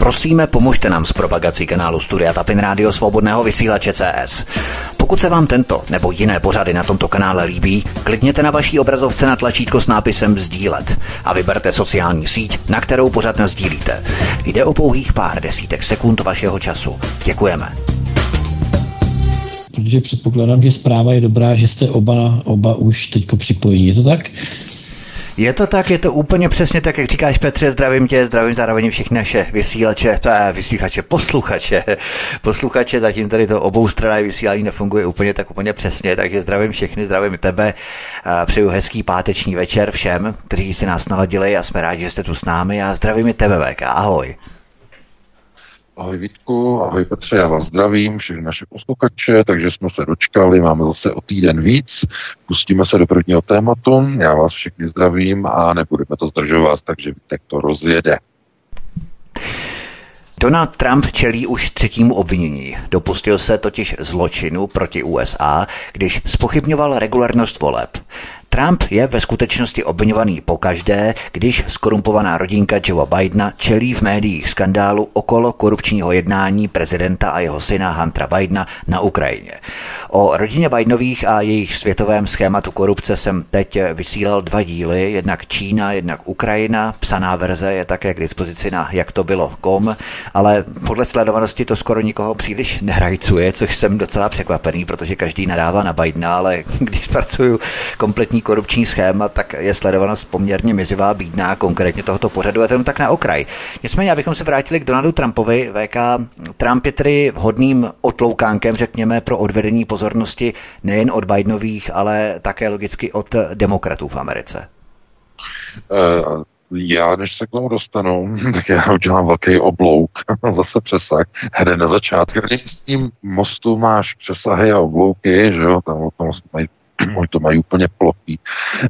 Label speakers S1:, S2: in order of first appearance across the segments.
S1: Prosíme, pomožte nám s propagací kanálu Studia Tapin Rádio Svobodného vysílače CS. Pokud se vám tento nebo jiné pořady na tomto kanále líbí, klikněte na vaší obrazovce na tlačítko s nápisem Sdílet a vyberte sociální síť, na kterou pořád sdílíte. Jde o pouhých pár desítek sekund vašeho času. Děkujeme.
S2: Protože předpokládám, že zpráva je dobrá, že jste oba, oba už teďko připojení. Je to tak?
S1: Je to tak, je to úplně přesně tak, jak říkáš Petře, zdravím tě, zdravím zároveň všechny naše vysílače, vysílače, posluchače, posluchače, zatím tady to obou strany vysílání nefunguje úplně tak úplně přesně, takže zdravím všechny, zdravím tebe, přeju hezký páteční večer všem, kteří si nás naladili a jsme rádi, že jste tu s námi a zdravím i tebe, VK, ahoj.
S3: Ahoj Vítku, ahoj Petře, já vás zdravím, všechny naše posluchače, takže jsme se dočkali, máme zase o týden víc, pustíme se do prvního tématu, já vás všechny zdravím a nebudeme to zdržovat, takže Vítek to rozjede.
S1: Donald Trump čelí už třetímu obvinění. Dopustil se totiž zločinu proti USA, když spochybňoval regulárnost voleb. Trump je ve skutečnosti obvinovaný pokaždé, když skorumpovaná rodinka Joe Bidena čelí v médiích skandálu okolo korupčního jednání prezidenta a jeho syna Huntera Bidena na Ukrajině. O rodině Bidenových a jejich světovém schématu korupce jsem teď vysílal dva díly, jednak Čína, jednak Ukrajina. Psaná verze je také k dispozici na jak to bylo kom, ale podle sledovanosti to skoro nikoho příliš nehrajcuje, což jsem docela překvapený, protože každý nadává na Bidena, ale když pracuju kompletní korupční schéma, tak je sledovanost poměrně mizivá, bídná, konkrétně tohoto pořadu, a to tak na okraj. Nicméně, abychom se vrátili k Donaldu Trumpovi, VK Trump je tedy vhodným otloukánkem, řekněme, pro odvedení pozornosti nejen od Bidenových, ale také logicky od demokratů v Americe.
S3: Uh já, než se k tomu dostanu, tak já udělám velký oblouk, zase přesah. Hned na začátku, s tím mostu máš přesahy a oblouky, že jo, tam o tom mají oni to mají úplně plochý,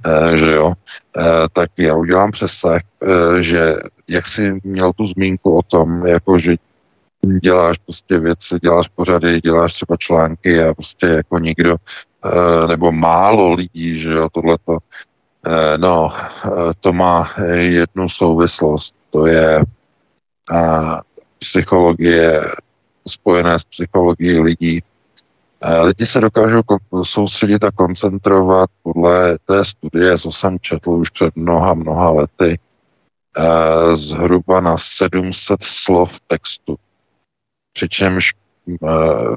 S3: eh, že jo, eh, tak já udělám přesah, eh, že jak jsi měl tu zmínku o tom, jako že děláš prostě věci, děláš pořady, děláš třeba články a prostě jako nikdo, nebo málo lidí, že jo, tohleto, no, to má jednu souvislost, to je psychologie spojené s psychologií lidí, Lidi se dokážou soustředit a koncentrovat podle té studie, co jsem četl už před mnoha, mnoha lety, zhruba na 700 slov textu. Přičemž eh,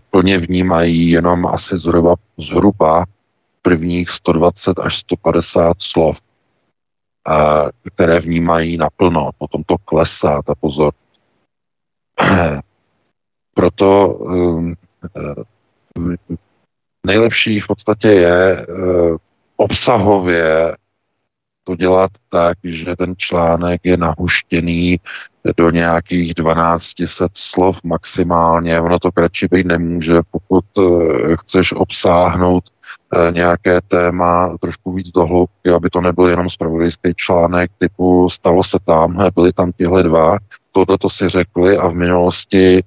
S3: plně vnímají jenom asi zhruba, zhruba prvních 120 až 150 slov, které vnímají naplno. Potom to klesá, ta pozor. Proto nejlepší v podstatě je e, obsahově to dělat tak, že ten článek je nahuštěný do nějakých 1200 slov maximálně. Ono to kratší být nemůže, pokud e, chceš obsáhnout e, nějaké téma trošku víc do hloubky, aby to nebyl jenom spravodajský článek typu stalo se tam, byli tam tihle dva, tohle to si řekli a v minulosti e,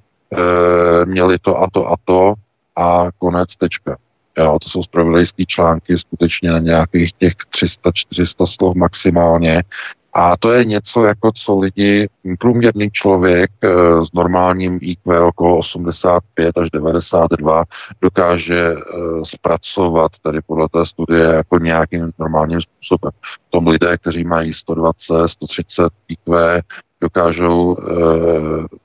S3: měli to a to a to, a konec, tečka. Jo, to jsou spravodajské články skutečně na nějakých těch 300-400 slov maximálně. A to je něco, jako co lidi, průměrný člověk e, s normálním IQ okolo 85 až 92 dokáže e, zpracovat tady podle té studie jako nějakým normálním způsobem. V tom lidé, kteří mají 120, 130 IQ, dokážou e,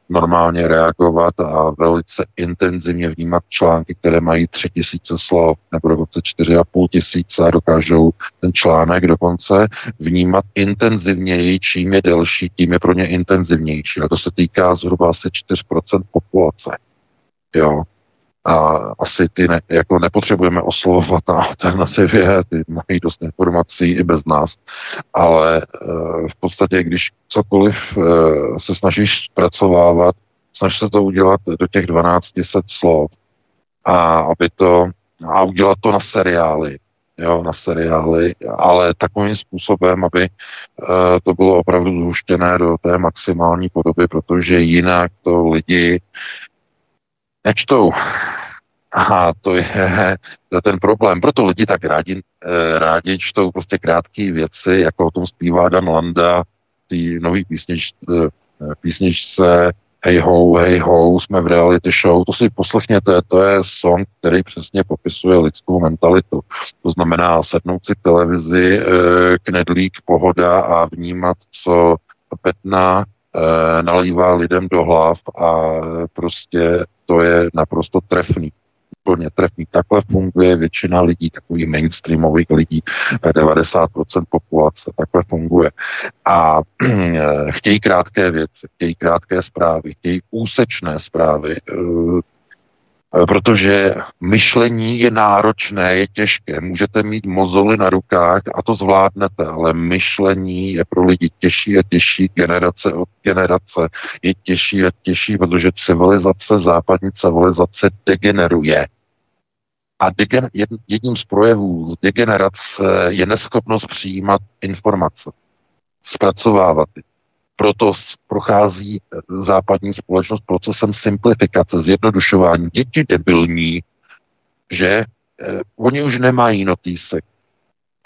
S3: normálně reagovat a velice intenzivně vnímat články, které mají tři tisíce slov nebo dokonce čtyři a půl tisíce a dokážou ten článek dokonce vnímat intenzivněji, čím je delší, tím je pro ně intenzivnější. A to se týká zhruba asi 4% populace. Jo, a asi ty ne, jako nepotřebujeme oslovovat na alternativě, ty mají dost informací i bez nás, ale e, v podstatě, když cokoliv e, se snažíš zpracovávat, snaž se to udělat do těch 1200 slov a aby to, a udělat to na seriály, jo, na seriály, ale takovým způsobem, aby e, to bylo opravdu zhuštěné do té maximální podoby, protože jinak to lidi nečtou. A to je, ten problém. Proto lidi tak rádi, eh, rádi čtou prostě krátké věci, jako o tom zpívá Dan Landa, ty nový písnič, eh, písničce Hej ho, hej ho, jsme v reality show, to si poslechněte, to je song, který přesně popisuje lidskou mentalitu. To znamená sednout si k televizi, e, knedlík, pohoda a vnímat, co Petna e, nalívá lidem do hlav a prostě to je naprosto trefný úplně trefný. Takhle funguje většina lidí, takových mainstreamových lidí, 90% populace, takhle funguje. A chtějí krátké věci, chtějí krátké zprávy, chtějí úsečné zprávy, eh, protože myšlení je náročné, je těžké. Můžete mít mozoly na rukách a to zvládnete, ale myšlení je pro lidi těžší a těžší, generace od generace je těžší a těžší, protože civilizace, západní civilizace degeneruje. A degen, jedním z projevů z degenerace je neschopnost přijímat informace, zpracovávat je. Proto prochází eh, západní společnost procesem simplifikace, zjednodušování. Děti debilní, že eh, oni už nemají notýsek,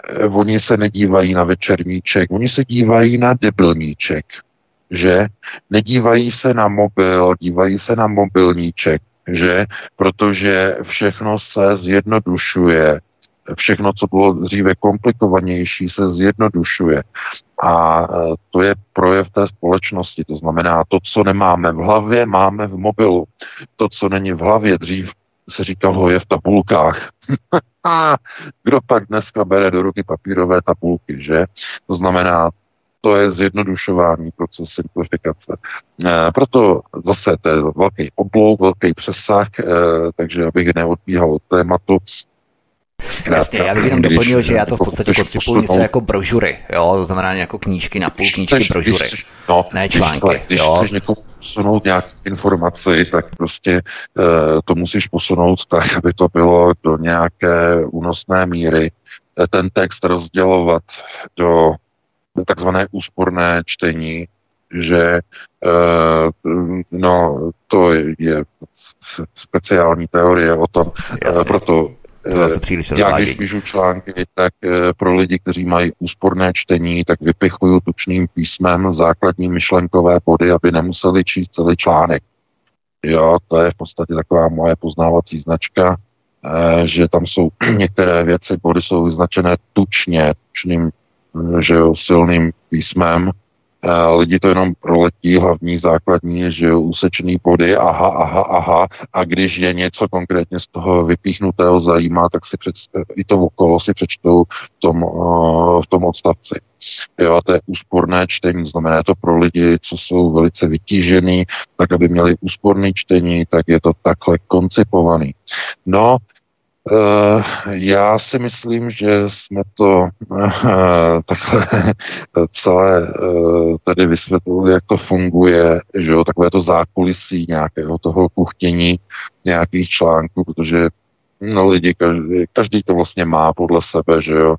S3: eh, oni se nedívají na večerníček, oni se dívají na debilníček, že? Nedívají se na mobil, dívají se na mobilníček, že? Protože všechno se zjednodušuje, všechno, co bylo dříve komplikovanější, se zjednodušuje. A e, to je projev té společnosti. To znamená, to, co nemáme v hlavě, máme v mobilu. To, co není v hlavě, dřív se říkalo, je v tabulkách. Kdo pak dneska bere do ruky papírové tabulky, že? To znamená, to je zjednodušování proces simplifikace. E, proto zase to je velký oblouk, velký přesah, e, takže abych neodbíhal od tématu,
S1: Jasně, já bych jenom doplnil, že já to v podstatě koncipuji něco jako brožury, jo, to znamená jako knížky na půl, knížky chceš, brožury, když, no, ne články. Když,
S3: když jo. chceš někomu posunout nějakou informaci, tak prostě uh, to musíš posunout tak, aby to bylo do nějaké únosné míry. Ten text rozdělovat do takzvané úsporné čtení, že uh, no, to je speciální teorie o tom, Jasně. proto
S1: se příliš
S3: Já když píšu články, tak pro lidi, kteří mají úsporné čtení, tak vypichuju tučným písmem základní myšlenkové body, aby nemuseli číst celý článek. Jo, to je v podstatě taková moje poznávací značka, že tam jsou některé věci, body jsou vyznačené tučně, tučným že jo, silným písmem. Lidi to jenom proletí, hlavní základní, že jo, úsečný body, aha, aha, aha, a když je něco konkrétně z toho vypíchnutého zajímá, tak si před, i to okolo si přečtou v tom, v tom odstavci. Jo, a to je úsporné čtení, znamená to pro lidi, co jsou velice vytížený, tak aby měli úsporné čtení, tak je to takhle koncipovaný. No, já si myslím, že jsme to uh, takhle celé uh, tady vysvětlili, jak to funguje, že jo, takové to zákulisí nějakého toho kuchtění nějakých článků, protože no, lidi, každý, každý to vlastně má podle sebe, že jo,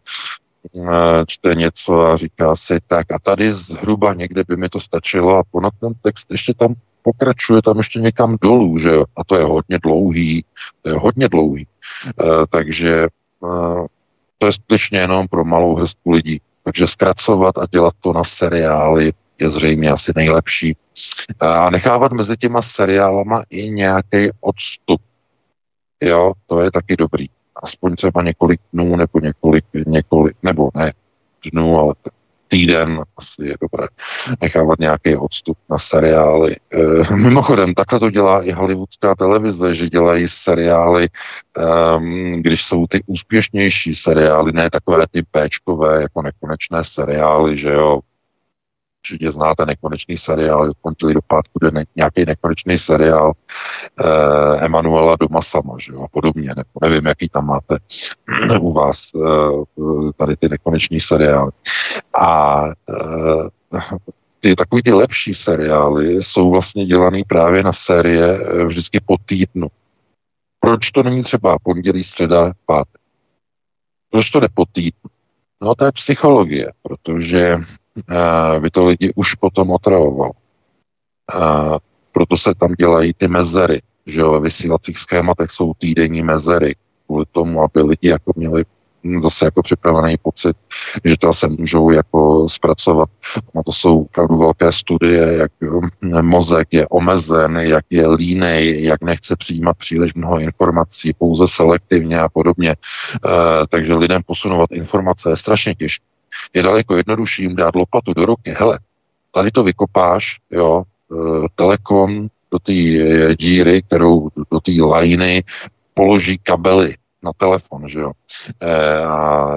S3: čte něco a říká si tak a tady zhruba někde by mi to stačilo a ponad ten text ještě tam pokračuje tam ještě někam dolů, že jo? A to je hodně dlouhý, to je hodně dlouhý. E, takže e, to je skutečně jenom pro malou hrstku lidí. Takže zkracovat a dělat to na seriály je zřejmě asi nejlepší. A nechávat mezi těma seriálama i nějaký odstup. Jo, to je taky dobrý. Aspoň třeba několik dnů nebo několik, několik, nebo ne dnů, ale týden asi je dobré nechávat nějaký odstup na seriály. E, mimochodem, takhle to dělá i hollywoodská televize, že dělají seriály, e, když jsou ty úspěšnější seriály, ne takové ty péčkové, jako nekonečné seriály, že jo, určitě znáte nekonečný seriál, pondělí do pátku jde ne, nějaký nekonečný seriál eh, Emanuela Doma sama, že jo, a podobně, nebo nevím, jaký tam máte u vás eh, tady ty nekonečný seriály. A eh, ty takový ty lepší seriály jsou vlastně dělaný právě na série eh, vždycky po týdnu. Proč to není třeba pondělí, středa, pátek? Proč to jde po týdnu? No to je psychologie, protože by to lidi už potom otravoval. Proto se tam dělají ty mezery, že jo, ve vysílacích schématech jsou týdenní mezery, kvůli tomu, aby lidi jako měli zase jako připravený pocit, že to se můžou jako zpracovat. Na to jsou opravdu velké studie, jak mozek je omezen, jak je línej, jak nechce přijímat příliš mnoho informací, pouze selektivně a podobně. E, takže lidem posunovat informace je strašně těžké. Je daleko jednodušší jim dát lopatu do ruky. Hele, tady to vykopáš, jo, e, telekom do té díry, kterou do té lajny položí kabely na telefon, že jo. E, a,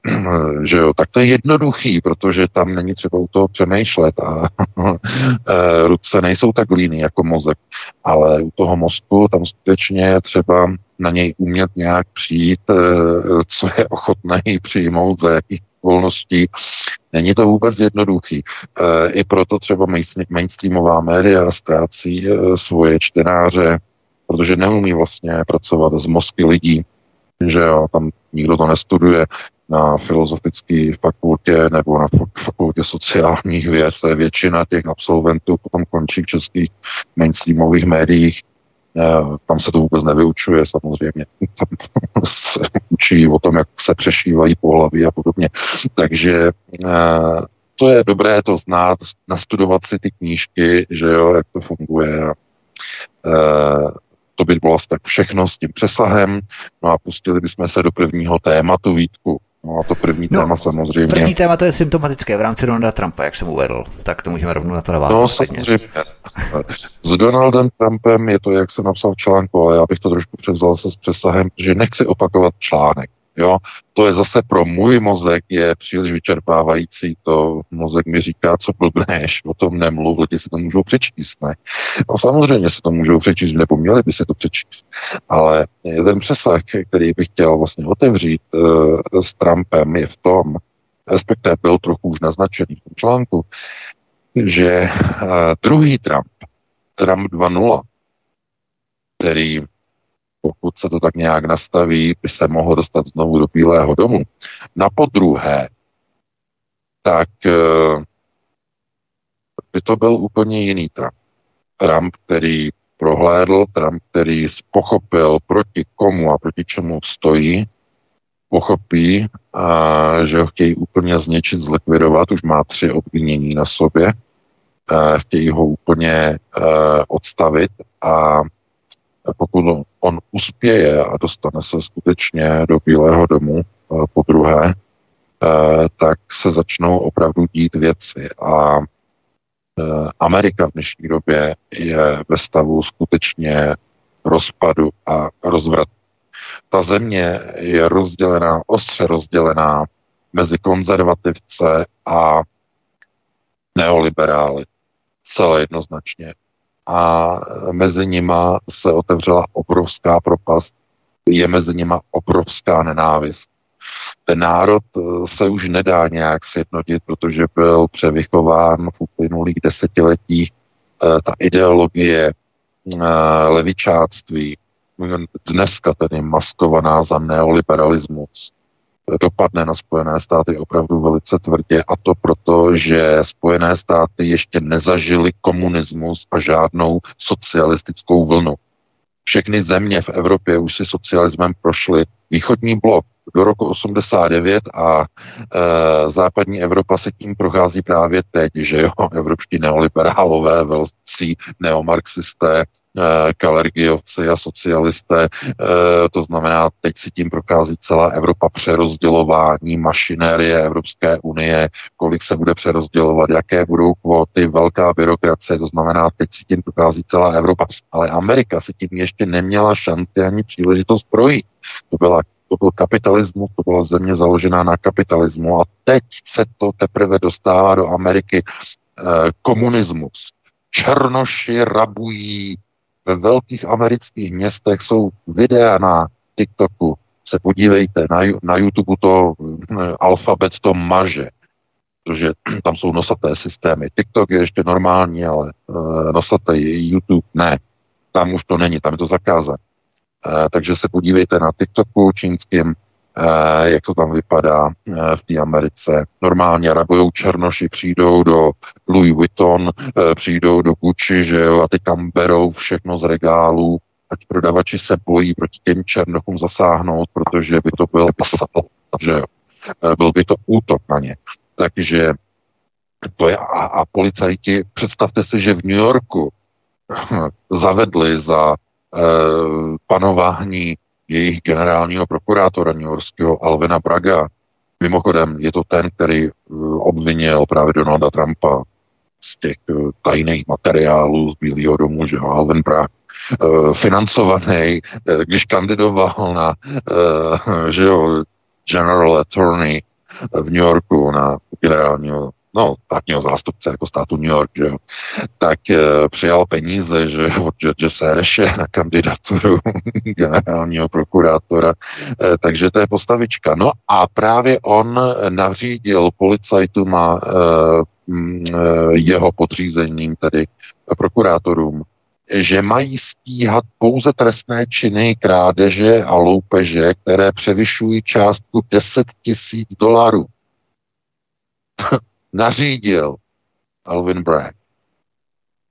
S3: že jo, tak to je jednoduchý, protože tam není třeba u toho přemýšlet a e, ruce nejsou tak líny jako mozek, ale u toho mozku tam skutečně třeba na něj umět nějak přijít, e, co je ochotný přijmout, za jakých okolností. Není to vůbec jednoduchý. E, I proto třeba mainstreamová média ztrácí e, svoje čtenáře, protože neumí vlastně pracovat s mozky lidí, že jo, tam nikdo to nestuduje na filozofické fakultě nebo na fakultě sociálních věd. To je většina těch absolventů potom končí v českých mainstreamových médiích. Eh, tam se to vůbec nevyučuje samozřejmě. Tam se učí o tom, jak se přešívají pohlaví a podobně. Takže eh, to je dobré to znát, nastudovat si ty knížky, že jo, jak to funguje. To by bylo tak všechno s tím přesahem. No a pustili bychom se do prvního tématu, Vítku. No a to první no, téma samozřejmě.
S1: První téma to je symptomatické v rámci Donalda Trumpa, jak jsem uvedl. Tak to můžeme rovnou na to navázat.
S3: No samozřejmě. S Donaldem Trumpem je to, jak jsem napsal v článku, ale já bych to trošku převzal se s přesahem, že nechci opakovat článek. Jo, to je zase pro můj mozek je příliš vyčerpávající. To mozek mi říká, co blbneš, o tom nemluv, lidi si to můžou přečíst, ne? No samozřejmě se to můžou přečíst, nebo měli by se to přečíst. Ale ten přesah, který bych chtěl vlastně otevřít uh, s Trumpem, je v tom, respektive byl trochu už naznačený v tom článku, že uh, druhý Trump, Trump 2.0, který pokud se to tak nějak nastaví, by se mohlo dostat znovu do Bílého domu. Na podruhé, tak eh, by to byl úplně jiný Trump. Trump, který prohlédl, Trump, který pochopil, proti komu a proti čemu stojí, pochopí, a, že ho chtějí úplně zničit, zlikvidovat, už má tři obvinění na sobě, a, chtějí ho úplně a, odstavit a pokud on uspěje a dostane se skutečně do Bílého domu eh, po druhé, eh, tak se začnou opravdu dít věci. A eh, Amerika v dnešní době je ve stavu skutečně rozpadu a rozvratu. Ta země je rozdělená, ostře rozdělená mezi konzervativce a neoliberály. Celé jednoznačně a mezi nima se otevřela obrovská propast, je mezi nima obrovská nenávist. Ten národ eh, se už nedá nějak sjednotit, protože byl převychován v uplynulých desetiletích eh, ta ideologie eh, levičáctví, dneska tedy maskovaná za neoliberalismus, dopadne na Spojené státy opravdu velice tvrdě a to proto, že Spojené státy ještě nezažily komunismus a žádnou socialistickou vlnu. Všechny země v Evropě už si socialismem prošly. Východní blok do roku 89 a e, západní Evropa se tím prochází právě teď, že jo, evropští neoliberálové, velcí neomarxisté kalergiovci a socialisté. Eh, to znamená, teď si tím prokází celá Evropa přerozdělování mašinérie Evropské unie, kolik se bude přerozdělovat, jaké budou kvóty, velká byrokracie, to znamená, teď si tím prokází celá Evropa. Ale Amerika si tím ještě neměla šanci ani příležitost projít. To byla to byl kapitalismus, to byla země založená na kapitalismu a teď se to teprve dostává do Ameriky eh, komunismus. Černoši rabují ve velkých amerických městech jsou videa na TikToku. Se podívejte, na, na YouTube to eh, alfabet to maže, protože tam jsou nosaté systémy. TikTok je ještě normální, ale uh, nosatý YouTube ne. Tam už to není, tam je to zakázané. Uh, takže se podívejte na TikToku čínským, Eh, jak to tam vypadá eh, v té Americe. Normálně rabujou černoši, přijdou do Louis Vuitton, eh, přijdou do Gucci, že jo, a teď tam berou všechno z regálů, ať prodavači se bojí proti těm černochům zasáhnout, protože by to byl že jo. Byl by to útok na ně. Takže to je, a, a policajti, představte si, že v New Yorku zavedli za e, panování jejich generálního prokurátora New Yorkského Alvina Braga. Mimochodem, je to ten, který obvinil právě Donalda Trumpa z těch uh, tajných materiálů z Bílého domu, že jo, Alvin Bragg, uh, financovaný, když kandidoval na, že jo, General Attorney v New Yorku na generálního no, státního zástupce jako státu New York, že jo, tak e, přijal peníze, že od George Sereše na kandidaturu generálního prokurátora, e, takže to je postavička. No a právě on nařídil policajtům a e, jeho podřízením, tedy prokurátorům, že mají stíhat pouze trestné činy krádeže a loupeže, které převyšují částku 10 tisíc dolarů. nařídil Alvin Bragg.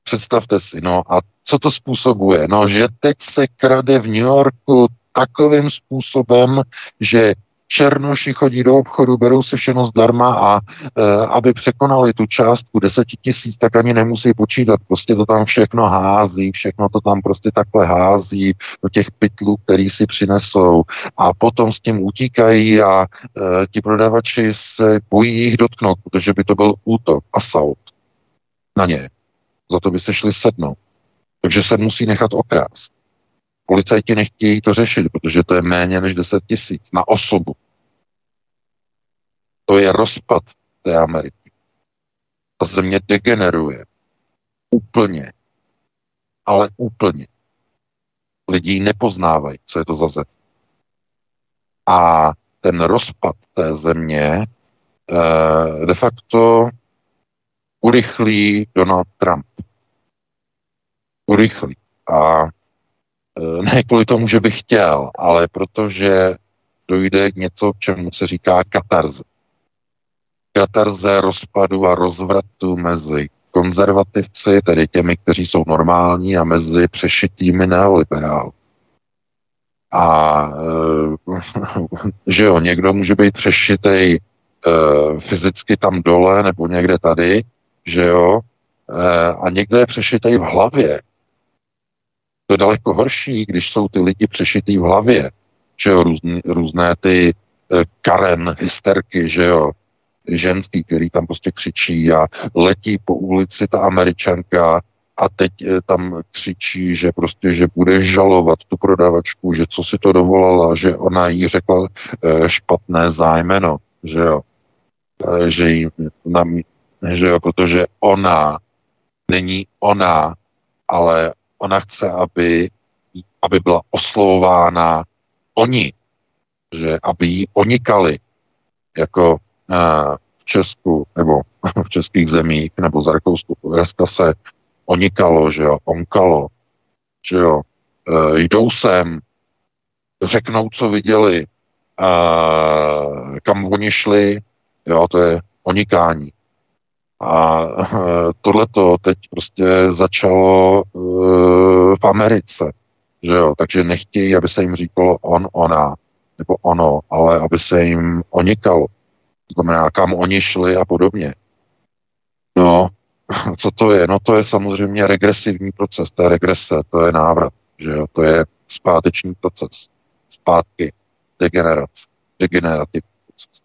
S3: Představte si, no a co to způsobuje? No, že teď se krade v New Yorku takovým způsobem, že černoši chodí do obchodu, berou si všechno zdarma a e, aby překonali tu částku 10 tisíc, tak ani nemusí počítat. Prostě to tam všechno hází, všechno to tam prostě takhle hází do těch pytlů, který si přinesou a potom s tím utíkají a e, ti prodavači se bojí jich dotknout, protože by to byl útok, assault na ně. Za to by se šli sednout. Takže se musí nechat okrást. Policajti nechtějí to řešit, protože to je méně než 10 tisíc na osobu. To je rozpad té Ameriky. Ta země degeneruje. Úplně. Ale úplně. Lidi nepoznávají, co je to za zem. A ten rozpad té země eh, de facto urychlí Donald Trump. Urychlí. A ne kvůli tomu, že bych chtěl, ale protože dojde k něco, čemu se říká katarze. Katarze rozpadu a rozvratu mezi konzervativci, tedy těmi, kteří jsou normální, a mezi přešitými neoliberály. A e, že jo, někdo může být přešitej e, fyzicky tam dole nebo někde tady, že jo, e, a někdo je přešitej v hlavě, to je daleko horší, když jsou ty lidi přešitý v hlavě, že jo, různý, různé ty e, Karen, hysterky, že jo, ženský, který tam prostě křičí a letí po ulici ta američanka a teď e, tam křičí, že prostě, že bude žalovat tu prodavačku, že co si to dovolala, že ona jí řekla e, špatné zájmeno, že jo, že jí, nam, že jo, protože ona není ona, ale ona chce, aby, aby byla oslovována oni, že aby ji onikali, jako uh, v Česku, nebo v českých zemích, nebo za Rakousku, dneska se onikalo, že jo, onkalo, že jo, uh, jdou sem, řeknou, co viděli, uh, kam oni šli, jo, to je onikání. A eh, tohleto teď prostě začalo uh, v Americe, že jo, takže nechtějí, aby se jim říkalo on, ona, nebo ono, ale aby se jim onikalo. To znamená, kam oni šli a podobně. No, co to je? No to je samozřejmě regresivní proces, to je regrese, to je návrat, že jo, to je zpáteční proces, zpátky, degenerace, degenerativní proces.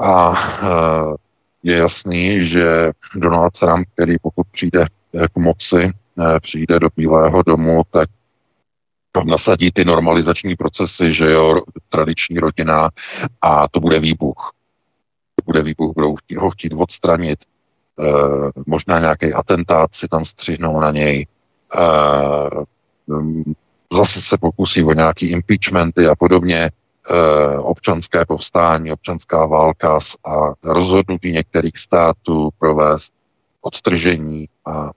S3: A uh, je jasný, že Donald Trump, který pokud přijde k moci, eh, přijde do Bílého domu, tak tam nasadí ty normalizační procesy, že jo, tradiční rodina a to bude výbuch. To bude výbuch, budou ho chtít odstranit. E, možná nějaký atentát si tam střihnou na něj. E, zase se pokusí o nějaký impeachmenty a podobně. Eh, občanské povstání, občanská válka a rozhodnutí některých států provést odtržení a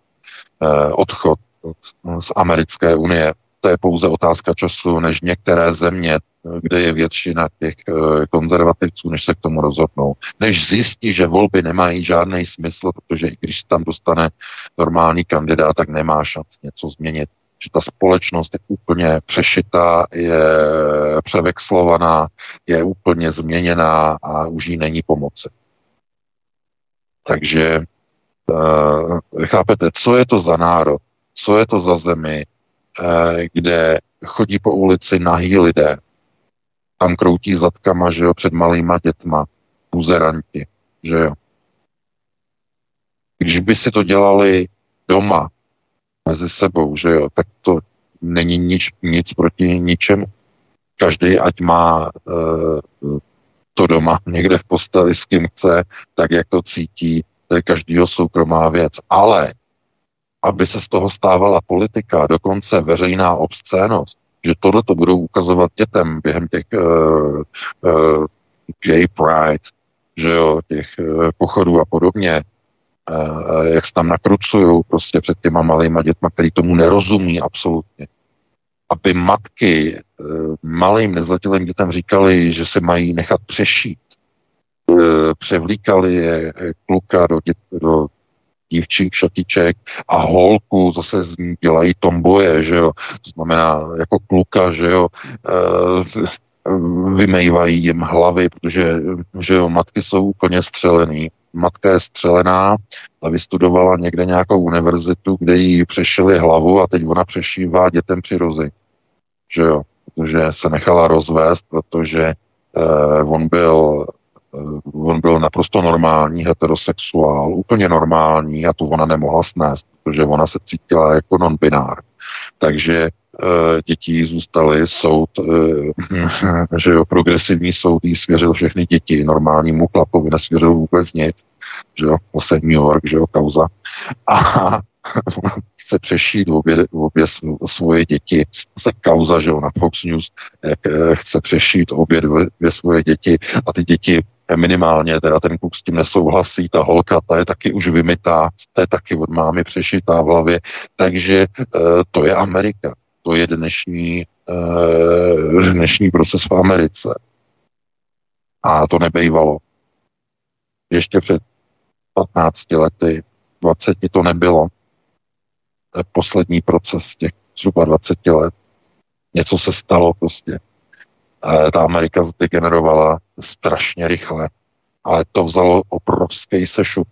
S3: eh, odchod z americké unie. To je pouze otázka času, než některé země, kde je většina těch eh, konzervativců, než se k tomu rozhodnou. Než zjistí, že volby nemají žádný smysl, protože i když tam dostane normální kandidát, tak nemá šanc něco změnit že ta společnost je úplně přešitá, je převexlovaná, je úplně změněná a už jí není pomoci. Takže uh, chápete, co je to za národ, co je to za zemi, uh, kde chodí po ulici nahý lidé, tam kroutí zadkama, že jo, před malýma dětma, buzeranti, že jo. Když by si to dělali doma, mezi sebou, že jo, tak to není nič, nic proti ničemu. Každý, ať má uh, to doma někde v posteli s kým chce, tak jak to cítí, to je každýho soukromá věc. Ale aby se z toho stávala politika, dokonce veřejná obscénost, že tohle to budou ukazovat dětem během těch uh, uh, gay pride, že jo, těch uh, pochodů a podobně, jak se tam nakrucují prostě před těma malýma dětma, který tomu nerozumí absolutně. Aby matky uh, malým nezletilým dětem říkali, že se mají nechat přešít, převlíkali je kluka do, dět, do dívčích šatiček a holku zase z ní dělají tomboje, že jo. To znamená jako kluka, že jo, vymejvají jim hlavy, protože že jo, matky jsou úplně střelený. Matka je střelená a vystudovala někde nějakou univerzitu, kde jí přešili hlavu a teď ona přešívá dětem přirozeně. Že jo, protože se nechala rozvést, protože eh, on byl Eh, on byl naprosto normální heterosexuál, úplně normální a to ona nemohla snést, protože ona se cítila jako non-binár. Takže e, děti zůstaly, soud, e, že jo, progresivní soud jí svěřil všechny děti, normálnímu chlapovi nesvěřil vůbec nic, že jo, zase New York, že jo, kauza. A chce přešít obě, obě svoje děti. Zase kauza, že jo, na Fox News jak chce přešít obě dvě svoje děti a ty děti minimálně teda ten kluk s tím nesouhlasí, ta holka, ta je taky už vymitá, ta je taky od mámy přešitá v hlavě, takže to je Amerika, to je dnešní, e, dnešní proces v Americe. A to nebejvalo. Ještě před 15 lety, 20 to nebylo. Poslední proces těch zhruba 20 let. Něco se stalo prostě ta Amerika zdegenerovala strašně rychle, ale to vzalo obrovský sešup.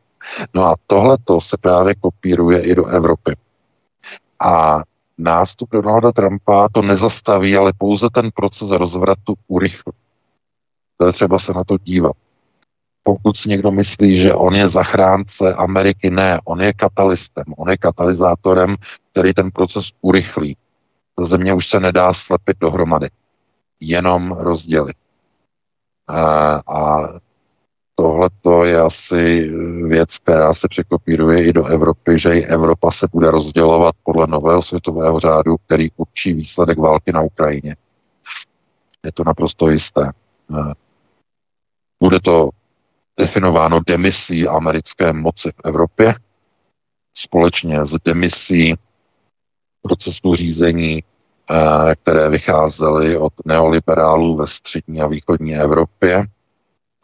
S3: No a tohle to se právě kopíruje i do Evropy. A nástup Donalda Trumpa to nezastaví, ale pouze ten proces rozvratu urychlí. To je třeba se na to dívat. Pokud si někdo myslí, že on je zachránce Ameriky, ne, on je katalystem, on je katalyzátorem, který ten proces urychlí. Země už se nedá slepit dohromady jenom rozdělit. A, a tohle je asi věc, která se překopíruje i do Evropy, že i Evropa se bude rozdělovat podle nového světového řádu, který určí výsledek války na Ukrajině. Je to naprosto jisté. Bude to definováno demisí americké moci v Evropě, společně s demisí procesu řízení Eh, které vycházely od neoliberálů ve střední a východní Evropě.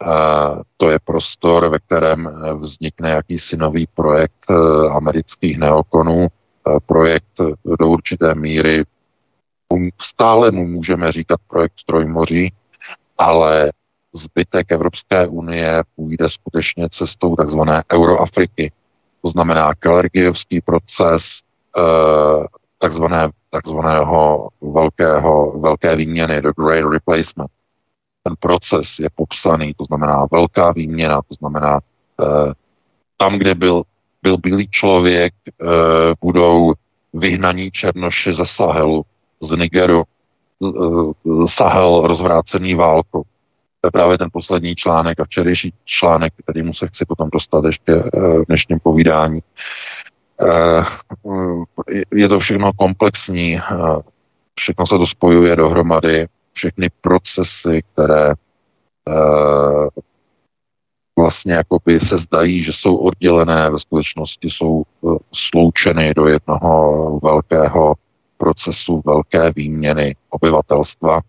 S3: Eh, to je prostor, ve kterém vznikne jakýsi nový projekt eh, amerických neokonů, projekt do určité míry, stále mu můžeme říkat projekt Trojmoří, ale zbytek Evropské unie půjde skutečně cestou takzvané Euroafriky. To znamená Kalergijovský proces, takzvané takzvaného velkého, velké výměny, the great replacement. Ten proces je popsaný, to znamená velká výměna, to znamená eh, tam, kde byl, byl bílý člověk, eh, budou vyhnaní černoši ze Sahelu, z Nigeru, eh, Sahel rozvrácený válku. To je právě ten poslední článek a včerejší článek, kterýmu se chci potom dostat ještě eh, v dnešním povídání. Eh, je to všechno komplexní, eh, všechno se to spojuje dohromady, všechny procesy, které eh, vlastně jakoby se zdají, že jsou oddělené, ve skutečnosti jsou sloučeny do jednoho velkého procesu velké výměny obyvatelstva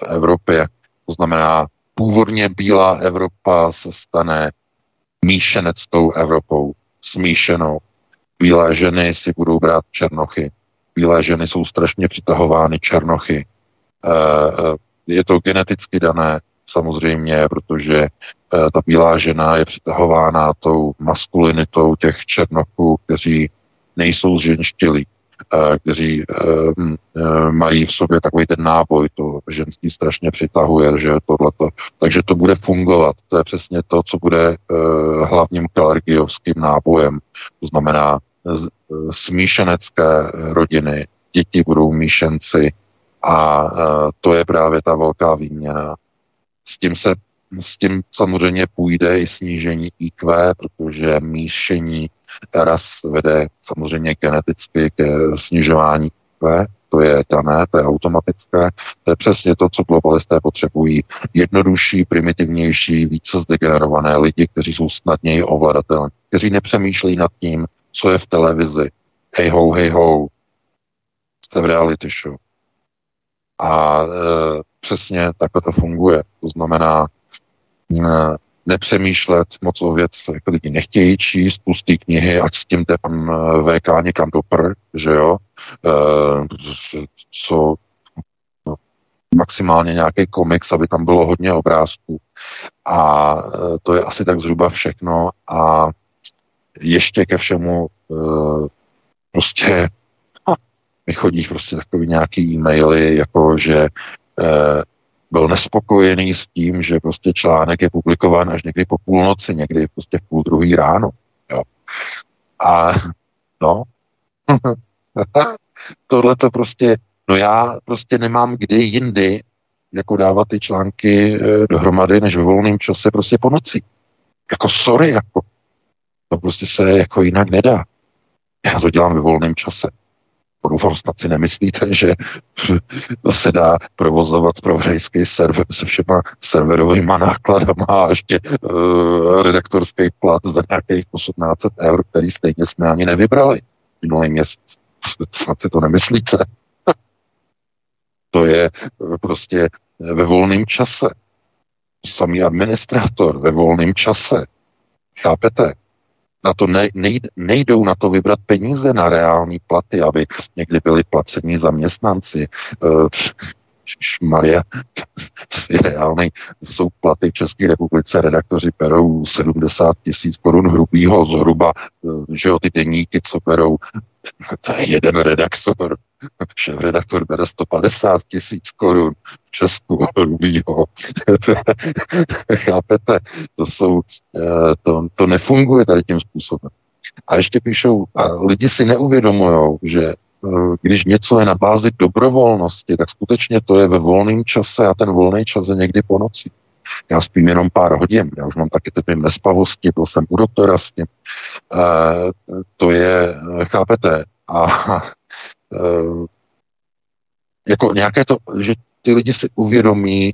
S3: v Evropě. To znamená, původně bílá Evropa se stane míšeneckou Evropou, smíšenou bílé ženy si budou brát černochy. bílé ženy jsou strašně přitahovány černochy. Je to geneticky dané, samozřejmě, protože ta bílá žena je přitahována tou maskulinitou těch černochů, kteří nejsou zženštilí, kteří mají v sobě takový ten náboj, to ženský strašně přitahuje, že tohleto. Takže to bude fungovat. To je přesně to, co bude hlavním kalergiovským nábojem. To znamená smíšenecké rodiny, děti budou míšenci a to je právě ta velká výměna. S tím se s tím samozřejmě půjde i snížení IQ, protože míšení ras vede samozřejmě geneticky ke snižování IQ, to je dané, to je automatické. To je přesně to, co globalisté potřebují. Jednodušší, primitivnější, více zdegenerované lidi, kteří jsou snadněji ovladatelní, kteří nepřemýšlejí nad tím, co je v televizi. Hej ho, hej ho. Jste v reality show. A e, přesně takhle to funguje. To znamená, e, nepřemýšlet moc o věc, jako lidi nechtějí číst pustý knihy, ať s tím pan e, VK někam dopr, že jo, e, co no, maximálně nějaký komiks, aby tam bylo hodně obrázků. A e, to je asi tak zhruba všechno a ještě ke všemu e, prostě mi chodí prostě takový nějaký e-maily, jako že e, byl nespokojený s tím, že prostě článek je publikován až někdy po půlnoci, někdy prostě v půl druhý ráno. Jo. A no, tohle to prostě, no já prostě nemám kdy jindy jako dávat ty články e, dohromady, než ve volném čase prostě po noci. Jako sorry, jako to prostě se jako jinak nedá. Já to dělám ve volném čase. Doufám, snad si nemyslíte, že se dá provozovat zpravodajský server se všema serverovými nákladama a ještě uh, redaktorský plat za nějakých 1800 eur, který stejně jsme ani nevybrali minulý měsíc. Snad si to nemyslíte. to je uh, prostě ve volném čase. Samý administrátor ve volném čase. Chápete? Na to ne, nejdou na to vybrat peníze na reální platy, aby někdy byli placení zaměstnanci. Maria, reálnej, jsou platy v České republice, redaktoři berou 70 tisíc korun hrubýho zhruba, eh, že jo, ty deníky, co berou, to je jeden redaktor, šéf redaktor bere 150 tisíc korun v Česku hrubýho. Chápete? To jsou, eh, to, to nefunguje tady tím způsobem. A ještě píšou, a lidi si neuvědomují, že když něco je na bázi dobrovolnosti, tak skutečně to je ve volném čase a ten volný čas je někdy po noci. Já spím jenom pár hodin, já už mám taky typy nespavosti, byl jsem u doktora s tím. E, to je, chápete, a e, jako nějaké to, že ty lidi si uvědomí,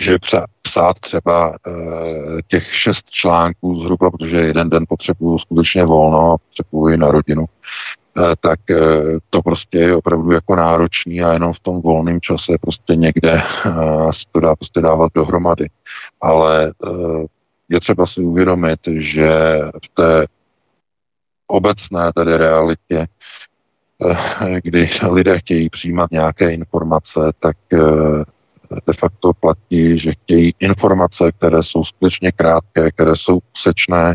S3: že psát třeba e, těch šest článků zhruba, protože jeden den potřebuju skutečně volno, potřebuji na rodinu, Eh, tak eh, to prostě je opravdu jako náročný a jenom v tom volném čase prostě někde eh, se to dá prostě dávat dohromady. Ale je třeba si uvědomit, že v té obecné tedy realitě, kdy lidé chtějí přijímat nějaké informace, tak de facto platí, že chtějí informace, které jsou skutečně krátké, které jsou úsečné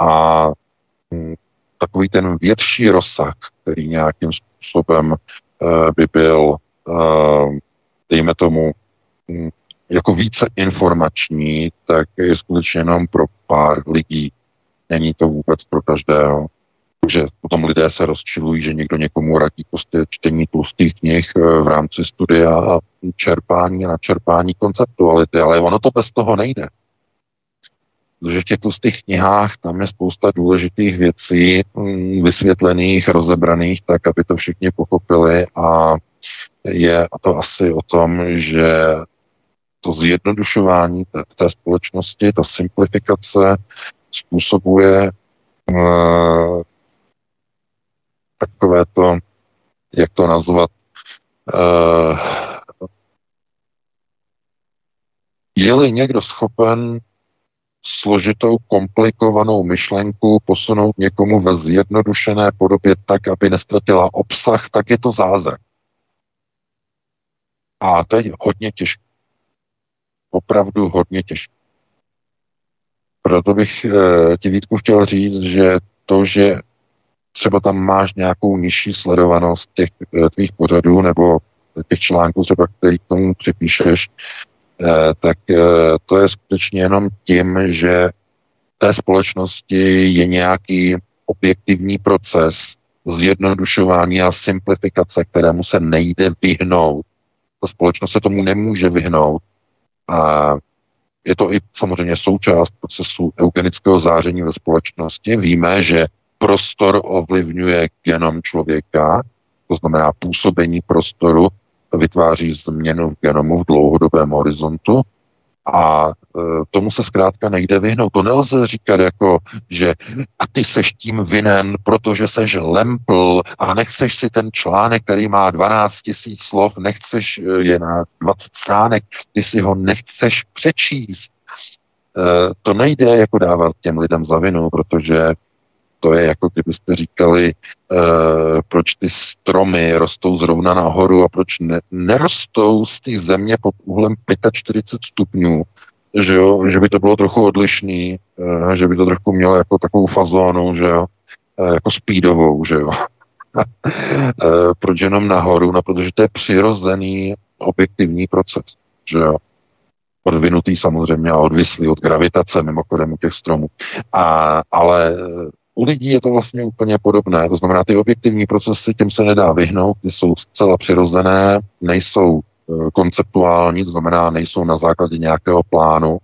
S3: a hm, takový ten větší rozsah, který nějakým způsobem uh, by byl, uh, dejme tomu, um, jako více informační, tak je skutečně jenom pro pár lidí. Není to vůbec pro každého. Takže potom lidé se rozčilují, že někdo někomu radí prostě čtení tlustých knih eh, v rámci studia a čerpání a načerpání konceptuality, ale ono to bez toho nejde. Protože v těch tlustých knihách tam je spousta důležitých věcí mm, vysvětlených, rozebraných, tak, aby to všichni pochopili. A je to asi o tom, že to zjednodušování té, té společnosti, ta simplifikace způsobuje uh, takové to, jak to nazvat, uh, je-li někdo schopen složitou, komplikovanou myšlenku posunout někomu ve zjednodušené podobě tak, aby nestratila obsah, tak je to zázrak. A to je hodně těžké. Opravdu hodně těžké. Proto bych e, ti Vítku chtěl říct, že to, že třeba tam máš nějakou nižší sledovanost těch e, tvých pořadů nebo těch článků třeba, který k tomu připíšeš, tak e, to je skutečně jenom tím, že té společnosti je nějaký objektivní proces zjednodušování a simplifikace, kterému se nejde vyhnout. Ta společnost se tomu nemůže vyhnout. A je to i samozřejmě součást procesu eugenického záření ve společnosti. Víme, že prostor ovlivňuje genom člověka, to znamená působení prostoru vytváří změnu v genomu v dlouhodobém horizontu a e, tomu se zkrátka nejde vyhnout. To nelze říkat jako, že a ty seš tím vinen, protože seš lempl a nechceš si ten článek, který má 12 tisíc slov, nechceš, e, je na 20 stránek, ty si ho nechceš přečíst. E, to nejde jako dávat těm lidem za vinu, protože to je jako kdybyste říkali, uh, proč ty stromy rostou zrovna nahoru a proč ne, nerostou z té země pod úhlem 45 stupňů, že, jo, že by to bylo trochu odlišný, uh, že by to trochu mělo jako takovou fazónu, že jo, uh, jako speedovou, že jo. uh, proč jenom nahoru? No, protože to je přirozený objektivní proces, že jo odvinutý samozřejmě a odvislý od gravitace mimochodem u těch stromů. A, ale u lidí je to vlastně úplně podobné, to znamená, ty objektivní procesy, těm se nedá vyhnout, ty jsou zcela přirozené, nejsou e, konceptuální, to znamená, nejsou na základě nějakého plánu,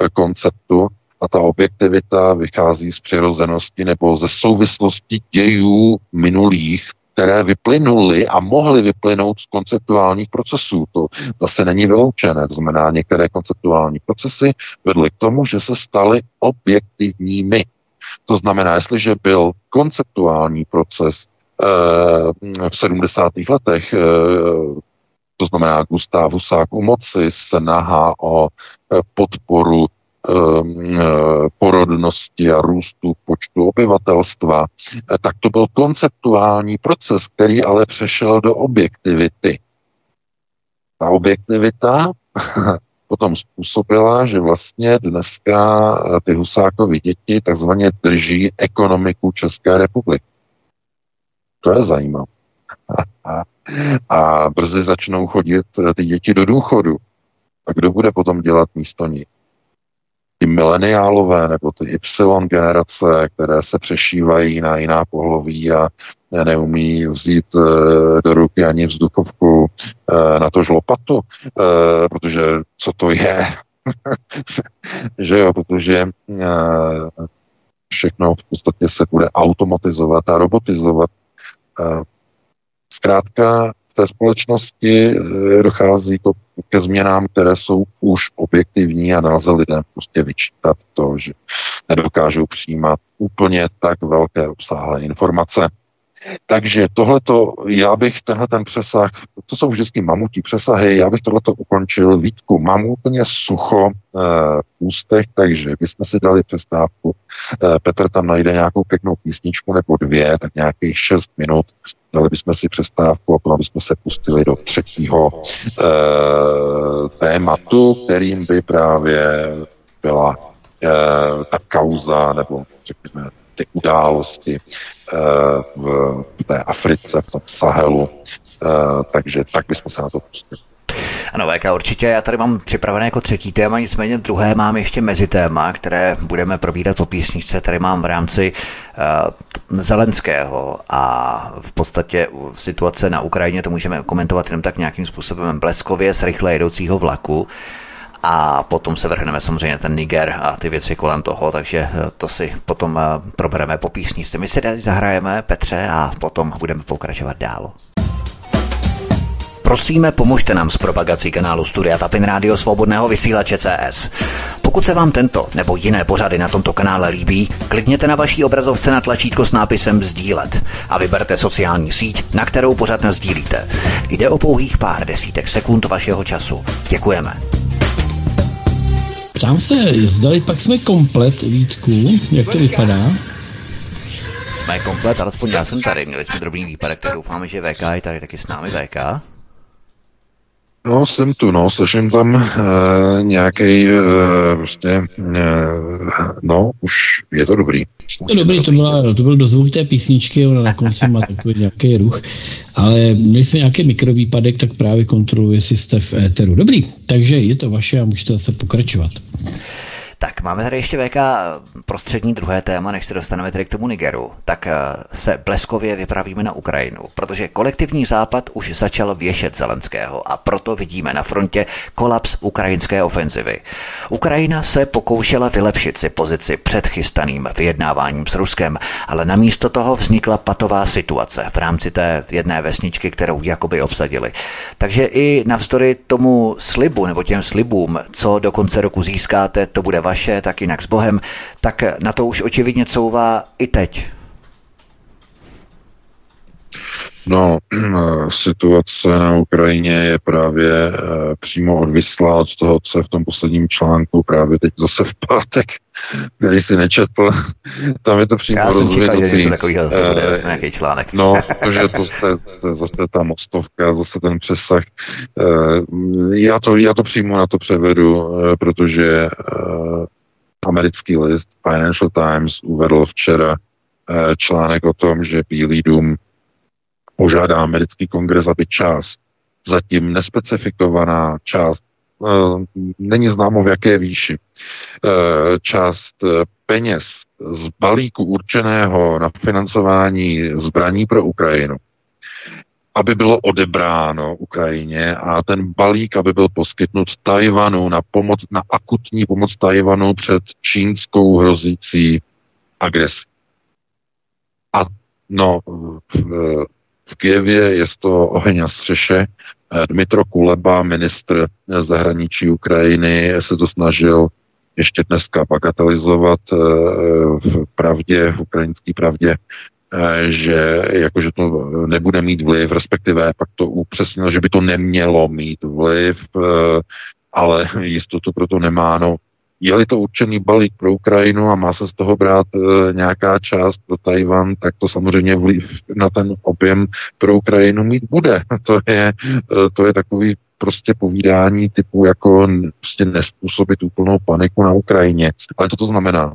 S3: e, konceptu, a ta objektivita vychází z přirozenosti nebo ze souvislosti dějů minulých, které vyplynuly a mohly vyplynout z konceptuálních procesů. To zase není vyloučené. To znamená, některé konceptuální procesy vedly k tomu, že se staly objektivními. To znamená, jestliže byl konceptuální proces eh, v 70. letech, eh, to znamená Gustav Husák u moci, snaha o eh, podporu porodnosti a růstu počtu obyvatelstva, tak to byl konceptuální proces, který ale přešel do objektivity. Ta objektivita potom způsobila, že vlastně dneska eh, ty Husákovy děti takzvaně drží ekonomiku České republiky. To je zajímavé. A, brzy začnou chodit eh, ty děti do důchodu. A kdo bude potom dělat místo nich? Ty mileniálové nebo ty Y generace, které se přešívají na jiná pohlaví a neumí vzít eh, do ruky ani vzduchovku eh, na to žlopatu, eh, protože co to je? že jo, protože všechno v podstatě se bude automatizovat a robotizovat. Zkrátka v té společnosti dochází ke změnám, které jsou už objektivní a nelze lidem prostě vyčítat to, že nedokážou přijímat úplně tak velké obsáhlé informace. Takže tohleto, já bych tenhle ten přesah, to jsou vždycky mamutí přesahy, já bych tohleto ukončil. Vítku, mám úplně sucho e, v ústech, takže bychom si dali přestávku. E, Petr tam najde nějakou pěknou písničku nebo dvě, tak nějakých šest minut. Dali bychom si přestávku a potom bychom se pustili do třetího e, tématu, kterým by právě byla e, ta kauza, nebo řekněme ty události eh, v té Africe, v tom Sahelu, eh, takže tak bychom se na to pustili.
S1: Ano, VK, určitě. Já tady mám připravené jako třetí téma, nicméně druhé mám ještě mezi téma, které budeme probírat o písničce. Tady mám v rámci uh, Zelenského a v podstatě situace na Ukrajině to můžeme komentovat jenom tak nějakým způsobem bleskově z rychle jedoucího vlaku a potom se vrhneme samozřejmě ten Niger a ty věci kolem toho, takže eh, to si potom eh, probereme po písničce. My si tady zahrajeme, Petře, a potom budeme pokračovat dál. Prosíme, pomožte nám s propagací kanálu Studia Tapin Rádio Svobodného vysílače CS. Pokud se vám tento nebo jiné pořady na tomto kanále líbí, klikněte na vaší obrazovce na tlačítko s nápisem Sdílet a vyberte sociální síť, na kterou pořád sdílíte. Jde o pouhých pár desítek sekund vašeho času. Děkujeme.
S2: Ptám se, zdali pak jsme komplet, Vítku, jak to vypadá?
S1: Jsme komplet, alespoň já jsem tady. Měli jsme drobný výpadek, tak doufáme, že VK je tady taky s námi VK.
S3: No, jsem tu, no, slyším tam uh, nějaký, uh, prostě, uh, no, už je to dobrý.
S2: To dobrý, to, byla, to byl dozvuk té písničky, ona na konci má takový nějaký ruch, ale měli jsme nějaký mikrovýpadek, tak právě kontroluji, jestli jste v éteru. Dobrý, takže je to vaše a můžete zase pokračovat.
S1: Tak máme tady ještě VK prostřední druhé téma, než se dostaneme tedy k tomu Nigeru. Tak eh, se bleskově vypravíme na Ukrajinu, protože kolektivní západ už začal věšet Zelenského a proto vidíme na frontě kolaps ukrajinské ofenzivy. Ukrajina se pokoušela vylepšit si pozici před chystaným vyjednáváním s Ruskem, ale namísto toho vznikla patová situace v rámci té jedné vesničky, kterou jakoby obsadili. Takže i navzdory tomu slibu nebo těm slibům, co do konce roku získáte, to bude vaše, tak jinak s Bohem, tak na to už očividně couvá i teď.
S3: No, situace na Ukrajině je právě eh, přímo odvislá od toho, co je v tom posledním článku právě teď zase v pátek, který si nečetl. Tam je to přímo
S1: Já jsem
S3: čekal,
S1: že něco takového zase bude, uh, nějaký článek.
S3: No, protože to je zase ta mostovka, zase ten přesah. Uh, já, to, já to přímo na to převedu, uh, protože americký list Financial Times uvedl včera článek o tom, že Bílý dům požádá americký kongres, aby část, zatím nespecifikovaná část, není známo v jaké výši, eh, část eh, peněz z balíku určeného na financování zbraní pro Ukrajinu, aby bylo odebráno Ukrajině a ten balík, aby byl poskytnut Tajvanu na pomoc, na akutní pomoc Tajvanu před čínskou hrozící agresi. A no, v Kijevě je to oheň a střeše. Eh, Dmitro Kuleba, ministr zahraničí Ukrajiny, se to snažil ještě dneska bagatelizovat eh, v pravdě, v ukrajinské pravdě, eh, že jakože to nebude mít vliv, respektive pak to upřesnil, že by to nemělo mít vliv, ale jistotu proto nemá. No, je-li to určený balík pro Ukrajinu a má se z toho brát e, nějaká část pro Tajvan, tak to samozřejmě vliv na ten objem pro Ukrajinu mít bude. To je, e, to je takový prostě povídání typu jako prostě nespůsobit úplnou paniku na Ukrajině. Ale co to znamená?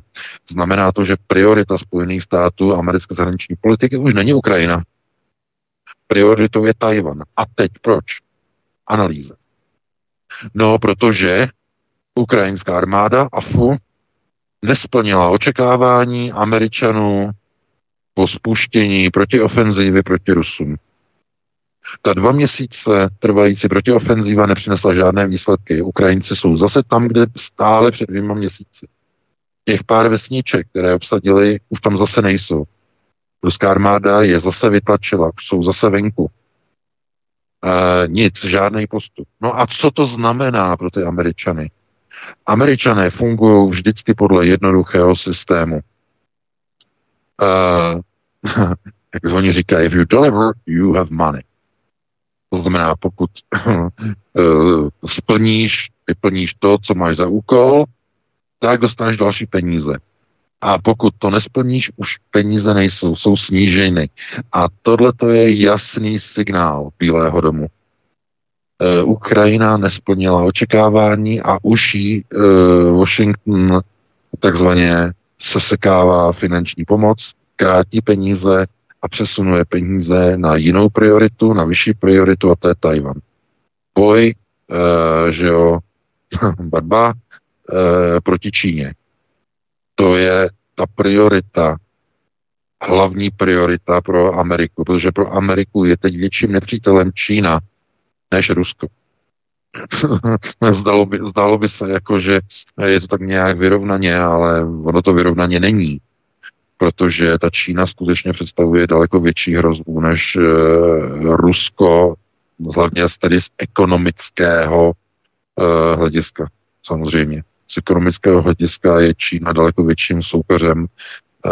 S3: Znamená to, že priorita Spojených států a americké zahraniční politiky už není Ukrajina. Prioritou je Tajvan. A teď proč? Analýza. No, protože ukrajinská armáda AFU nesplnila očekávání Američanů po spuštění protiofenzívy proti Rusům. Ta dva měsíce trvající protiofenzíva nepřinesla žádné výsledky. Ukrajinci jsou zase tam, kde stále před dvěma měsíci. Těch pár vesniček, které obsadili, už tam zase nejsou. Ruská armáda je zase vytlačila, už jsou zase venku. E, nic, žádný postup. No a co to znamená pro ty Američany? Američané fungují vždycky podle jednoduchého systému. Uh, jak oni říkají, if you deliver, you have money. To znamená, pokud uh, splníš, vyplníš to, co máš za úkol, tak dostaneš další peníze. A pokud to nesplníš, už peníze nejsou, jsou sníženy. A tohle to je jasný signál Bílého domu. Eh, Ukrajina nesplnila očekávání a už jí uh, Washington takzvaně sesekává finanční pomoc, krátí peníze a přesunuje peníze na jinou prioritu, na vyšší prioritu a to je Tajvan. Boj, uh, že jo, barba proti Číně. To je ta priorita, hlavní priorita pro Ameriku, protože pro Ameriku je teď větším nepřítelem Čína, než Rusko. zdalo, by, zdalo by se jako, že je to tak nějak vyrovnaně, ale ono to vyrovnaně není, protože ta Čína skutečně představuje daleko větší hrozbu než e, Rusko, hlavně tedy z ekonomického e, hlediska, samozřejmě. Z ekonomického hlediska je Čína daleko větším soupeřem e,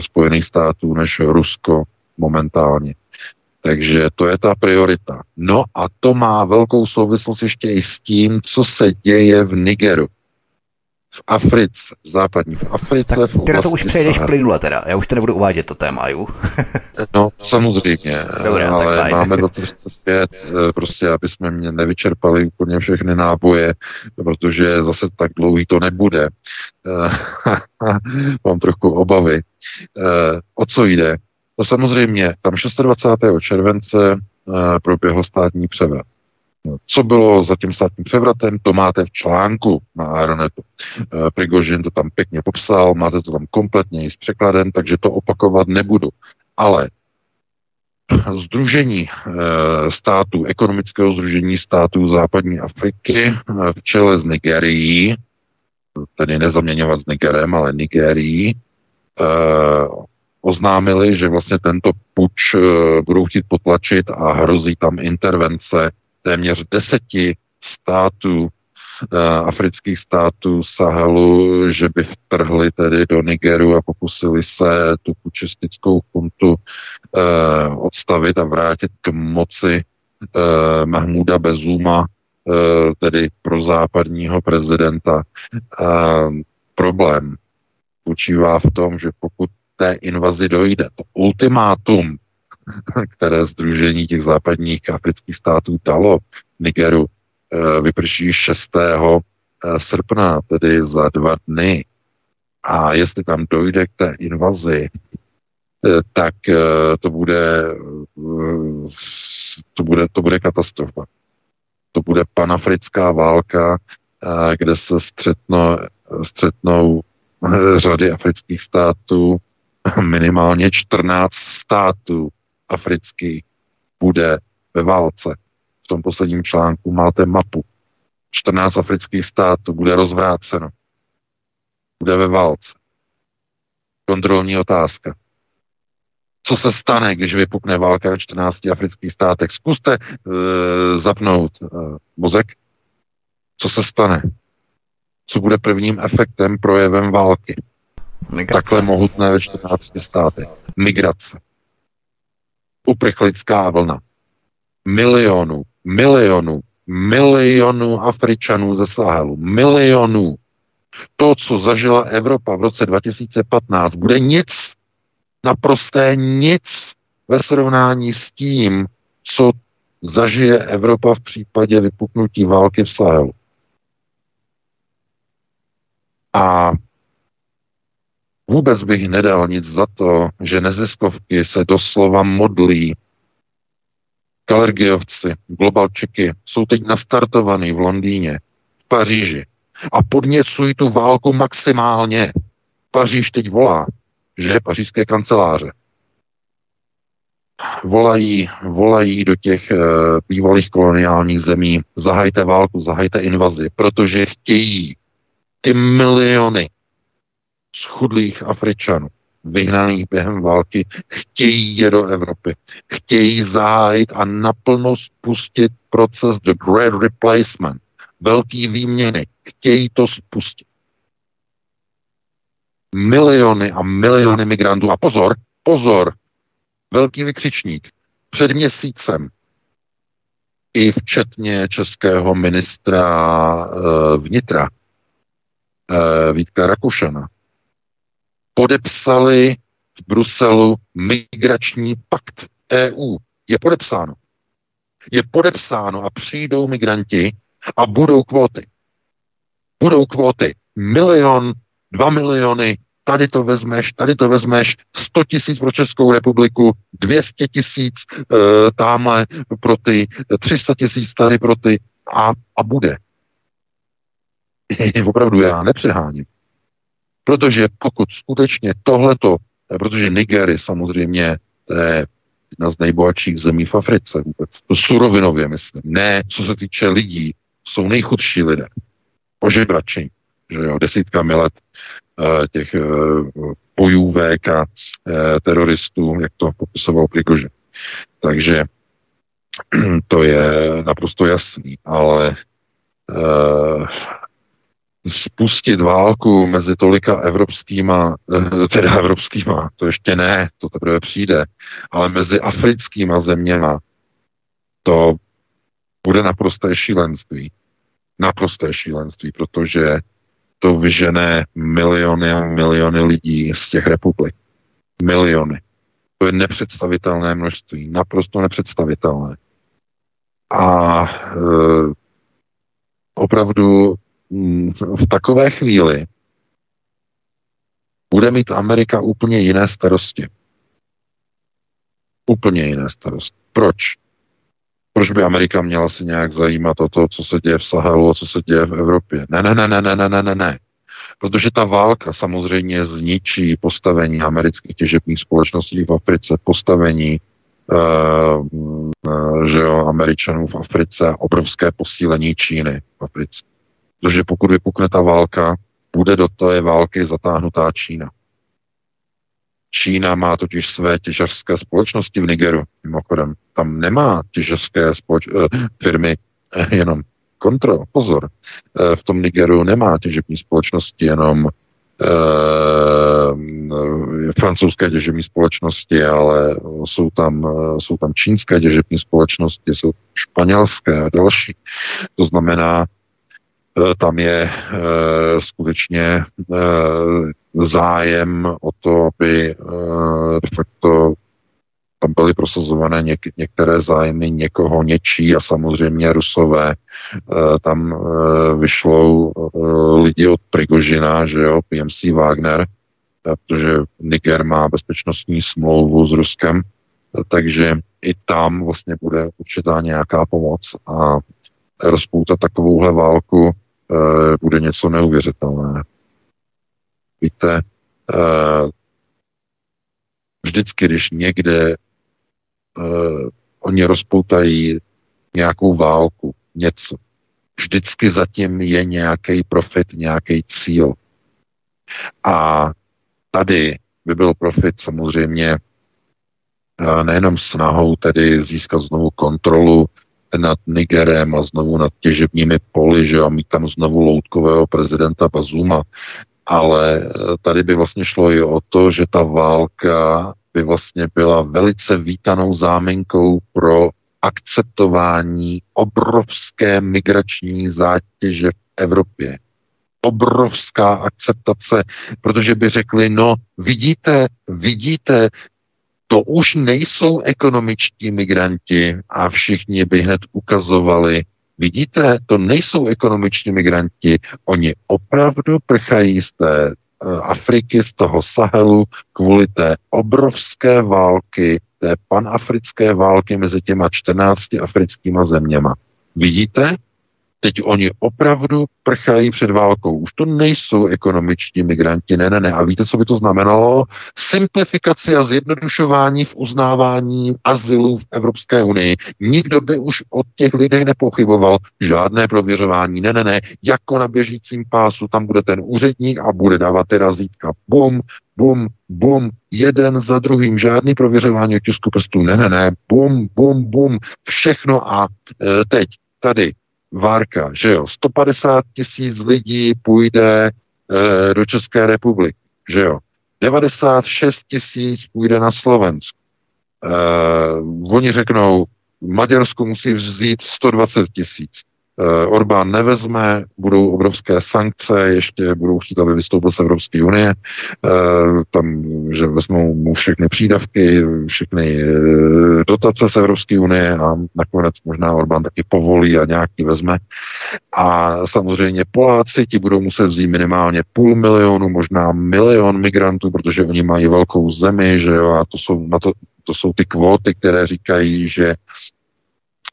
S3: Spojených států než Rusko momentálně. Takže to je ta priorita. No a to má velkou souvislost ještě i s tím, co se děje v Nigeru. v Africe, v západní v Africe.
S1: Tak
S3: v
S1: ty na to už přejdeš plynule teda, já už to nebudu uvádět to téma, jo?
S3: no, samozřejmě,
S1: Dobré,
S3: ale máme 2045, eh, prostě, aby jsme mě nevyčerpali úplně všechny náboje, protože zase tak dlouhý to nebude. Eh, mám trochu obavy. Eh, o co jde? No samozřejmě, tam 26. července proběhl státní převrat. Co bylo za tím státním převratem, to máte v článku na Aeronetu. Eh, Prigožin to tam pěkně popsal, máte to tam kompletně i s překladem, takže to opakovat nebudu. Ale Združení eh, států, ekonomického združení států západní Afriky eh, v čele s Nigerií, tedy nezaměňovat s Nigerem, ale Nigerií, oznámili, že vlastně tento puč budou chtít potlačit a hrozí tam intervence téměř deseti států, eh, afrických států Sahelu, že by vtrhli tedy do Nigeru a pokusili se tu pučistickou kuntu eh, odstavit a vrátit k moci eh, Mahmuda Bezuma, eh, tedy pro západního prezidenta. Eh, problém spočívá v tom, že pokud té invazi dojde, to ultimátum které Združení těch západních afrických států dalo Nigeru, eh, vyprší 6. Eh, srpna, tedy za dva dny. A jestli tam dojde k té invazi, eh, tak to bude, to bude, to bude katastrofa. To bude panafrická válka, kde se střetno, střetnou řady afrických států, minimálně 14 států africký bude ve válce. V tom posledním článku máte mapu. 14 afrických států bude rozvráceno. Bude ve válce. Kontrolní otázka. Co se stane, když vypukne válka ve 14 afrických státech? Zkuste uh, zapnout uh, mozek. Co se stane? Co bude prvním efektem, projevem války? Migrace. Takhle mohutné ve 14 státech. Migrace uprchlická vlna. Milionů, milionů, milionů Afričanů ze Sahelu. Milionů. To, co zažila Evropa v roce 2015, bude nic, naprosté nic ve srovnání s tím, co zažije Evropa v případě vypuknutí války v Sahelu. A Vůbec bych nedal nic za to, že neziskovky se doslova modlí. Kalergiovci, globalčiky jsou teď nastartovaný v Londýně, v Paříži a podněcují tu válku maximálně. Paříž teď volá, že pařížské kanceláře. Volají, volají do těch e, bývalých koloniálních zemí, zahajte válku, zahajte invazi, protože chtějí ty miliony schudlých Afričanů, vyhnaných během války, chtějí je do Evropy. Chtějí zahájit a naplno spustit proces The Great Replacement, velký výměny. Chtějí to spustit. Miliony a miliony migrantů. A pozor, pozor, velký vykřičník. Před měsícem i včetně českého ministra e, vnitra e, Vítka Rakušana, podepsali v Bruselu migrační pakt EU. Je podepsáno. Je podepsáno a přijdou migranti a budou kvóty. Budou kvóty. Milion, dva miliony, tady to vezmeš, tady to vezmeš, 100 tisíc pro Českou republiku, 200 tisíc e, tamhle pro ty, 300 tisíc tady pro ty a, a bude. Opravdu já nepřeháním. Protože pokud skutečně tohleto, protože Nigery samozřejmě to je jedna z nejbohatších zemí v Africe vůbec, to surovinově myslím, ne co se týče lidí, jsou nejchudší lidé, ožebračení, že jo, desítkami let uh, těch uh, bojůvek a uh, teroristů, jak to popisoval Prigožin. Takže to je naprosto jasný, ale spustit válku mezi tolika evropskýma, eh, teda evropskýma, to ještě ne, to teprve přijde, ale mezi africkýma zeměma, to bude naprosté šílenství. Naprosté šílenství, protože to vyžené miliony a miliony lidí z těch republik. Miliony. To je nepředstavitelné množství, naprosto nepředstavitelné. A e, opravdu v takové chvíli bude mít Amerika úplně jiné starosti. Úplně jiné starosti. Proč? Proč by Amerika měla si nějak zajímat o to, co se děje v Sahelu a co se děje v Evropě? Ne, ne, ne, ne, ne, ne, ne, ne, ne. Protože ta válka samozřejmě zničí postavení amerických těžebních společností v Africe, postavení uh, že jo, Američanů v Africe a obrovské posílení Číny v Africe. Protože pokud vypukne ta válka, bude do té války zatáhnutá Čína. Čína má totiž své těžařské společnosti v Nigeru, mimochodem. Tam nemá těžařské společ- eh, firmy eh, jenom kontrol, pozor. Eh, v tom Nigeru nemá těžební společnosti jenom francouzské těžební společnosti, ale jsou tam, jsou tam čínské těžební společnosti, jsou španělské a další. To znamená, Eh, tam je eh, skutečně eh, zájem o to, aby de facto tam byly prosazované něk- některé zájmy někoho, něčí a samozřejmě Rusové. Tam vyšlou lidi od Prigožina, že jo, PMC Wagner, protože Niger má bezpečnostní smlouvu s Ruskem, takže i tam vlastně bude určitá nějaká pomoc a rozpoutat takovouhle válku e, bude něco neuvěřitelné. Víte, e, vždycky, když někde e, oni rozpoutají nějakou válku, něco, vždycky zatím je nějaký profit, nějaký cíl. A tady by byl profit samozřejmě nejenom snahou tedy získat znovu kontrolu nad Nigerem a znovu nad těžebními poli, že a mít tam znovu loutkového prezidenta Bazuma. Ale eh, tady by vlastně šlo i o to, že ta válka by vlastně byla velice vítanou záminkou pro akceptování obrovské migrační zátěže v Evropě. Obrovská akceptace, protože by řekli, no vidíte, vidíte, to už nejsou ekonomičtí migranti a všichni by hned ukazovali, vidíte, to nejsou ekonomičtí migranti, oni opravdu prchají z té eh, Afriky, z toho Sahelu kvůli té obrovské války, té panafrické války mezi těma 14 africkýma zeměma. Vidíte, Teď oni opravdu prchají před válkou. Už to nejsou ekonomičtí migranti, ne, ne, ne. A víte, co by to znamenalo? Simplifikaci a zjednodušování v uznávání azylů v Evropské unii. Nikdo by už od těch lidí nepochyboval. Žádné prověřování, ne, ne, ne. Jako na běžícím pásu, tam bude ten úředník a bude dávat ty razítka. Bum, bum, bum, jeden za druhým, žádný prověřování otisku prstů, ne, ne, ne, bum, bum, bum, všechno a e, teď tady Várka, že jo, 150 tisíc lidí půjde e, do České republiky, že jo, 96 tisíc půjde na Slovensku. E, oni řeknou, Maďarsko musí vzít 120 tisíc. Eh, Orbán nevezme, budou obrovské sankce, ještě budou chtít, aby vystoupil z Evropské unie, eh, tam, že vezmou mu všechny přídavky, všechny eh, dotace z Evropské unie a nakonec možná Orbán taky povolí a nějaký vezme. A samozřejmě Poláci ti budou muset vzít minimálně půl milionu, možná milion migrantů, protože oni mají velkou zemi, že jo, a to jsou, na to, to jsou ty kvóty, které říkají, že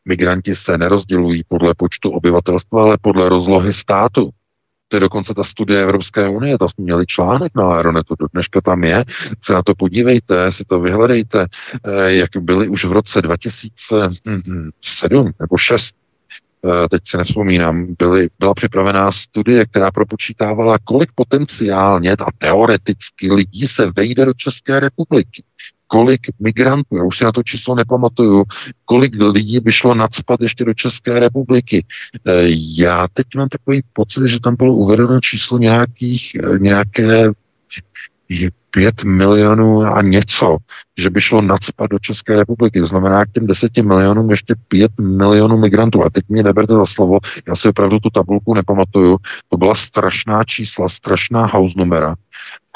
S3: Migranti se nerozdělují podle počtu obyvatelstva, ale podle rozlohy státu. To je dokonce ta studie Evropské unie, tam jsme měli článek na Aeronetu, do dneška tam je, se na to podívejte, si to vyhledejte, eh, jak byly už v roce 2007 nebo 6, eh, teď si nevzpomínám, byly, byla připravená studie, která propočítávala, kolik potenciálně a teoreticky lidí se vejde do České republiky kolik migrantů, já už si na to číslo nepamatuju, kolik lidí by šlo nadspat ještě do České republiky. E, já teď mám takový pocit, že tam bylo uvedeno číslo nějakých, e, nějaké 5 milionů a něco, že by šlo nadspat do České republiky. To znamená, k těm 10 milionům ještě 5 milionů migrantů. A teď mě neberte za slovo, já si opravdu tu tabulku nepamatuju. To byla strašná čísla, strašná house numera.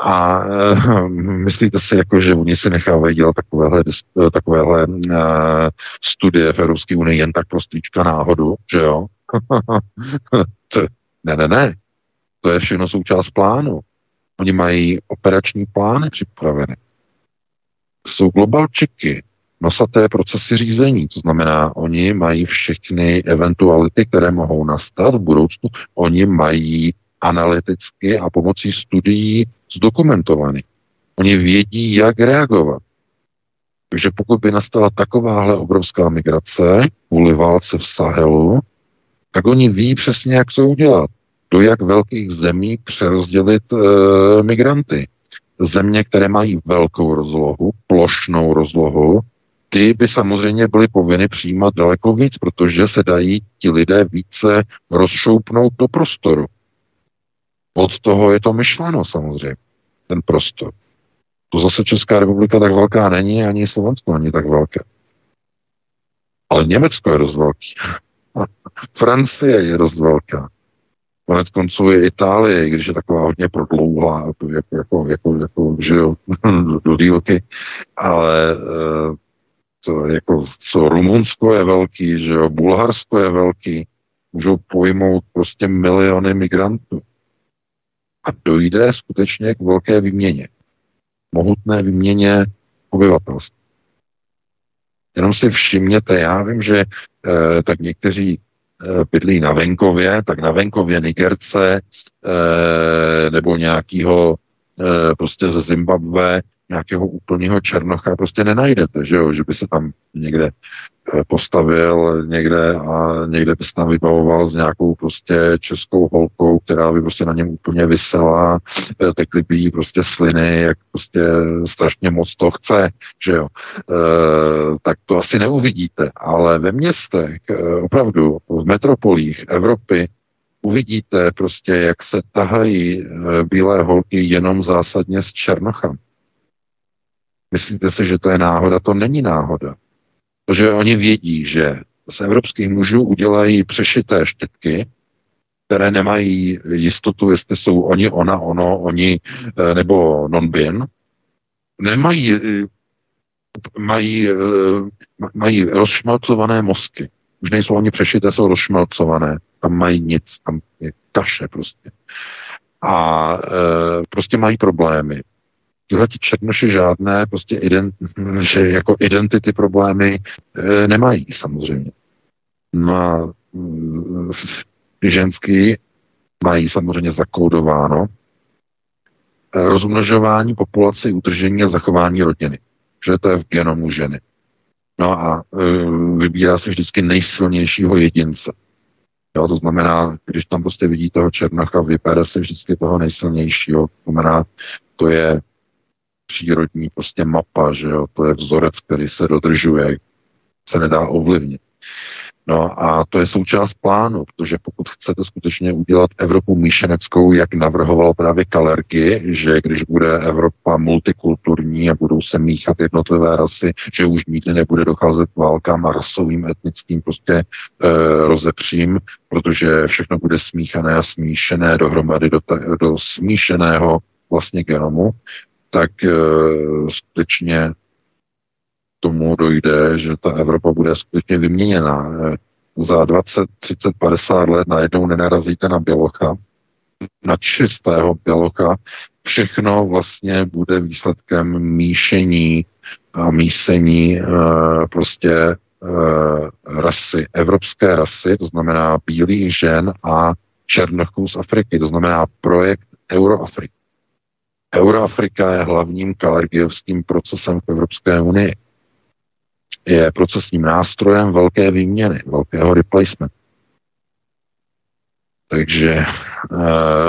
S3: A e, myslíte si, jako, že oni si nechávají dělat takovéhle, takovéhle e, studie v Evropské unii jen tak prostýčka náhodu, že jo? ne, ne, ne. To je všechno součást plánu. Oni mají operační plány připraveny. Jsou globalčiky, nosaté procesy řízení, to znamená, oni mají všechny eventuality, které mohou nastat v budoucnu, oni mají analyticky a pomocí studií zdokumentovaný. Oni vědí, jak reagovat. Takže pokud by nastala takováhle obrovská migrace kvůli válce v Sahelu, tak oni ví přesně, jak to udělat do jak velkých zemí přerozdělit e, migranty. Země, které mají velkou rozlohu, plošnou rozlohu, ty by samozřejmě byly povinny přijímat daleko víc, protože se dají ti lidé více rozšoupnout do prostoru. Od toho je to myšleno samozřejmě, ten prostor. To zase Česká republika tak velká není, ani Slovensko není tak velké. Ale Německo je dost velký. Francie je dost velká. Konec konců je Itálie, když je taková hodně prodlouhá, jako, jako, jako, jako že jo, do, do dílky, ale eh, to, jako, co Rumunsko je velký, že jo, Bulharsko je velký, můžou pojmout prostě miliony migrantů. A dojde skutečně k velké výměně. Mohutné výměně obyvatelstva. Jenom si všimněte, já vím, že eh, tak někteří Eh, bydlí na venkově, tak na venkově Nigerce eh, nebo nějakého eh, prostě ze Zimbabwe, nějakého úplného černocha prostě nenajdete, že jo, že by se tam někde postavil někde a někde by se tam vybavoval s nějakou prostě českou holkou, která by prostě na něm úplně vysela, tekly by jí prostě sliny, jak prostě strašně moc to chce, že jo. E, tak to asi neuvidíte, ale ve městech, opravdu v metropolích Evropy uvidíte prostě, jak se tahají bílé holky jenom zásadně s černochami. Myslíte si, že to je náhoda? To není náhoda. Protože oni vědí, že z evropských mužů udělají přešité štětky, které nemají jistotu, jestli jsou oni, ona, ono, oni eh, nebo non-bin. Nemají, eh, mají, eh, mají rozšmalcované mozky. Už nejsou oni přešité, jsou rozšmalcované. Tam mají nic, tam je kaše prostě. A e, prostě mají problémy tyhle ti černoši žádné prostě ident, že jako identity problémy e, nemají samozřejmě. No a e, ženský mají samozřejmě zakódováno e, rozmnožování populace, utržení a zachování rodiny. Že to je v genomu ženy. No a e, vybírá se vždycky nejsilnějšího jedince. Jo, to znamená, když tam prostě vidí toho černocha, vypadá se vždycky toho nejsilnějšího. To znamená, to je přírodní prostě mapa, že jo, to je vzorec, který se dodržuje, se nedá ovlivnit. No a to je součást plánu, protože pokud chcete skutečně udělat Evropu míšeneckou, jak navrhoval právě Kalerky, že když bude Evropa multikulturní a budou se míchat jednotlivé rasy, že už nikdy nebude docházet k válkám a rasovým, etnickým prostě e, rozepřím, protože všechno bude smíchané a smíšené dohromady do, do smíšeného vlastně genomu, tak e, skutečně tomu dojde, že ta Evropa bude skutečně vyměněná. E, za 20, 30, 50 let najednou nenarazíte na bělocha, na čistého bělocha. Všechno vlastně bude výsledkem míšení a mísení e, prostě e, rasy, evropské rasy, to znamená bílých žen a černochů z Afriky, to znamená projekt Euroafrika. Euroafrika je hlavním kalergiovským procesem v Evropské unii. Je procesním nástrojem velké výměny, velkého replacement. Takže e,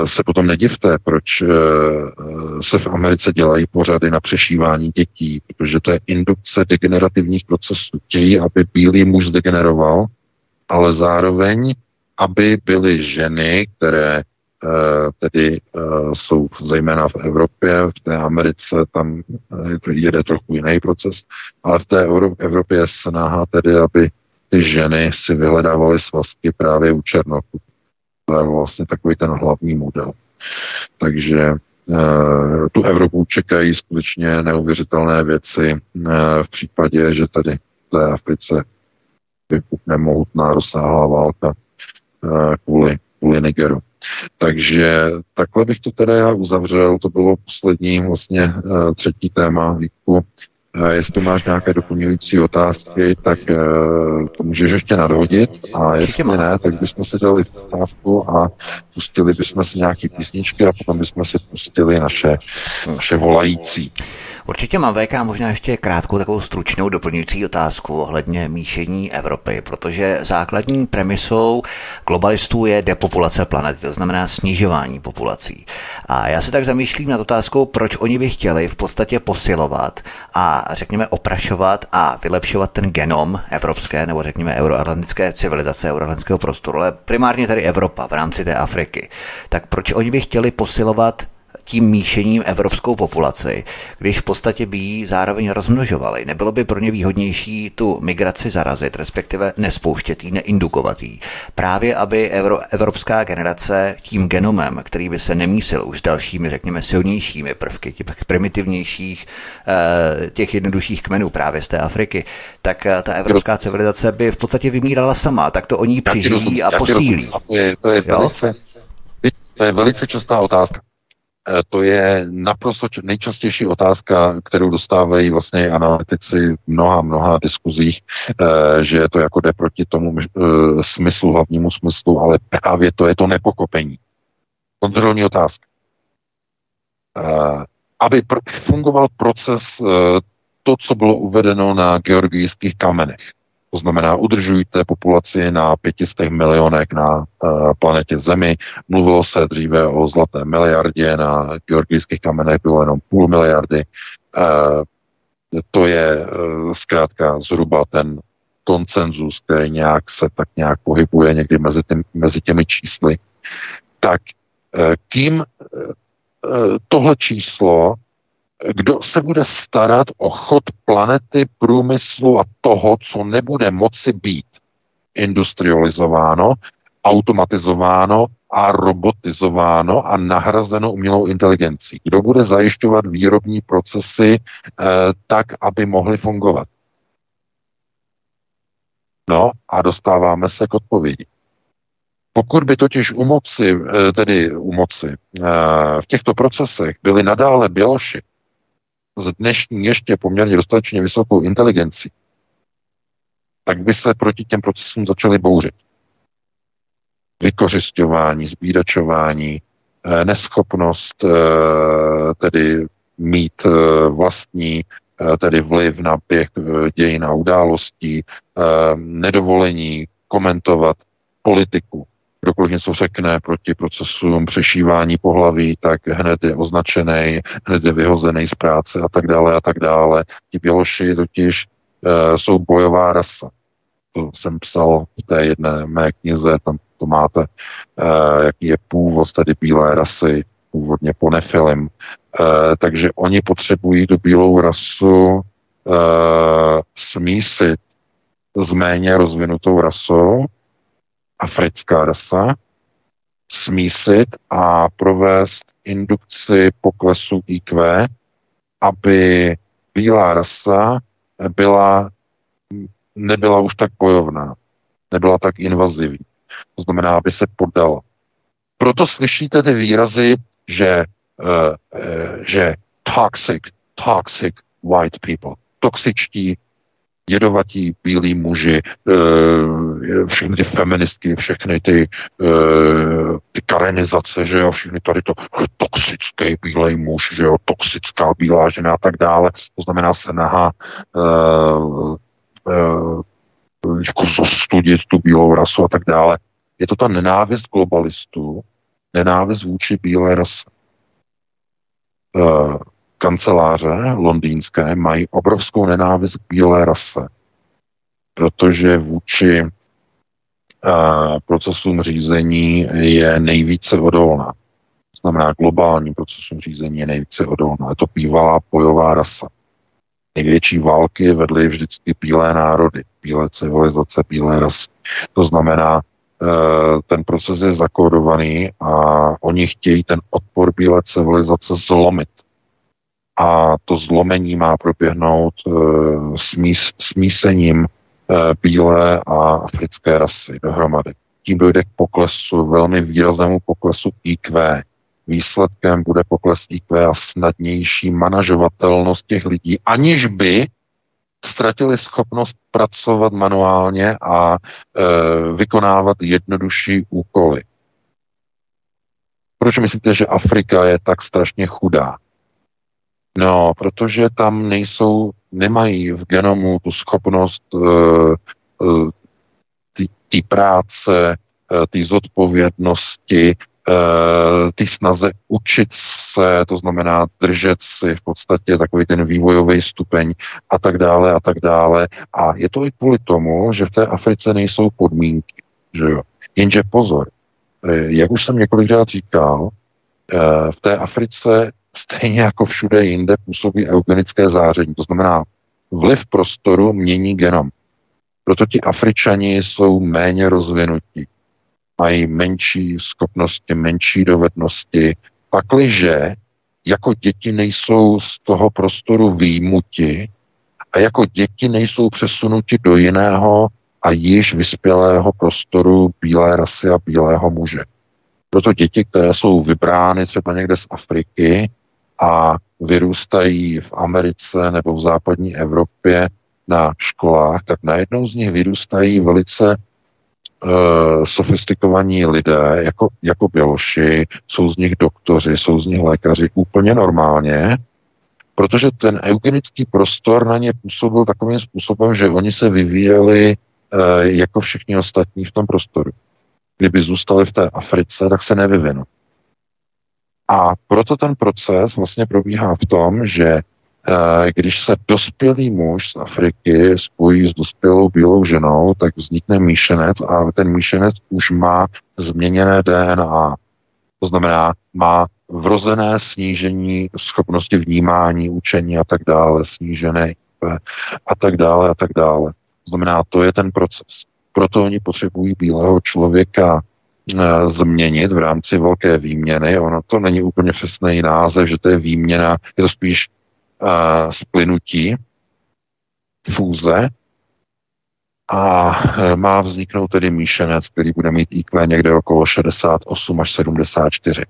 S3: se potom nedivte, proč e, se v Americe dělají pořady na přešívání dětí, protože to je indukce degenerativních procesů. Chtějí, aby bílý muž zdegeneroval, ale zároveň, aby byly ženy, které tedy jsou zejména v Evropě, v té Americe tam jede trochu jiný proces, ale v té Evropě je snaha tedy, aby ty ženy si vyhledávaly svazky právě u Černochů. To je vlastně takový ten hlavní model. Takže tu Evropu čekají skutečně neuvěřitelné věci v případě, že tady v té Africe vypukne mohutná rozsáhlá válka kvůli, kvůli Nigeru. Takže takhle bych to teda já uzavřel, to bylo poslední vlastně třetí téma výku Jestli máš nějaké doplňující otázky, tak uh, to můžeš ještě nadhodit a jestli ne, tak bychom si dali stávku a pustili bychom si nějaký písničky a potom bychom si pustili naše, naše volající.
S1: Určitě mám VK možná ještě krátkou takovou stručnou doplňující otázku ohledně míšení Evropy, protože základní premisou globalistů je depopulace planety, to znamená snižování populací. A já se tak zamýšlím nad otázkou, proč oni by chtěli v podstatě posilovat a řekněme oprašovat a vylepšovat ten genom evropské nebo řekněme euroatlantické civilizace, euroatlantického prostoru, ale primárně tady Evropa v rámci té Afriky. Tak proč oni by chtěli posilovat tím míšením evropskou populaci, když v podstatě by ji zároveň rozmnožovali. Nebylo by pro ně výhodnější tu migraci zarazit, respektive nespouštět ji, neindukovat ji. Právě aby evro, evropská generace tím genomem, který by se nemísil už dalšími, řekněme, silnějšími prvky, těch primitivnějších, eh, těch jednodušších kmenů právě z té Afriky, tak eh, ta evropská civilizace by v podstatě vymírala sama, tak to oni přiživí a posílí.
S3: To je, to, je velice, to je velice častá otázka. Eh, to je naprosto nejčastější otázka, kterou dostávají vlastně analytici v mnoha, mnoha diskuzích, eh, že to jako jde proti tomu eh, smyslu, hlavnímu smyslu, ale právě to je to nepokopení. Kontrolní otázka. Aby fungoval proces to, co bylo uvedeno na georgijských kamenech. To znamená, udržujte populaci na 500 milionech na uh, planetě Zemi. Mluvilo se dříve o zlaté miliardě, na georgijských kamenech bylo jenom půl miliardy. Uh, to je uh, zkrátka zhruba ten koncenzus, který nějak se tak nějak pohybuje někdy mezi, tím, mezi těmi čísly. Tak kým tohle číslo kdo se bude starat o chod planety, průmyslu a toho, co nebude moci být industrializováno, automatizováno a robotizováno a nahrazeno umělou inteligencí. Kdo bude zajišťovat výrobní procesy eh, tak, aby mohly fungovat? No a dostáváme se k odpovědi. Pokud by totiž u moci, eh, tedy u moci, eh, v těchto procesech byly nadále běloši, s dnešní ještě poměrně dostatečně vysokou inteligencí, tak by se proti těm procesům začaly bouřit. Vykořišťování, zbíračování, eh, neschopnost eh, tedy mít eh, vlastní tedy vliv na běh dějin a událostí, nedovolení komentovat politiku, kdokoliv něco řekne proti procesům přešívání pohlaví, tak hned je označený, hned je vyhozený z práce a tak dále a tak dále. Ti běloši totiž e, jsou bojová rasa. To jsem psal v té jedné mé knize, tam to máte, e, jaký je původ tedy bílé rasy, původně po nefilim. E, takže oni potřebují tu bílou rasu e, smísit s méně rozvinutou rasou, africká rasa, smísit a provést indukci poklesu IQ, aby bílá rasa byla, nebyla už tak bojovná, nebyla tak invazivní. To znamená, aby se podala. Proto slyšíte ty výrazy, že, uh, uh, že toxic, toxic white people, toxičtí jedovatí bílí muži, eh, všechny ty feministky, všechny ty, eh, ty karenizace, že jo, všechny tady to toxický bílej muž, že jo, toxická bílá žena a tak dále. To znamená se nahá uh, uh, jako zostudit tu bílou rasu a tak dále. Je to ta nenávist globalistů, nenávist vůči bílé rase. Uh, kanceláře londýnské mají obrovskou nenávist k bílé rase, protože vůči procesům řízení je nejvíce odolná. To znamená, globální procesům řízení je nejvíce odolná. Je to bývalá bojová rasa. Největší války vedly vždycky bílé národy, bílé civilizace, bílé rasy. To znamená, eh, ten proces je zakódovaný a oni chtějí ten odpor bílé civilizace zlomit. A to zlomení má proběhnout eh, smís, smísením eh, bílé a africké rasy dohromady. Tím dojde k poklesu, velmi výraznému poklesu IQ. Výsledkem bude pokles IQ a snadnější manažovatelnost těch lidí, aniž by ztratili schopnost pracovat manuálně a e, vykonávat jednodušší úkoly. Proč myslíte, že Afrika je tak strašně chudá? No, protože tam nejsou, nemají v genomu tu schopnost uh, ty práce, uh, ty zodpovědnosti, ty snaze učit se, to znamená držet si v podstatě takový ten vývojový stupeň a tak dále a tak dále. A je to i kvůli tomu, že v té Africe nejsou podmínky, že jo. Jenže pozor, jak už jsem několikrát říkal, v té Africe stejně jako všude jinde působí eugenické záření. To znamená, vliv prostoru mění genom. Proto ti Afričani jsou méně rozvinutí. Mají menší schopnosti, menší dovednosti. Pakliže jako děti nejsou z toho prostoru výjimuti a jako děti nejsou přesunuti do jiného a již vyspělého prostoru bílé rasy a bílého muže. Proto děti, které jsou vybrány třeba někde z Afriky, a vyrůstají v Americe nebo v západní Evropě na školách, tak najednou z nich vyrůstají velice uh, sofistikovaní lidé, jako, jako běloši, jsou z nich doktoři, jsou z nich lékaři úplně normálně, protože ten eugenický prostor na ně působil takovým způsobem, že oni se vyvíjeli uh, jako všichni ostatní v tom prostoru. Kdyby zůstali v té Africe, tak se nevyvinou. A proto ten proces vlastně probíhá v tom, že eh, když se dospělý muž z Afriky spojí s dospělou bílou ženou, tak vznikne míšenec a ten míšenec už má změněné DNA. To znamená, má vrozené snížení schopnosti vnímání, učení a tak dále, snížené a tak dále a tak dále. To znamená, to je ten proces. Proto oni potřebují bílého člověka změnit v rámci velké výměny. Ono to není úplně přesný název, že to je výměna, je to spíš uh, splynutí, fúze a uh, má vzniknout tedy míšenec, který bude mít IQ někde okolo 68 až 74.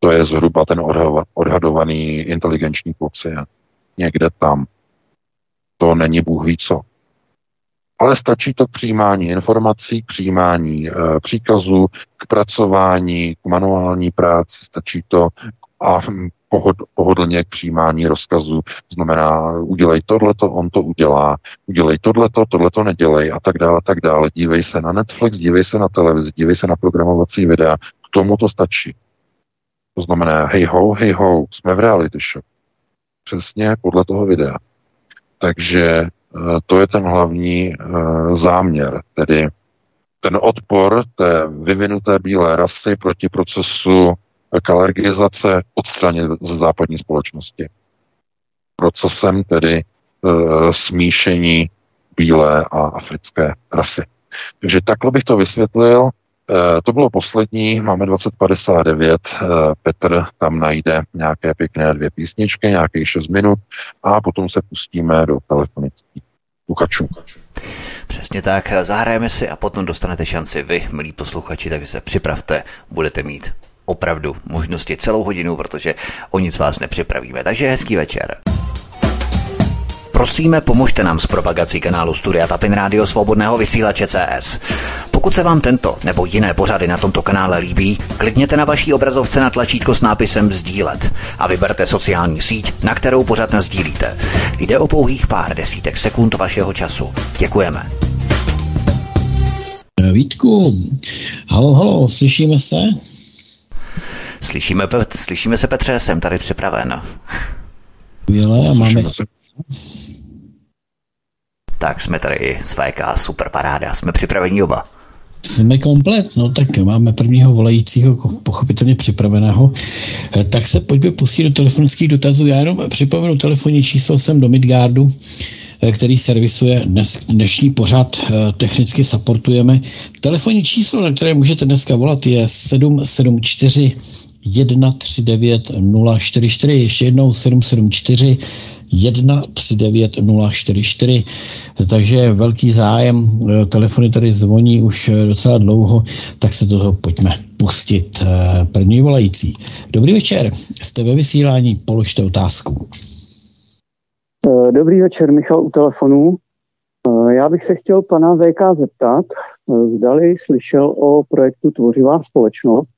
S3: To je zhruba ten odhadovaný inteligenční kvocient. Někde tam. To není Bůh ví co ale stačí to k přijímání informací, k přijímání e, příkazů, k pracování, k manuální práci, stačí to a pohod, pohodlně k přijímání rozkazů. Znamená, udělej tohleto, on to udělá, udělej tohleto, tohleto nedělej a tak dále, tak dále. Dívej se na Netflix, dívej se na televizi, dívej se na programovací videa. K tomu to stačí. To znamená, hej ho, hej ho, jsme v reality show. Přesně podle toho videa. Takže to je ten hlavní eh, záměr, tedy ten odpor té vyvinuté bílé rasy proti procesu kalergizace odstranit ze západní společnosti. Procesem tedy e, smíšení bílé a africké rasy. Takže takhle bych to vysvětlil. E, to bylo poslední, máme 2059, e, Petr tam najde nějaké pěkné dvě písničky, nějakých 6 minut a potom se pustíme do telefonických sluchačů.
S1: Přesně tak, zahrajeme si a potom dostanete šanci vy, milí posluchači, takže se připravte, budete mít opravdu možnosti celou hodinu, protože o nic vás nepřipravíme. Takže hezký večer. Prosíme, pomožte nám s propagací kanálu Studia Tapin Rádio Svobodného vysílače CS. Pokud se vám tento nebo jiné pořady na tomto kanále líbí, klikněte na vaší obrazovce na tlačítko s nápisem Sdílet a vyberte sociální síť, na kterou pořád sdílíte. Jde o pouhých pár desítek sekund vašeho času. Děkujeme.
S2: Vítku, halo, halo, slyšíme se?
S1: Slyšíme, slyšíme se, Petře, jsem tady připraven.
S2: A máme
S1: tak jsme tady i s VK, super paráda, jsme připraveni oba.
S2: Jsme komplet, no tak máme prvního volajícího pochopitelně připraveného. Eh, tak se pojďme pustit do telefonických dotazů. Já jenom připomenu telefonní číslo jsem do Midgardu, eh, který servisuje dnes, dnešní pořad, eh, technicky supportujeme. Telefonní číslo, na které můžete dneska volat, je 774 139 044, ještě jednou 774 139 044. Takže velký zájem, eh, telefony tady zvoní už eh, docela dlouho, tak se toho pojďme pustit. Eh, první volající. Dobrý večer, jste ve vysílání, položte otázku.
S4: Dobrý večer, Michal u telefonu. Já bych se chtěl pana VK zeptat, zdali slyšel o projektu Tvořivá společnost,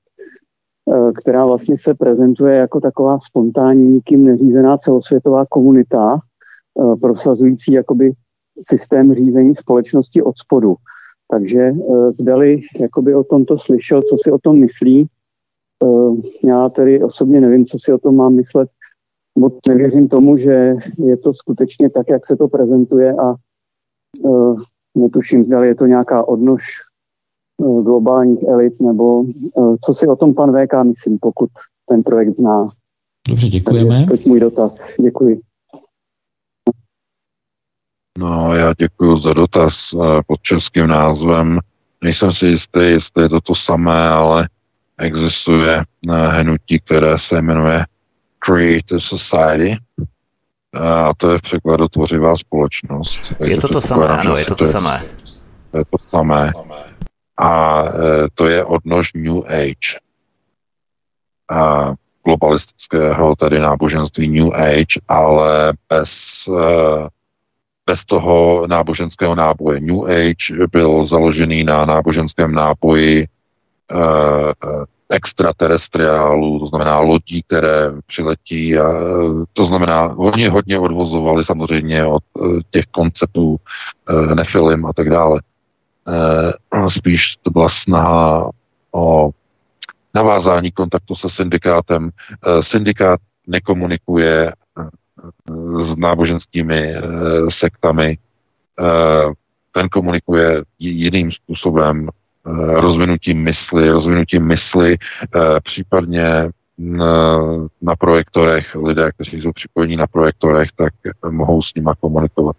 S4: která vlastně se prezentuje jako taková spontánní, nikým neřízená celosvětová komunita, eh, prosazující jakoby systém řízení společnosti od spodu. Takže eh, zdali jakoby o tomto slyšel, co si o tom myslí. Já tedy osobně nevím, co si o tom mám myslet, moc nevěřím tomu, že je to skutečně tak, jak se to prezentuje a netuším, zdali je to nějaká odnož Eh, globálních elit, nebo eh, co si o tom pan VK myslím, pokud ten projekt zná.
S2: Dobře, děkujeme.
S4: To je můj dotaz. Děkuji.
S3: No, já děkuji za dotaz eh, pod českým názvem. Nejsem si jistý, jestli je to to samé, ale existuje hnutí, které se jmenuje Creative Society, a to je v překladu tvořivá společnost.
S1: Je to to samé, ano, je to to samé.
S3: To je to samé a e, to je odnož New Age. A globalistického, tedy náboženství New Age, ale bez, e, bez toho náboženského náboje. New Age byl založený na náboženském náboji e, extraterestriálů, to znamená lodí, které přiletí. A, to znamená, oni hodně odvozovali samozřejmě od těch konceptů Nefilim a tak dále. Eh, spíš to byla snaha o navázání kontaktu se syndikátem. Eh, syndikát nekomunikuje eh, s náboženskými sektami, ten komunikuje jiným způsobem, rozvinutím mysli, rozvinutím mysli, případně na projektorech, lidé, kteří jsou připojení na projektorech, tak mohou s nima komunikovat.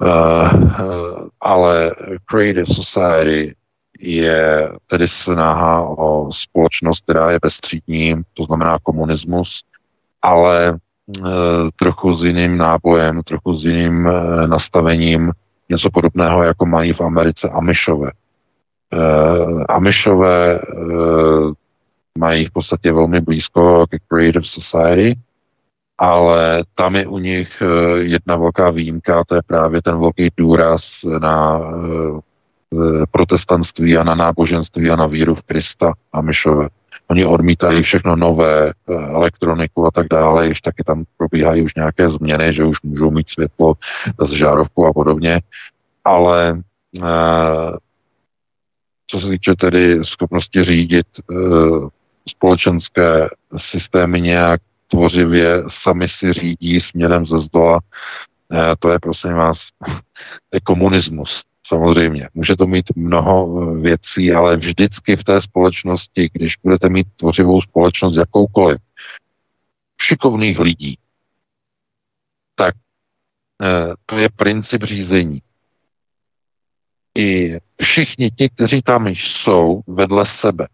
S3: Uh, ale Creative Society je tedy snaha o společnost, která je bezstřídní, to znamená komunismus, ale uh, trochu s jiným nábojem, trochu s jiným nastavením, něco podobného, jako mají v Americe Amishové. Amishové mají v podstatě velmi blízko ke Creative Society, ale tam je u nich eh, jedna velká výjimka, to je právě ten velký důraz na eh, protestantství a na náboženství a na víru v Krista a Myšové. Oni odmítají všechno nové, eh, elektroniku a tak dále, ještě taky tam probíhají už nějaké změny, že už můžou mít světlo z žárovku a podobně, ale co se týče tedy schopnosti řídit společenské systémy nějak tvořivě sami si řídí směrem ze zdola. Eh, to je, prosím vás, komunismus. Samozřejmě. Může to mít mnoho eh, věcí, ale vždycky v té společnosti, když budete mít tvořivou společnost jakoukoliv, šikovných lidí, tak eh, to je princip řízení. I všichni ti, kteří tam jsou vedle sebe,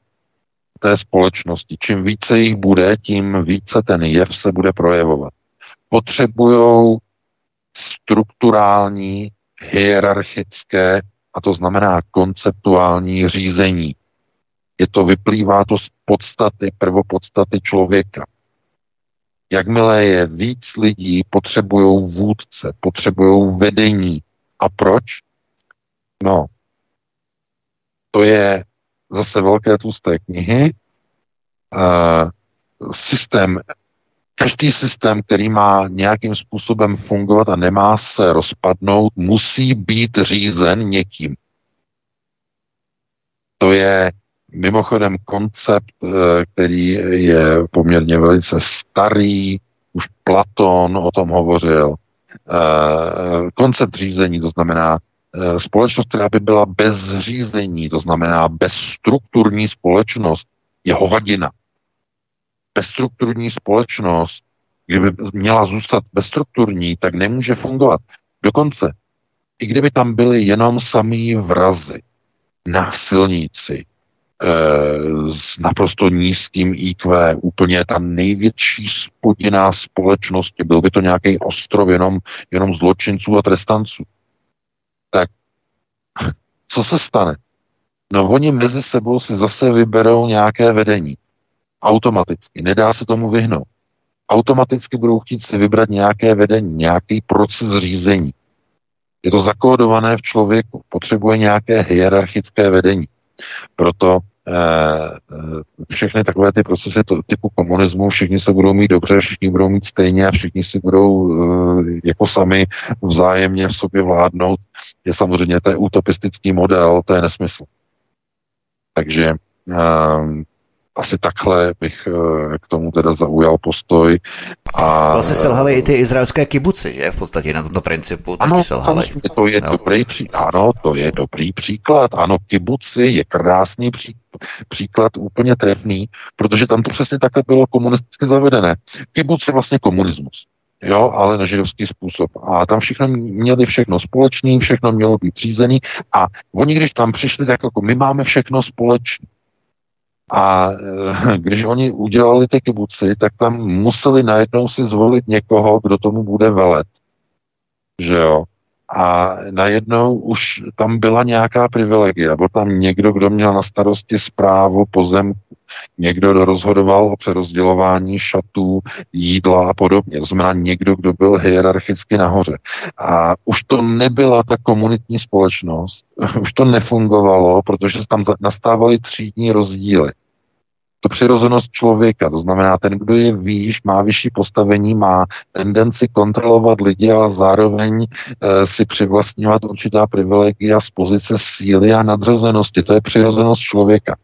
S3: té společnosti. Čím více jich bude, tím více ten jev se bude projevovat. Potřebují strukturální, hierarchické, a to znamená konceptuální řízení. Je to, vyplývá to z podstaty, prvopodstaty člověka. Jakmile je víc lidí, potřebují vůdce, potřebují vedení. A proč? No, to je zase velké tlusté knihy. Systém, každý systém, který má nějakým způsobem fungovat a nemá se rozpadnout, musí být řízen někým. To je mimochodem koncept, e, který je poměrně velice starý, už Platon o tom hovořil. E, koncept řízení, to znamená společnost, která by byla bez řízení, to znamená bezstrukturní společnost, je hovadina. Bezstrukturní společnost, kdyby měla zůstat bezstrukturní, tak nemůže fungovat. Dokonce, i kdyby tam byly jenom samý vrazy, násilníci, Eh, s naprosto nízkým IQ, úplně ta největší spodina společnosti, byl by to nějaký ostrov jenom, jenom zločinců a trestanců. Co se stane? No oni mezi sebou si zase vyberou nějaké vedení. Automaticky. Nedá se tomu vyhnout. Automaticky budou chtít si vybrat nějaké vedení, nějaký proces řízení. Je to zakódované v člověku. Potřebuje nějaké hierarchické vedení. Proto Eh, všechny takové ty procesy to, typu komunismu, všichni se budou mít dobře, všichni budou mít stejně a všichni si budou eh, jako sami vzájemně v sobě vládnout, je samozřejmě to je utopistický model, to je nesmysl. Takže eh, asi takhle bych k tomu teda zaujal postoj.
S1: A... Vlastně selhaly i ty izraelské kibuci, že? V podstatě na tomto principu taky ano, selhaly.
S3: to je no. dobrý příklad. Ano, to je dobrý příklad. Ano, kibuci je krásný příklad příklad úplně trefný, protože tam to přesně takhle bylo komunisticky zavedené. Kibuc je vlastně komunismus. Jo, ale na židovský způsob. A tam všechno měli všechno společný, všechno mělo být řízený a oni, když tam přišli, tak jako my máme všechno společné. A e, když oni udělali ty kibuci, tak tam museli najednou si zvolit někoho, kdo tomu bude velet. Že jo? a najednou už tam byla nějaká privilegie. Byl tam někdo, kdo měl na starosti zprávu pozemku, někdo, kdo rozhodoval o přerozdělování šatů, jídla a podobně. To znamená někdo, kdo byl hierarchicky nahoře. A už to nebyla ta komunitní společnost, už to nefungovalo, protože tam nastávaly třídní rozdíly přirozenost člověka. To znamená, ten, kdo je výš, má vyšší postavení, má tendenci kontrolovat lidi, ale zároveň e, si přivlastňovat určitá privilegia z pozice síly a nadřazenosti. To je přirozenost člověka.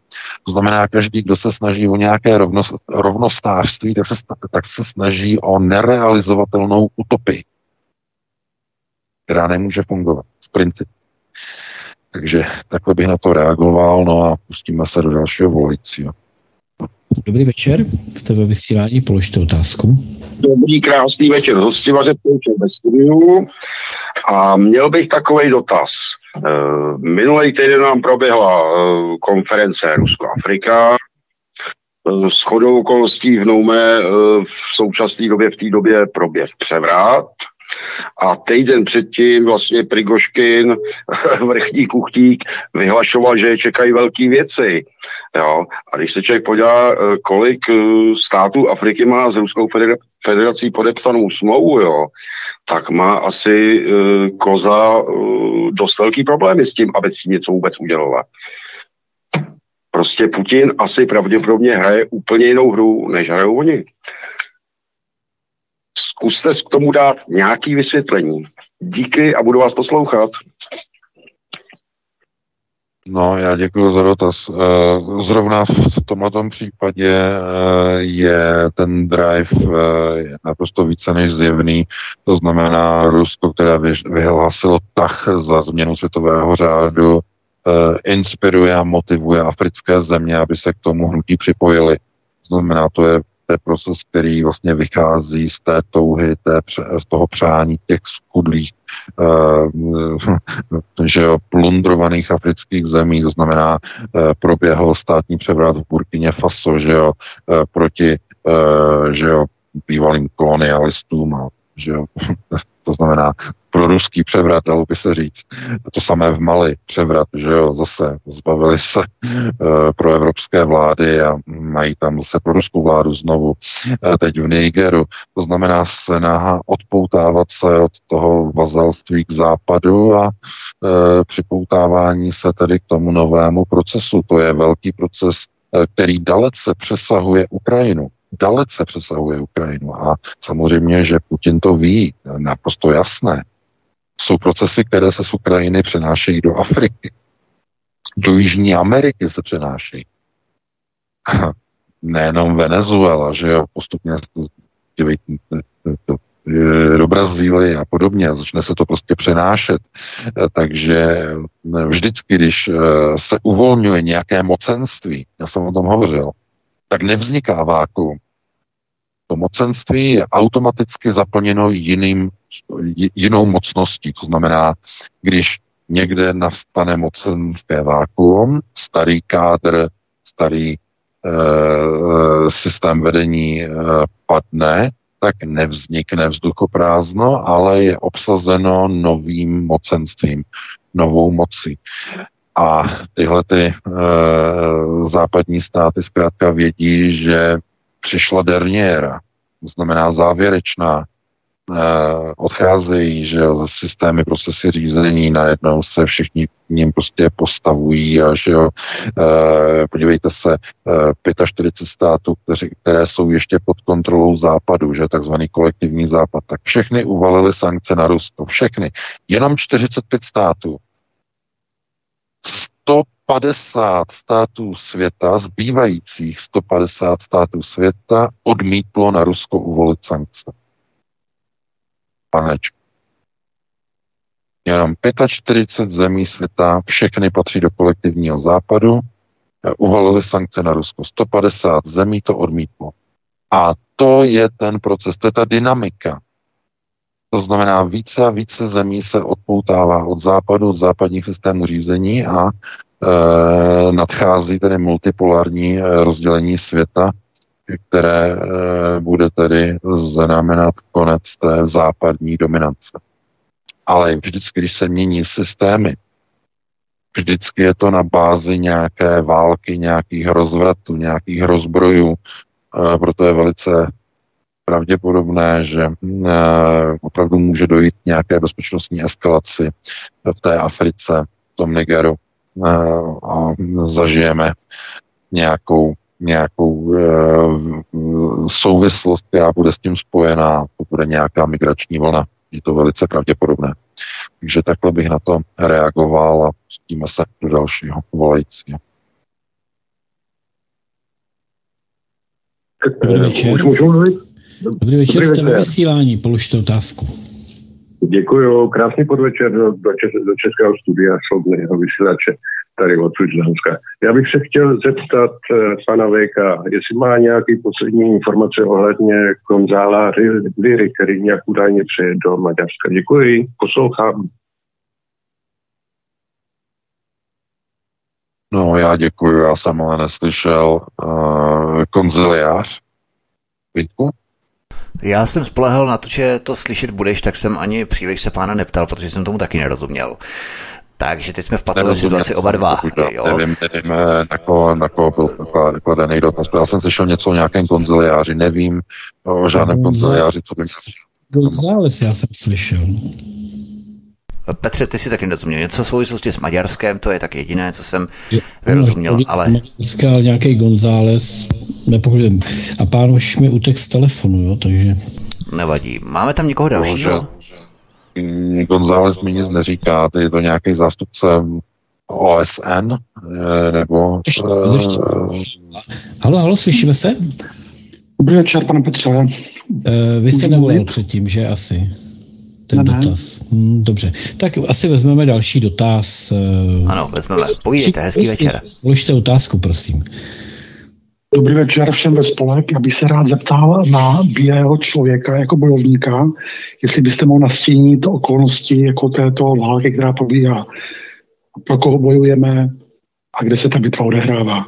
S3: To znamená, každý, kdo se snaží o nějaké rovnost, rovnostářství, tak se, tak se snaží o nerealizovatelnou utopii, která nemůže fungovat v principu. Takže takhle bych na to reagoval, no a pustíme se do dalšího volajícího.
S2: Dobrý večer, jste ve vysílání, položte otázku.
S5: Dobrý, krásný večer, hostivaře ve studiu. A měl bych takový dotaz. Eh, minulý týden nám proběhla eh, konference Rusko-Afrika. Eh, s chodou okolností v Noume v současné době, v té době proběh převrat a týden předtím vlastně Prigoškin, vrchní kuchtík, vyhlašoval, že čekají velké věci. Jo? A když se člověk podívá, eh, kolik eh, států Afriky má s Ruskou federací podepsanou smlouvu, jo, tak má asi uh, Koza dost velký problémy s tím, aby si něco vůbec udělala. Prostě Putin asi pravděpodobně hraje úplně jinou hru, než hrajou oni. Zkuste k tomu dát nějaký vysvětlení. Díky a budu vás poslouchat.
S3: No, já děkuji za dotaz. Eh, zrovna v tomto případě eh, je ten drive eh, naprosto více než zjevný. To znamená Rusko, které vyhlásilo tah za změnu světového řádu, inspiruje a motivuje africké země, aby se k tomu hnutí připojili. Znamená, to je to je proces, který vlastně vychází z té touhy, té, z toho přání těch skudlých, uh, že jo, plundrovaných afrických zemí, to znamená, uh, proběhl státní převrat v Burkině Faso, že jo, uh, proti, uh, že jo, bývalým kolonialistům a že jo, to znamená pro ruský převrat, dalo by se říct. To samé v Mali převrat, že jo, zase zbavili se uh, pro evropské vlády a mají tam zase pro ruskou vládu znovu uh, teď v Nigeru. To znamená snaha odpoutávat se od toho vazalství k západu a uh, připoutávání se tedy k tomu novému procesu. To je velký proces, uh, který dalece přesahuje Ukrajinu dalece přesahuje Ukrajinu. A samozřejmě, že Putin to ví, naprosto jasné. Jsou procesy, které se z Ukrajiny přenášejí do Afriky. Do Jižní Ameriky se přenášejí. Nejenom Venezuela, že jo, postupně do Brazílie a podobně. Začne se to prostě přenášet. Takže vždycky, když se uvolňuje nějaké mocenství, já jsem o tom hovořil, tak nevzniká vákuum. To mocenství je automaticky zaplněno jiným, jinou mocností. To znamená, když někde nastane mocenské vákuum, starý kádr, starý e, systém vedení e, padne, tak nevznikne vzduchoprázdno, ale je obsazeno novým mocenstvím, novou mocí. A tyhle ty e, západní státy zkrátka vědí, že přišla derniéra, to znamená závěrečná, odcházejí, že jo, ze systémy procesy řízení, najednou se všichni k ním prostě postavují a že jo, e, podívejte se, e, 45 států, kteři, které jsou ještě pod kontrolou západu, že takzvaný kolektivní západ, tak všechny uvalily sankce na Rusko, všechny. Jenom 45 států 150 států světa, zbývajících 150 států světa, odmítlo na Rusko uvolit sankce. Panečku. Jenom 45 zemí světa, všechny patří do kolektivního západu, uvalili sankce na Rusko. 150 zemí to odmítlo. A to je ten proces, to je ta dynamika. To znamená, více a více zemí se odpoutává od západu, od západních systémů řízení a e, nadchází tedy multipolární e, rozdělení světa, které e, bude tedy znamenat konec té západní dominance. Ale vždycky, když se mění systémy, vždycky je to na bázi nějaké války, nějakých rozvratů, nějakých rozbrojů, e, proto je velice pravděpodobné, že eh, opravdu může dojít nějaké bezpečnostní eskalaci v té Africe, v tom Nigeru eh, a zažijeme nějakou, nějakou eh, souvislost, která bude s tím spojená, to bude nějaká migrační vlna. Je to velice pravděpodobné. Takže takhle bych na to reagoval a pustíme se do dalšího volajícího.
S2: Dobrý večer. Můžu mluvit? Dobrý večer, Dobrý jste ve vysílání, položte otázku.
S6: Děkuji, krásný podvečer do, do, Čes, do Českého studia Slobodného vysílače tady odsud z Dánska. Já bych se chtěl zeptat uh, pana VK, jestli má nějaký poslední informace ohledně Gonzála Viry, který nějak údajně přeje do Maďarska. Děkuji, poslouchám.
S3: No, já děkuji, já jsem ale neslyšel uh, konziliář. Vítku?
S1: Já jsem spolehal na to, že to slyšet budeš, tak jsem ani příliš se pána neptal, protože jsem tomu taky nerozuměl. Takže teď jsme v patové situaci oba dva.
S3: Jo? Nevím, nevím na, koho, na koho byl kladený dotaz. Já jsem slyšel něco o nějakém konziliáři, nevím o žádném konziliáři, co by
S2: měl. González já jsem slyšel.
S1: Petře, ty si taky nerozuměl. Něco v souvislosti s Maďarskem, to je tak jediné, co jsem vyrozuměl, ale...
S2: Maďarska, nějaký González, nepochopím. A pán už mi utek z telefonu, jo, takže...
S1: Nevadí. Máme tam někoho dalšího?
S3: González mi nic neříká, je to nějaký zástupce OSN, eh, nebo... Ještě, ještě.
S2: Uh... Halo, halo, slyšíme se?
S7: Dobrý večer, pane Petře. Uh,
S2: vy jste nevolil předtím, že asi? ten ne, dotaz. Hmm, dobře, tak asi vezmeme další dotaz.
S1: Eh, ano, vezmeme. Povídejte, hezký večer.
S2: Položte otázku, prosím.
S7: Dobrý večer všem ve spolek. Já bych se rád zeptal na bílého člověka jako bojovníka, jestli byste mohl nastínit okolnosti jako této války, která probíhá. Pro koho bojujeme a kde se ta bitva odehrává.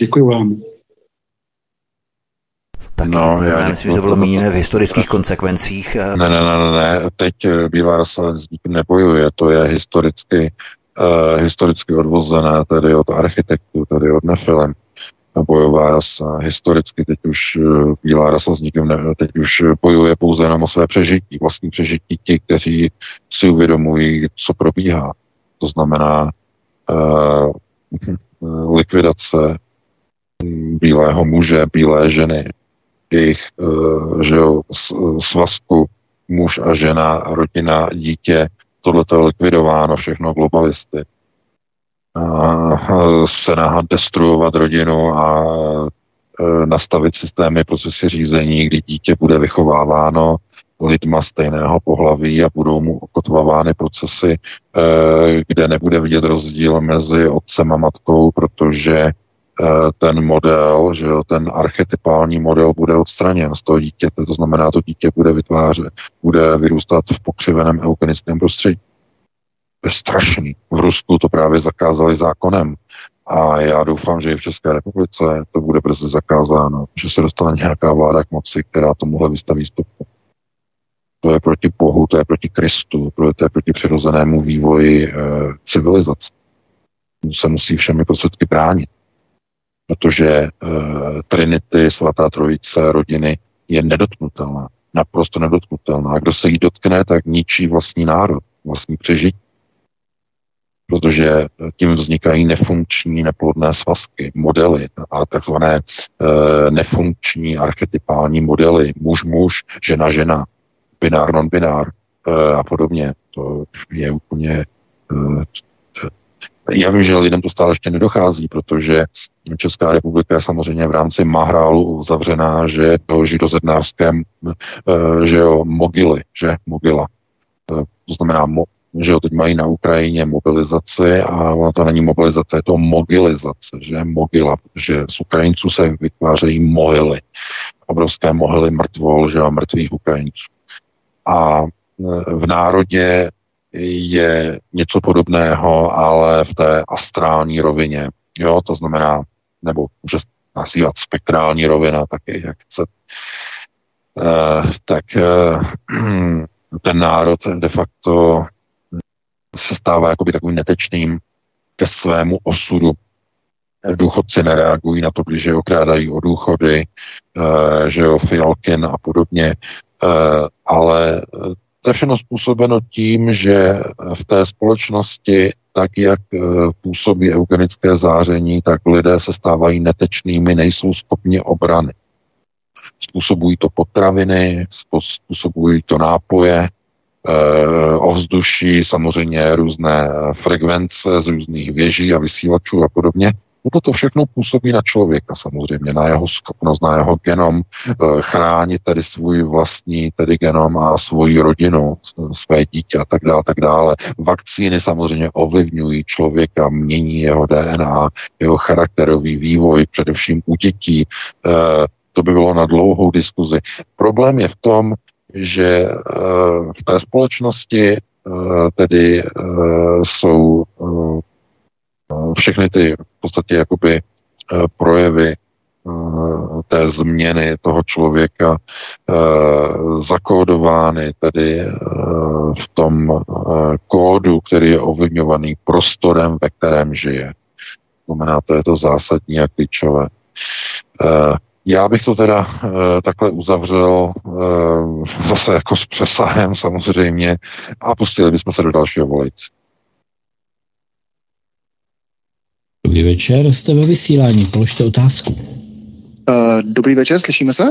S7: Děkuji vám.
S1: Tak no, já, já myslím, že to bylo míněné v historických konsekvencích.
S3: Eh. Ne, ne, ne, ne, teď eh, Bílá rasa s nikým nebojuje, to je historicky, uh, historicky odvozené tedy od architektů, tedy od nefilem. Bojová rasa, historicky teď už Bílá rasa s nikým ne, teď už bojuje pouze jenom o své přežití, vlastní přežití ti, kteří si uvědomují, co probíhá. To znamená uh, likvidace bílého muže, bílé ženy, jejich eh, že svazku muž a žena, rodina, dítě, tohle je likvidováno, všechno globalisty. A snaha destruovat rodinu a eh, nastavit systémy procesy řízení, kdy dítě bude vychováváno lidma stejného pohlaví a budou mu okotvovány procesy, kde nebude vidět rozdíl mezi otcem a matkou, protože ten model, že jo, ten archetypální model bude odstraněn z toho dítěte, to znamená, to dítě bude vytvářet, bude vyrůstat v pokřiveném eugenickém prostředí. To strašný. V Rusku to právě zakázali zákonem. A já doufám, že i v České republice to bude brzy zakázáno, že se dostane nějaká vláda k moci, která tomuhle vystaví stopku. To je proti Bohu, to je proti Kristu, to je proti přirozenému vývoji e, civilizace. Se musí všemi prostředky bránit. Protože e, Trinity, svatá trojice, rodiny je nedotknutelná. Naprosto nedotknutelná. A kdo se jí dotkne, tak ničí vlastní národ, vlastní přežití protože tím vznikají nefunkční neplodné svazky, modely a takzvané e, nefunkční archetypální modely, muž-muž, žena-žena, binár, non-binár e, a podobně. To je úplně... E, já vím, že lidem to stále ještě nedochází, protože Česká republika je samozřejmě v rámci Mahrálu zavřená, že to židozednářském, že jo, mogily, že mogila. To znamená mo, že jo, teď mají na Ukrajině mobilizaci a ona to není mobilizace, je to mogilizace, že mogila, že z Ukrajinců se vytvářejí mohyly, obrovské mohyly mrtvol, že jo, mrtvých Ukrajinců. A e, v národě je něco podobného, ale v té astrální rovině, jo, to znamená, nebo může nazývat spektrální rovina, taky, jak chce. Uh, tak uh, ten národ de facto se stává jakoby takovým netečným ke svému osudu. Důchodci nereagují na to, když je okrádají o důchody, eh, že jo, Fialkin a podobně, eh, ale to je všechno způsobeno tím, že v té společnosti, tak jak eh, působí eugenické záření, tak lidé se stávají netečnými, nejsou schopni obrany. Způsobují to potraviny, způsobují to nápoje, Eh, ovzduší, samozřejmě různé eh, frekvence z různých věží a vysílačů a podobně. No toto všechno působí na člověka samozřejmě, na jeho schopnost, na jeho genom, eh, chránit tedy svůj vlastní tedy genom a svoji rodinu, své dítě a tak dále, tak dále. Vakcíny samozřejmě ovlivňují člověka, mění jeho DNA, jeho charakterový vývoj, především u dětí. To by bylo na dlouhou diskuzi. Problém je v tom, že eh, v té společnosti eh, tedy eh, jsou všechny ty v podstatě jakoby projevy té změny toho člověka zakódovány tedy v tom kódu, který je ovlivňovaný prostorem, ve kterém žije. Znamená, to je to zásadní a klíčové. Já bych to teda e, takhle uzavřel e, zase jako s přesahem samozřejmě a pustili bychom se do dalšího volejce.
S2: Dobrý večer, jste ve vysílání, položte otázku.
S8: Uh, dobrý večer, slyšíme se?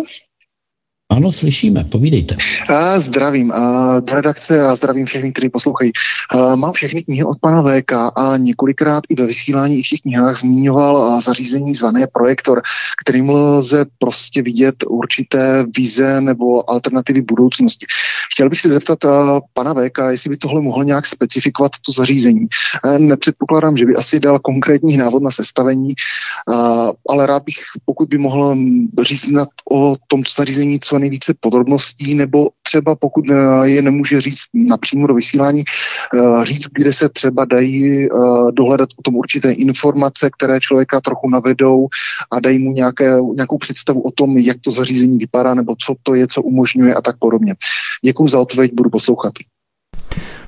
S2: Ano, slyšíme, povídejte.
S8: A zdravím a redakce a zdravím všechny, kteří poslouchají. A mám všechny knihy od pana VK a několikrát i ve vysílání i v těch knihách zmiňoval zařízení zvané projektor, kterým lze prostě vidět určité vize nebo alternativy budoucnosti. Chtěl bych se zeptat pana VK, jestli by tohle mohlo nějak specifikovat to zařízení. Nepředpokládám, že by asi dal konkrétní návod na sestavení, ale rád bych, pokud by mohl říct o tomto zařízení co nejvíce podrobností, nebo třeba pokud eh, je nemůže říct napřímo do vysílání, eh, říct, kde se třeba dají eh, dohledat o tom určité informace, které člověka trochu navedou a dají mu nějaké, nějakou představu o tom, jak to zařízení vypadá, nebo co to je, co umožňuje a tak podobně. Děkuji za odpověď, budu poslouchat.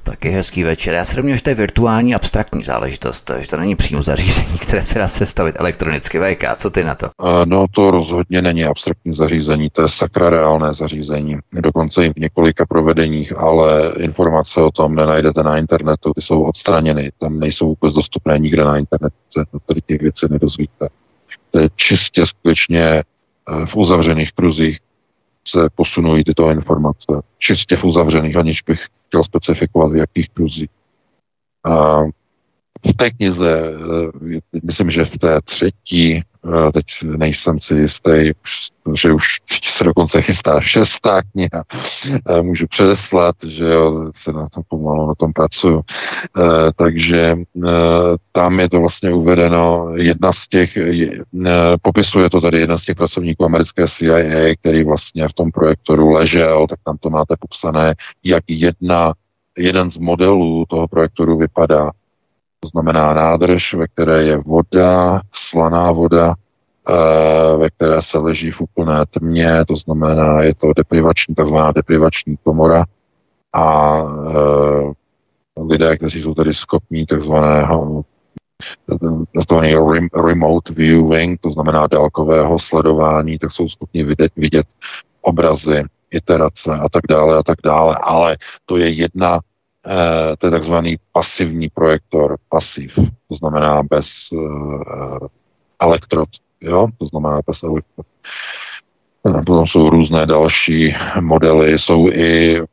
S1: Taky hezký večer. Já se domnívám, že to je virtuální abstraktní záležitost, že to není přímo zařízení, které se dá sestavit elektronicky. VK, co ty na to?
S3: No to rozhodně není abstraktní zařízení, to je sakra reálné zařízení. Dokonce i v několika provedeních, ale informace o tom nenajdete na internetu, ty jsou odstraněny, tam nejsou vůbec dostupné nikde na internetu, se tady těch věcí nedozvíte. To je čistě skutečně eh, v uzavřených kruzích se posunují tyto informace. Čistě v uzavřených, aniž bych chtěl specifikovat, v jakých kruzích. A v té knize, myslím, že v té třetí Eh, teď nejsem si jistý, že už se dokonce chystá šestá kniha, eh, můžu předeslat, že jo, se na tom pomalu na tom pracuju. Eh, takže tam je to vlastně uvedeno, jedna z těch, popisuje to tady jeden z těch pracovníků americké CIA, který vlastně v tom projektoru ležel, tak tam to máte popsané, jak jedna, jeden z modelů toho projektoru vypadá to znamená nádrž, ve které je voda, slaná voda, eh, ve které se leží v úplné tmě, to znamená, je to deprivační, takzvaná deprivační komora. A eh, lidé, kteří jsou tedy schopní takzvaného takzvaný remote viewing, to znamená dálkového sledování, tak jsou schopni vidět, vidět obrazy, iterace a tak dále a tak dále, ale to je jedna Eh, to je takzvaný pasivní projektor, pasiv, to znamená bez uh, elektrod, jo, to znamená bez elektrod. Eh, potom jsou různé další modely, jsou i uh,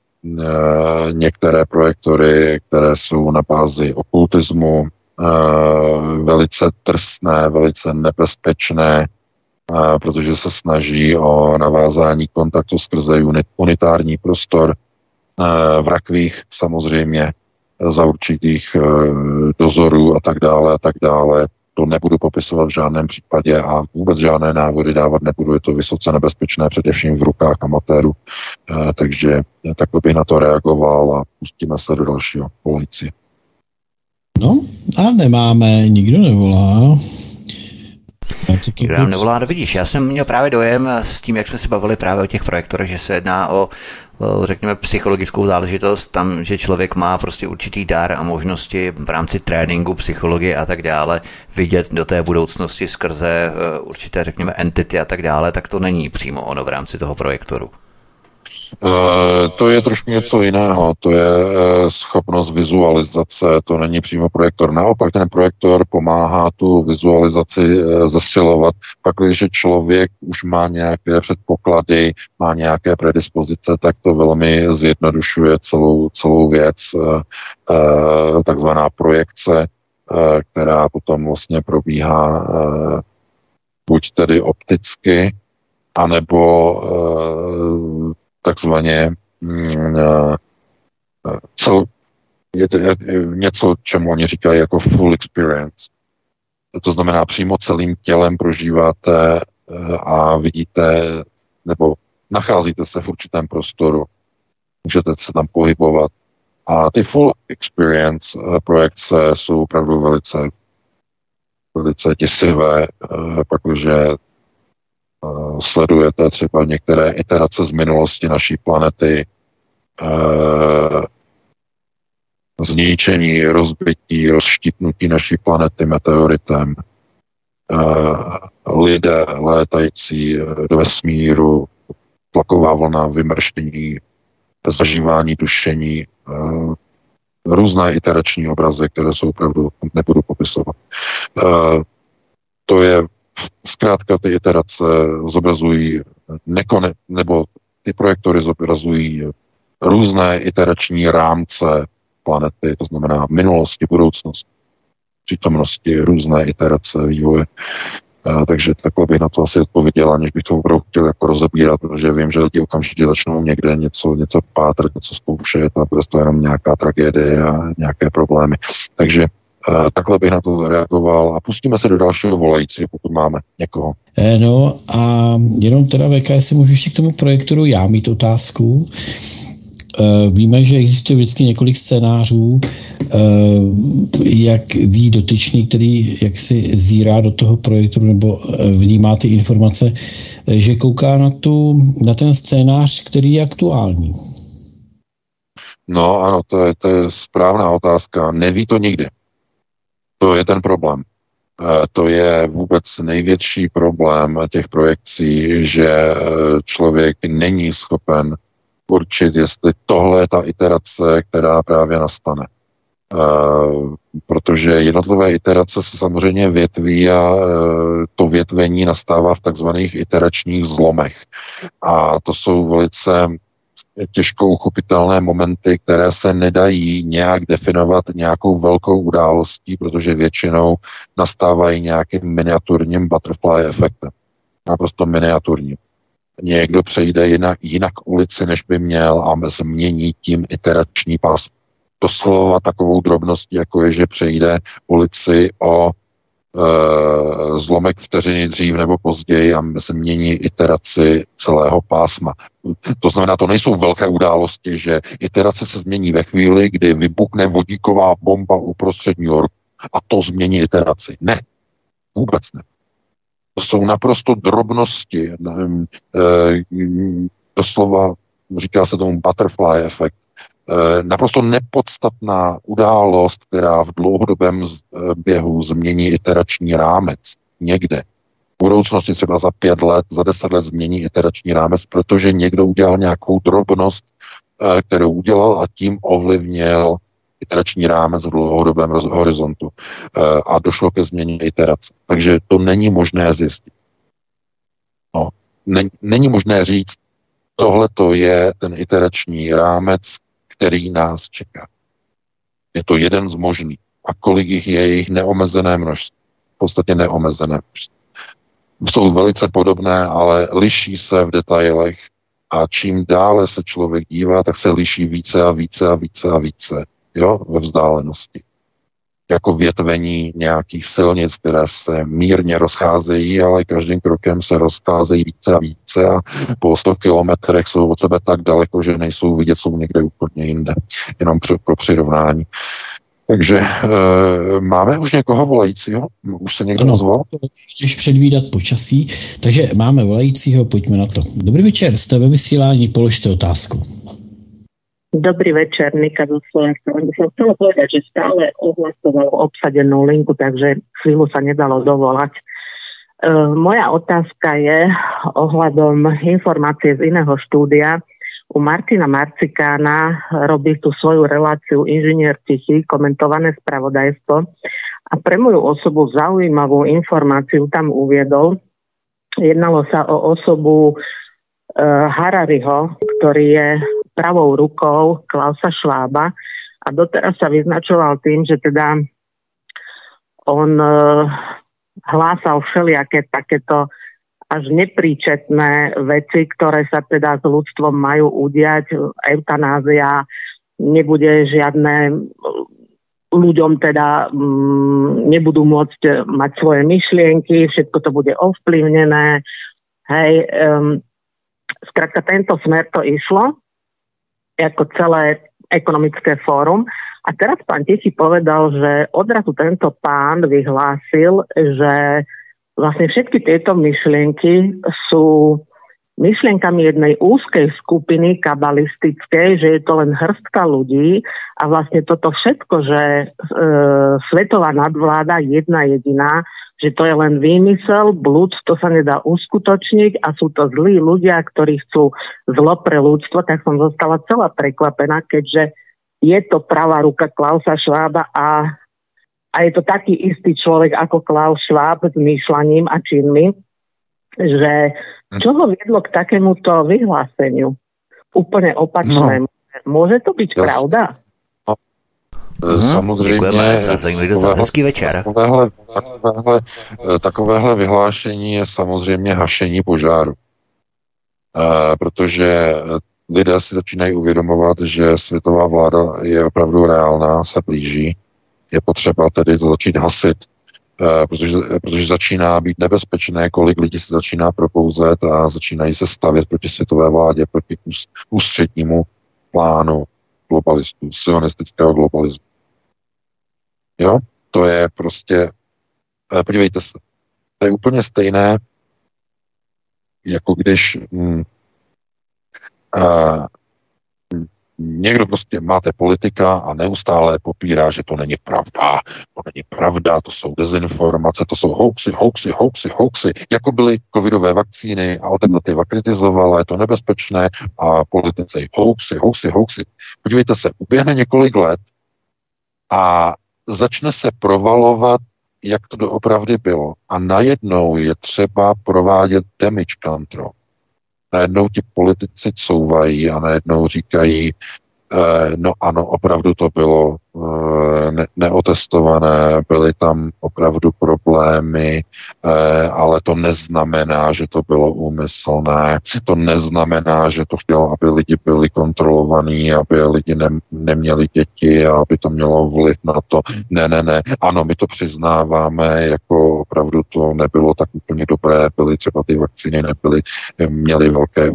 S3: některé projektory, které jsou na bázi okultismu, uh, velice trsné, velice nebezpečné, protože se snaží o navázání kontaktu skrze unitární prostor, v rakvích samozřejmě za určitých eh, dozorů a tak dále a tak dále. To nebudu popisovat v žádném případě a vůbec žádné návody dávat nebudu. Je to vysoce nebezpečné, především v rukách amatérů. Eh, takže takhle bych na to reagoval a pustíme se do dalšího volající.
S2: No a nemáme, nikdo nevolá.
S1: Nikdo nám nevolá, no vidíš, já jsem měl právě dojem s tím, jak jsme se bavili právě o těch projektorech, že se jedná o řekněme, psychologickou záležitost, tam, že člověk má prostě určitý dar a možnosti v rámci tréninku, psychologie a tak dále vidět do té budoucnosti skrze eh, určité, řekněme, entity a tak dále, tak to není přímo ono v rámci toho projektoru.
S3: Eh, to je trošku něco jiného, to je eh, schopnost vizualizace, to není přímo projektor. Naopak ten projektor pomáhá tu vizualizaci uh, zastřelovat, pak když člověk už má nějaké předpoklady, má nějaké predispozice, tak to velmi zjednodušuje celou, celou věc, takzvaná projekce, která potom vlastně probíhá buď tedy opticky, anebo takzvaně mm, eh, cel, je to je něco, čemu oni říkají jako full experience. To znamená, přímo celým tělem prožíváte eh, a vidíte, nebo nacházíte se v určitém prostoru. Můžete se tam pohybovat. A ty full experience eh, projekce jsou opravdu velice, velice těsivé, protože sledujete třeba některé iterace z minulosti naší planety, eh, zničení, rozbití, rozštipnutí naší planety meteoritem, eh, lidé létající do vesmíru, tlaková vlna, vymrštění, zažívání, tušení, různé iterační obrazy, které jsou opravdu, nebudu popisovat. To je Zkrátka ty iterace zobrazují nekone, nebo ty projektory zobrazují různé iterační rámce planety, to znamená minulosti, budoucnosti, přítomnosti, různé iterace vývoje. Uh, takže takhle bych na to asi odpověděl, aniž bych to opravdu chtěl jako rozebírat, protože vím, že lidi okamžitě začnou někde něco, něco pátrat, něco zkoušet a bude to jenom nějaká tragédie a nějaké problémy. Takže takhle bych na to reagoval a pustíme se do dalšího volající, pokud máme někoho.
S2: Eh, no a jenom teda VK, jestli můžu ještě k tomu projektoru já mít otázku. Eh, víme, že existuje vždycky několik scénářů, jak ví dotyčný, který jak si zírá do toho projektoru nebo vnímá ty informace, že kouká na, tu, na ten scénář, který je aktuální.
S3: No ano, to je, to je správná otázka. Neví to nikdy. To je ten problém. Eh, to je vůbec největší problém těch projekcí, že eh, člověk není schopen určit, jestli tohle je ta iterace, která právě nastane. Uh, protože jednotlivé iterace se samozřejmě větví a to větvení nastává v takzvaných iteračních zlomech. A to jsou velice těžko uchopitelné momenty, které se nedají nějak definovat nějakou velkou událostí, protože většinou nastávají nějakým miniaturním butterfly efektem. Naprosto miniaturním. Někdo přejde jinak, jinak ulici, než by měl a změní tím iterační pás. Doslova takovou drobností, jako je, že přejde ulici o zlomek vteřiny dřív nebo později a změní iteraci celého pásma. To znamená, to nejsou velké události, že iterace se změní ve chvíli, kdy vypukne vodíková bomba uprostřed New Yorku a to změní iteraci. Ne, vůbec ne. To jsou naprosto drobnosti, nevím, e, doslova říká se tomu butterfly efekt, naprosto nepodstatná událost, která v dlouhodobém eh, běhu změní iterační rámec někde. V budoucnosti třeba za pět let, za deset let změní iterační rámec, protože někdo udělal nějakou drobnost, kterou udělal a tím ovlivnil iterační rámec v dlouhodobém horizontu eh, a došlo ke změně iterace. Takže to není možné zjistit. No, není možné říct, tohle to je ten iterační rámec, který nás čeká. Je to jeden z možných. A kolik jich je, jejich neomezené množství. V podstatě neomezené množství. Jsou velice podobné, ale liší se v detailech a čím dále se člověk dívá, tak se liší více a více a více a více jo, ve vzdálenosti. Jako větvení nějakých silnic, které se mírně rozcházejí, ale každým krokem se rozcházejí více a více a po 100 kilometrech jsou od sebe tak daleko, že nejsou vidět, jsou někde úplně jinde. Jenom pro, pro přirovnání. Takže e, máme už někoho volajícího? Už se někdo ozval?
S2: Když předvídat počasí, takže máme volajícího, pojďme na to. Dobrý večer, jste ve vysílání, položte otázku.
S9: Dobrý večer, Nika zo Slovenska. Len by som chcela povedať, že stále ohlasovalo obsadenú linku, takže chvíľu sa nedalo dovolať. E, moja otázka je ohľadom informácie z iného štúdia. U Martina Marcikána robí tú svoju reláciu inžinier Tichý, komentované spravodajstvo. A pre moju osobu zaujímavú informáciu tam uviedol. Jednalo sa o osobu e, Harariho, ktorý je pravou rukou Klausa Švába a doteraz sa vyznačoval tým, že teda on e, hlásal všelijaké takéto až nepríčetné veci, ktoré sa teda s ľudstvom majú udiať. Eutanázia, nebude žiadne ľuďom teda mm, nebudú môcť mať svoje myšlienky, všetko to bude ovplyvnené. Hej, um, skrátka tento smer to išlo ako celé ekonomické fórum. A teraz pán Tichi povedal, že odrazu tento pán vyhlásil, že vlastne všetky tieto myšlienky sú myšlienkami jednej úzkej skupiny kabalistickej, že je to len hrstka ľudí a vlastne toto všetko, že e, svetová nadvláda jedna jediná, že to je len výmysel, blúd, to sa nedá uskutočniť a sú to zlí ľudia, ktorí chcú zlo pre ľudstvo, tak som zostala celá prekvapená, keďže je to pravá ruka Klausa Švába a, a je to taký istý človek ako Klaus Šváb s myšľaním a činmi, že čo ho viedlo k takémuto vyhláseniu? Úplne opačnému. No. Môže to byť yes. pravda?
S3: Samozřejmě.
S1: Děkujeme za zajímavý dotaz. Hezký večer.
S3: Takovéhle, takovéhle, takovéhle vyhlášení je samozřejmě hašení požáru. E, protože lidé si začínají uvědomovat, že světová vláda je opravdu reálná, se blíží. Je potřeba tedy to začít hasit, e, protože, protože začíná být nebezpečné, kolik lidí se začíná propouzet a začínají se stavět proti světové vládě, proti ústřednímu plánu globalistů, sionistického globalismu. Jo? To je prostě, eh, podívejte se, to je úplně stejné, jako když hm, a, někdo prostě máte politika a neustále popírá, že to není pravda, to není pravda, to jsou dezinformace, to jsou hoaxy, hoaxy, hoaxy, hoaxy, jako byly covidové vakcíny, alternativa kritizovala, je to nebezpečné a politici hoaxy, hoaxy, hoaxy. Podívejte se, uběhne několik let a začne se provalovat, jak to doopravdy bylo. A najednou je třeba provádět damage control. Najednou ti politici couvají a najednou říkají, Eh, no ano, opravdu to bylo eh, ne- neotestované, byly tam opravdu problémy, eh, ale to neznamená, že to bylo úmyslné, to neznamená, že to chtělo, aby lidi byli kontrolovaní, aby lidi ne- neměli děti a aby to mělo vliv na to. Ne, ne, ne. Ano, my to přiznáváme, jako opravdu to nebylo tak úplně dobré, byly třeba ty vakcíny, nebyly, měly velké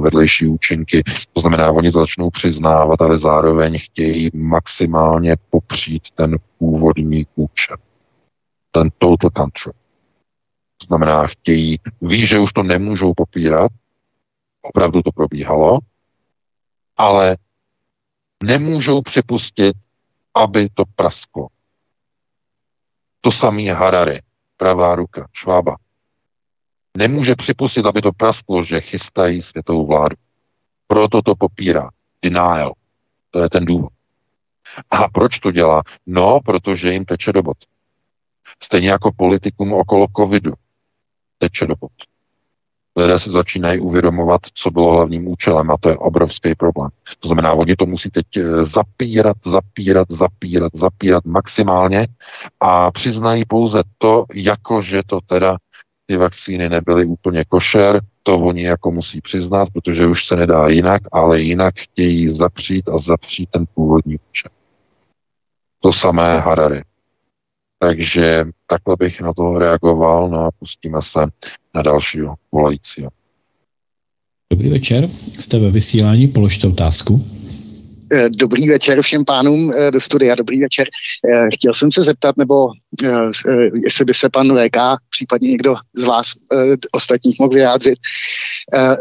S3: vedlejší účinky. To znamená, oni to začnou přiznávat ale zároveň chtějí maximálně popřít ten původní účel. Ten total control. To znamená, chtějí, ví, že už to nemůžou popírat, opravdu to probíhalo, ale nemůžou připustit, aby to prasklo. To samý Harary, pravá ruka, Švába. Nemůže připustit, aby to prasklo, že chystají světovou vládu. Proto to popírá. Denial. To je ten důvod. A proč to dělá? No, protože jim teče do bod. Stejně jako politikům okolo covidu teče do bod. Lidé se začínají uvědomovat, co bylo hlavním účelem a to je obrovský problém. To znamená, oni to musí teď eh, zapírat, zapírat, zapírat, zapírat maximálně a přiznají pouze to, jako že to teda ty vakcíny nebyly úplně košer, to oni jako musí přiznat, protože už se nedá jinak, ale jinak chtějí zapřít a zapřít ten původní účel. To samé Harary. Takže takhle bych na to reagoval, no a pustíme se na dalšího volajícího.
S2: Dobrý večer, jste ve vysílání, položte otázku.
S8: Eh, dobrý večer všem pánům eh, do studia, dobrý večer. Eh, chtěl jsem se zeptat, nebo jestli by se pan VK, případně někdo z vás ostatních mohl vyjádřit.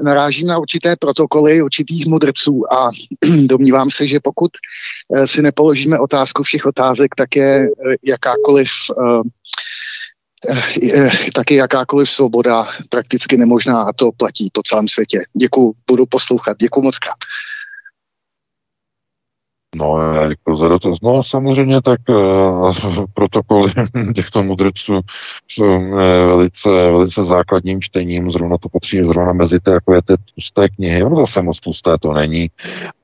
S8: Narážím na určité protokoly určitých mudrců a domnívám se, že pokud si nepoložíme otázku všech otázek, tak je jakákoliv taky jakákoliv svoboda prakticky nemožná a to platí po celém světě. Děkuji, budu poslouchat. Děkuji moc krát.
S3: No, jako za dotaz. No, samozřejmě tak uh, protokoly těchto mudrců jsou uh, velice, velice základním čtením, zrovna to patří zrovna mezi ty, jako je ty tlusté knihy. No, zase moc tlusté to není,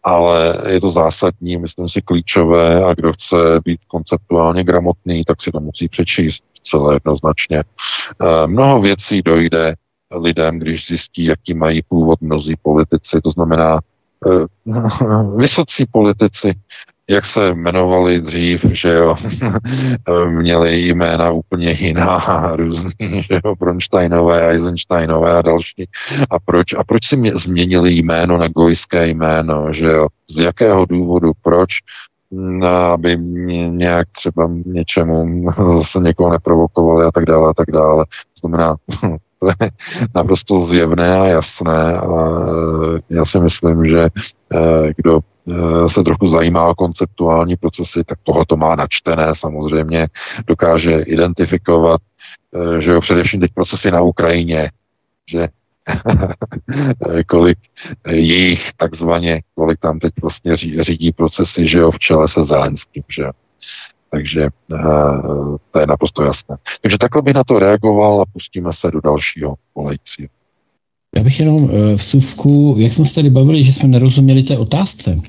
S3: ale je to zásadní, myslím si klíčové a kdo chce být konceptuálně gramotný, tak si to musí přečíst celé jednoznačně. Uh, mnoho věcí dojde lidem, když zjistí, jaký mají původ mnozí politici, to znamená, vysocí politici, jak se jmenovali dřív, že jo, měli jména úplně jiná, různý, že jo, Bronsteinové, Eisensteinové a další. A proč, a proč si mě změnili jméno na gojské jméno, že jo, z jakého důvodu, proč, no, aby mě nějak třeba něčemu se někoho neprovokovali a tak dále a tak dále. To znamená, je naprosto zjevné a jasné a e, já si myslím, že e, kdo e, se trochu zajímá o konceptuální procesy, tak tohle to má načtené samozřejmě, dokáže identifikovat, že jo, především teď procesy na Ukrajině, že kolik jejich takzvaně, kolik tam teď vlastně řídí procesy, že jo, v čele se Zelenským, že takže uh, to je naprosto jasné. Takže takhle bych na to reagoval a pustíme se do dalšího volajícího.
S2: Já bych jenom uh, vsuvku, jak jsme se tady bavili, že jsme nerozuměli té otázce,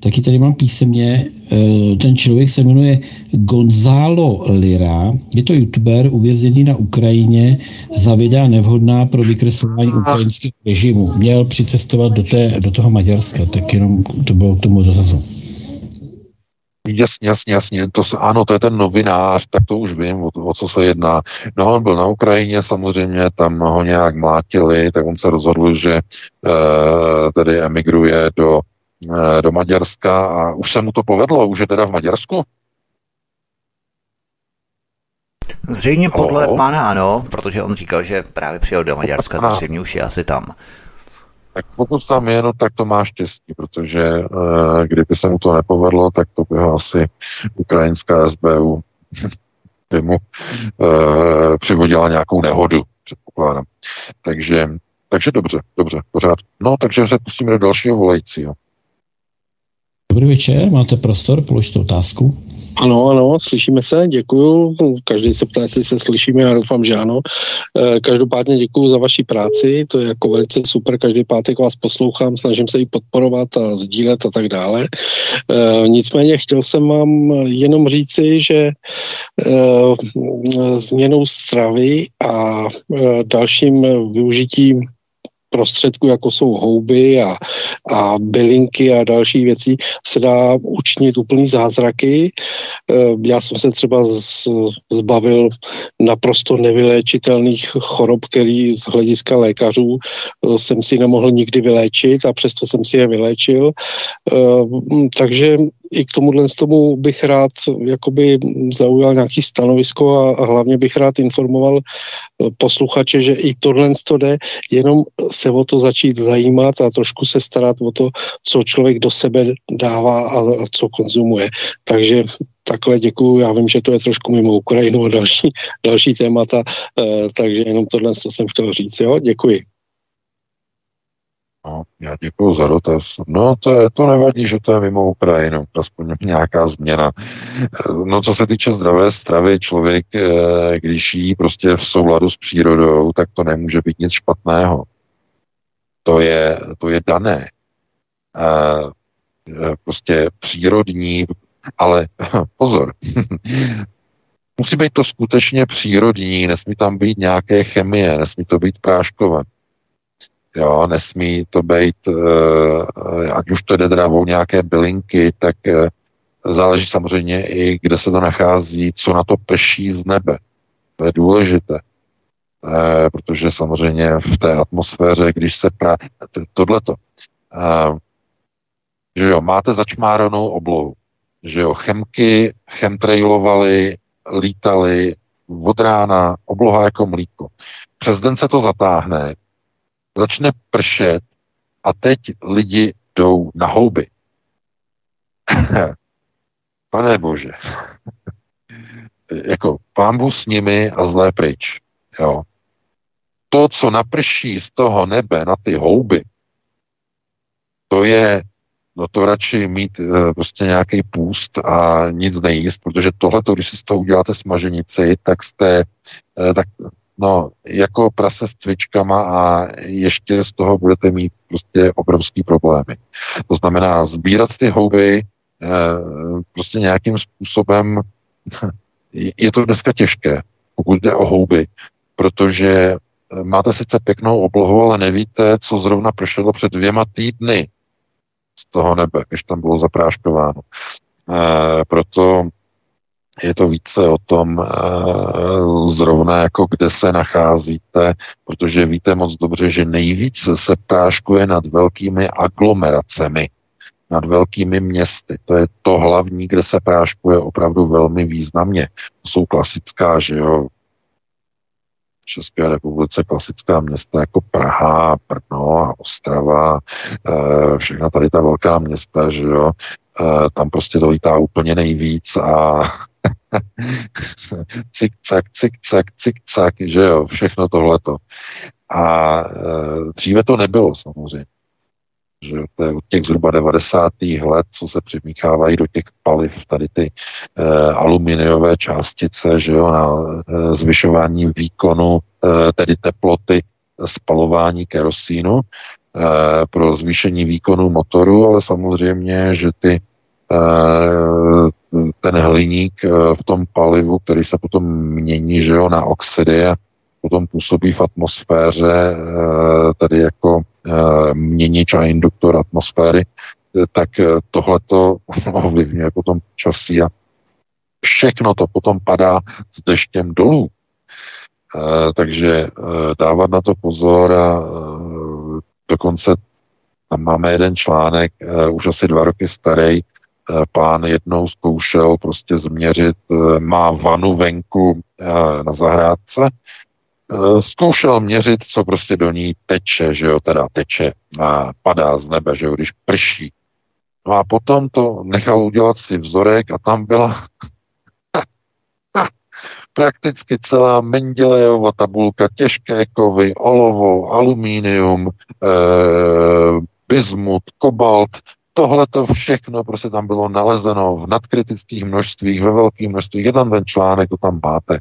S2: taky tady mám písemně, uh, ten člověk se jmenuje Gonzalo Lira, je to youtuber uvězněný na Ukrajině za videa nevhodná pro vykreslování ukrajinského režimu. Měl přicestovat do, té, do toho Maďarska, tak jenom to bylo k tomu dotazu.
S3: Jasně, jasně, jasně. To, ano, to je ten novinář, tak to už vím, o, o co se jedná. No, on byl na Ukrajině, samozřejmě tam ho nějak mlátili, tak on se rozhodl, že e, tedy emigruje do, e, do Maďarska a už se mu to povedlo, už je teda v Maďarsku?
S1: Zřejmě podle Halo? pána ano, protože on říkal, že právě přijel do Maďarska, to si už je asi tam.
S3: Tak pokud tam je, no, tak to má štěstí, protože uh, kdyby se mu to nepovedlo, tak to by ho asi ukrajinská SBU by mu uh, přivodila nějakou nehodu, předpokládám. Takže, takže dobře, dobře, pořád. No, takže se pustíme do dalšího volajícího.
S2: Dobrý večer, máte prostor, položte otázku.
S10: Ano, ano, slyšíme se, děkuju. Každý se ptá, jestli se slyšíme, já doufám, že ano. Eh, každopádně děkuju za vaši práci, to je jako velice super, každý pátek vás poslouchám, snažím se ji podporovat a sdílet a tak dále. Eh, nicméně chtěl jsem vám jenom říci, že eh, změnou stravy a dalším využitím prostředků, jako jsou houby a, a bylinky a další věcí, se dá učinit úplný zázraky. Eh, já jsem se třeba zbavil naprosto nevyléčitelných chorob, který z hlediska lékařů eh, jsem si nemohl nikdy vyléčit a přesto jsem si je vyléčil. Eh, takže i k tomuhle z tomu bych rád jakoby zaujal nějaký stanovisko a, a hlavně bych rád informoval posluchače, že i tohle to jde, jenom se o to začít zajímat a trošku se starat o to, co člověk do sebe dává a, a co konzumuje. Takže takhle děkuju, já vím, že to je trošku mimo Ukrajinu a další, další témata, eh, takže jenom tohle to jsem chtěl říct, jo, děkuji.
S3: No, já děkuji za dotaz. No, to, je, to nevadí, že to je mimo Ukrajinu, aspoň nějaká změna. No, co se týče zdravé stravy, člověk, eh, když jí prostě v souladu s přírodou, tak to nemůže být nic špatného. To je, to je dané. A, eh, prostě přírodní, ale pozor, musí být to skutečně přírodní, nesmí tam být nějaké chemie, nesmí to být práškové. Jo, nesmí to být, uh, ať už to jde teda o nějaké bylinky, tak uh, záleží samozřejmě i, kde se to nachází, co na to prší z nebe. To je důležité. Protože samozřejmě v té atmosféře, když se právě tohleto, že jo, máte začmáranou oblohu, že jo, chemky chemtrailovali, lítali od rána, obloha jako mlíko. Přes den se to zatáhne, začne pršet a teď lidi jdou na houby. Pane Bože. jako pambu s nimi a zlé pryč. Jo. To, co naprší z toho nebe na ty houby, to je no to radši mít e, prostě nějaký půst a nic nejíst, protože tohle, když si z toho uděláte smaženici, tak jste, e, tak No, jako prase s cvičkama a ještě z toho budete mít prostě obrovský problémy. To znamená, sbírat ty houby eh, prostě nějakým způsobem, je to dneska těžké, pokud jde o houby, protože eh, máte sice pěknou oblohu, ale nevíte, co zrovna pršelo před dvěma týdny z toho nebe, když tam bylo zapráškováno. E, proto je to více o tom eh, zrovna jako kde se nacházíte, protože víte moc dobře, že nejvíce se práškuje nad velkými aglomeracemi, nad velkými městy. To je to hlavní, kde se práškuje opravdu velmi významně. To jsou klasická, že jo, České republice klasická města jako Praha, Brno a Ostrava, eh, všechna tady ta velká města, že jo, eh, tam prostě dolítá úplně nejvíc a cik, cak, cik, cak, cik, cak, že jo, všechno tohleto. A e, dříve to nebylo samozřejmě. Že to je od těch zhruba 90. let, co se přimíchávají do těch paliv, tady ty e, aluminiové částice, že jo, na e, zvyšování výkonu, e, tedy teploty spalování kerosínu, e, pro zvýšení výkonu motoru, ale samozřejmě, že ty ten hliník eh, v tom palivu, který se potom mění že jo, na oxidy a potom působí v atmosféře, eh, tedy jako měnič a induktor atmosféry, tak tohleto ovlivňuje potom časí a všechno to potom padá s deštěm dolů. Takže dávat na to pozor a dokonce tam máme jeden článek, už asi dva roky starý, Eh, pán jednou zkoušel prostě změřit, eh, má vanu venku eh, na zahrádce, zkoušel měřit, co prostě do ní teče, že jo, teda teče a padá z nebe, že jo, když prší. No a potom to nechal udělat si vzorek a tam byla prakticky celá Mendelejova tabulka, těžké kovy, olovo, alumínium, e, bismut, kobalt, tohle to všechno prostě tam bylo nalezeno v nadkritických množstvích, ve velkých množstvích. Je tam ten článek, to tam máte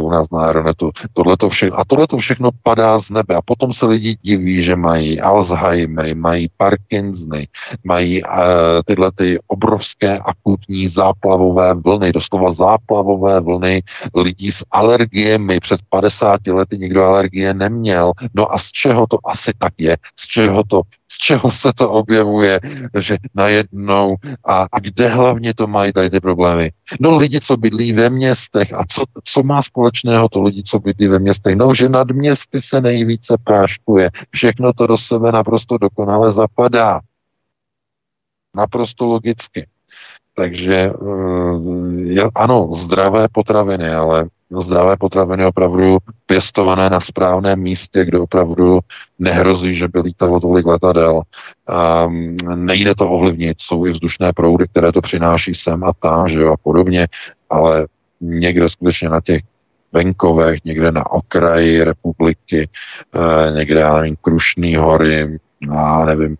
S3: u nás na Aeronetu. Tohle to všechno, a tohle to všechno padá z nebe. A potom se lidi diví, že mají Alzheimery, mají Parkinsony, mají uh, tyhle ty obrovské akutní záplavové vlny, doslova záplavové vlny lidí s alergiemi. Před 50 lety nikdo alergie neměl. No a z čeho to asi tak je? Z čeho to z čeho se to objevuje, že najednou a, a kde hlavně to mají tady ty problémy? No lidi, co bydlí ve městech a co, co má společného to lidi, co bydlí ve městech? No, že nad městy se nejvíce práškuje. Všechno to do sebe naprosto dokonale zapadá. Naprosto logicky. Takže uh, ano, zdravé potraviny, ale zdravé potraviny opravdu pěstované na správném místě, kde opravdu nehrozí, že by lítalo tolik letadel. Um, nejde to ovlivnit, jsou i vzdušné proudy, které to přináší sem a tam, že jo, a podobně, ale někde skutečně na těch venkovech, někde na okraji republiky, eh, někde, já nevím, Krušný hory, já nevím,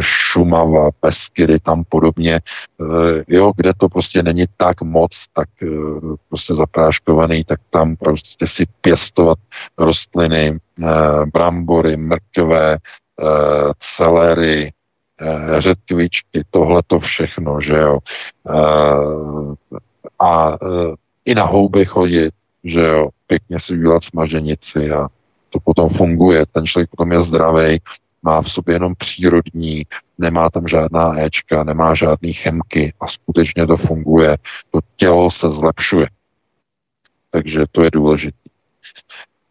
S3: Šumava, Peskyry, tam podobně, eh, jo, kde to prostě není tak moc, tak eh, prostě zapráškovaný, tak tam prostě si pěstovat rostliny, brambory, mrkve, celery, řetkvičky, tohle to všechno, že jo. A i na houby chodit, že jo, pěkně si udělat smaženici a to potom funguje. Ten člověk potom je zdravý má v sobě jenom přírodní, nemá tam žádná éčka, nemá žádný chemky a skutečně to funguje. To tělo se zlepšuje. Takže to je důležité.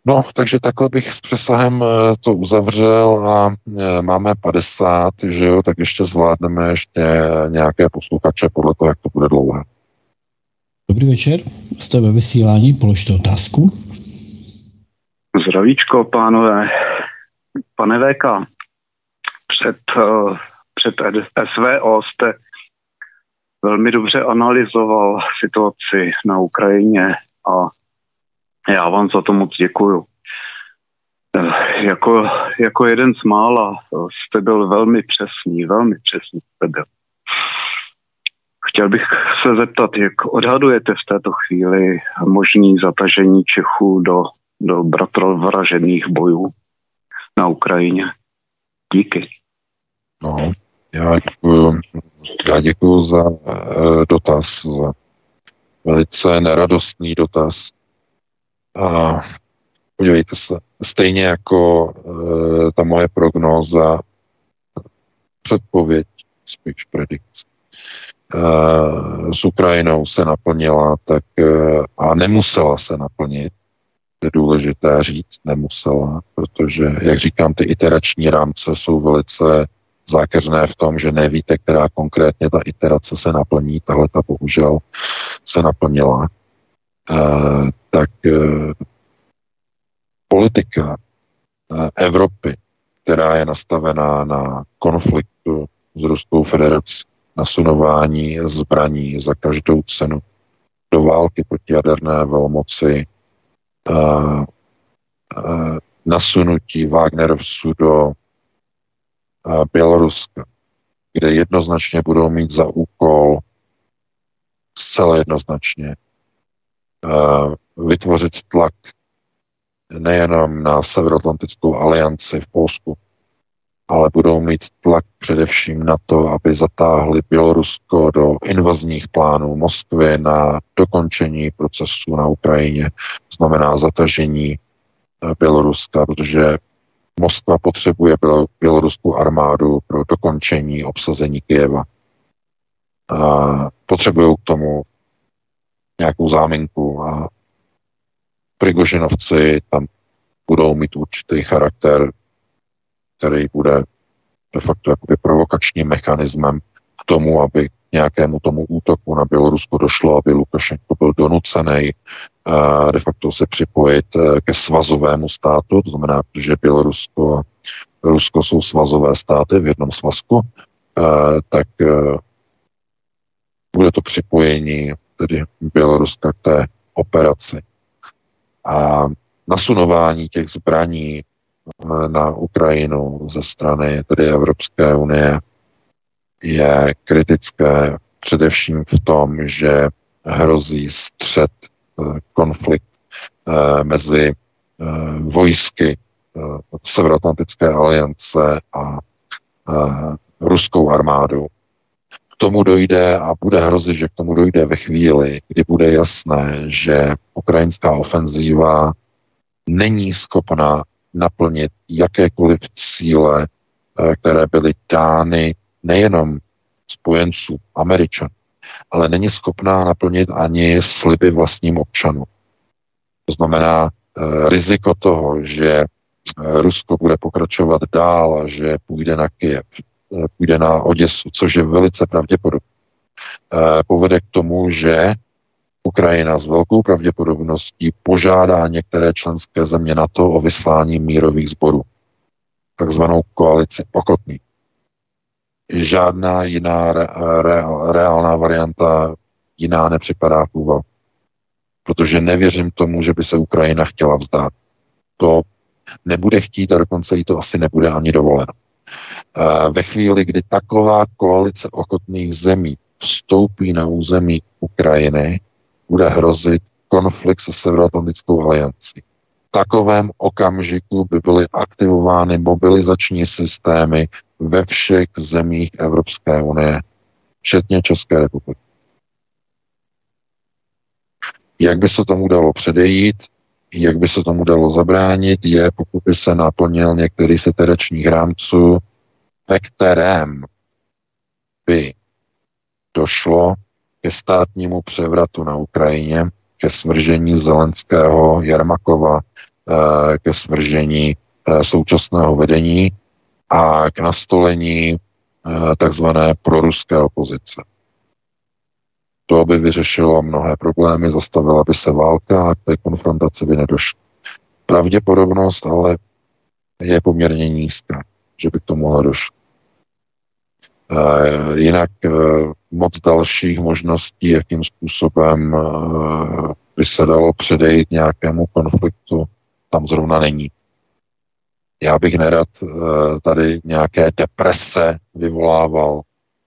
S3: No, takže takhle bych s přesahem eh, to uzavřel a eh, máme 50, že jo, tak ještě zvládneme ještě nějaké posluchače podle toho, jak to bude dlouhé.
S2: Dobrý večer, jste ve vysílání, položte otázku.
S11: Zdravíčko, pánové. Pane VK, před, eh, před SVO jste velmi dobře analyzoval situaci na Ukrajině a já vám za to moc děkuju. Eh, jako, jako jeden z mála jste byl velmi přesný, velmi přesný jste byl. Chtěl bych se zeptat, jak odhadujete v této chvíli možný zatažení Čechů do, do bratrovražených bojů na Ukrajině? Díky.
S3: No, já děkuju, já děkuju za uh, dotaz, za velice neradostný dotaz. A podívejte se, stejně jako uh, ta moje prognóza, předpověď, spíš predikce, uh, s Ukrajinou se naplnila, tak a nemusela se naplnit, je důležité říct, nemusela, protože, jak říkám, ty iterační rámce jsou velice zákeřné v tom, že nevíte, která konkrétně ta iterace se naplní. Tahle ta bohužel se naplnila. E, tak e, politika e, Evropy, která je nastavená na konfliktu s Ruskou federací, nasunování zbraní za každou cenu do války proti jaderné velmoci, nasunutí Wagnerovců do Běloruska, kde jednoznačně budou mít za úkol zcela jednoznačně vytvořit tlak nejenom na Severoatlantickou alianci v Polsku, ale budou mít tlak především na to, aby zatáhli Bělorusko do invazních plánů Moskvy na dokončení procesu na Ukrajině, znamená zatažení Běloruska, protože Moskva potřebuje běloruskou armádu pro dokončení obsazení Kyjeva. A potřebují k tomu nějakou záminku a Prigožinovci tam budou mít určitý charakter, který bude de facto jakoby provokačním mechanismem k tomu, aby nějakému tomu útoku na Bělorusko došlo, aby Lukašenko byl donucený uh, de facto se připojit uh, ke svazovému státu, to znamená, že Bělorusko a Rusko jsou svazové státy v jednom svazku, uh, tak bude to připojení tedy Běloruska k té operaci. A nasunování těch zbraní na Ukrajinu ze strany tedy Evropské unie je kritické především v tom, že hrozí střed, eh, konflikt eh, mezi vojsky Severoatlantické aliance a ruskou armádou. K tomu dojde a bude hrozit, že k tomu dojde ve chvíli, kdy bude jasné, že ukrajinská ofenzíva není schopna naplnit jakékoliv cíle, eh, které byly dány nejenom spojenců Američan, ale není schopná naplnit ani sliby vlastním občanům. To znamená eh, riziko toho, že eh, Rusko bude pokračovat dál že půjde na Kyjev, půjde na Oděsu, což je velice pravděpodobné, povede k tomu, že Ukrajina s velkou pravděpodobností požádá některé členské země na to o vyslání mírových sborů, takzvanou koalici ochotných. Žádná jiná re, re, reálná varianta jiná nepřipadá v úvahu. Protože nevěřím tomu, že by se Ukrajina chtěla vzdát. To nebude chtít a dokonce jí to asi nebude ani dovoleno. Ve chvíli, kdy taková koalice ochotných zemí vstoupí na území Ukrajiny, bude hrozit konflikt se Severoatlantickou aliancí. V takovém okamžiku by byly aktivovány mobilizační systémy ve všech zemích Evropské unie, včetně České republiky. Jak by se tomu dalo předejít, jak by se tomu dalo zabránit, je, pokud by se naplnil některý z iteračních rámců, ve kterém by došlo ke státnímu převratu na Ukrajině, ke svržení Zelenského, Jarmakova, eh, ke svržení eh, současného vedení a k nastolení eh, takzvané proruské opozice. To by vyřešilo mnohé problémy, zastavila by se válka a k té konfrontaci by nedošlo. Pravděpodobnost ale je poměrně nízká, že by k tomu došlo. Eh, jinak eh, moc dalších možností, jakým způsobem by se dalo předejít nějakému konfliktu, tam zrovna není. Já bych nerad tady nějaké deprese vyvolával,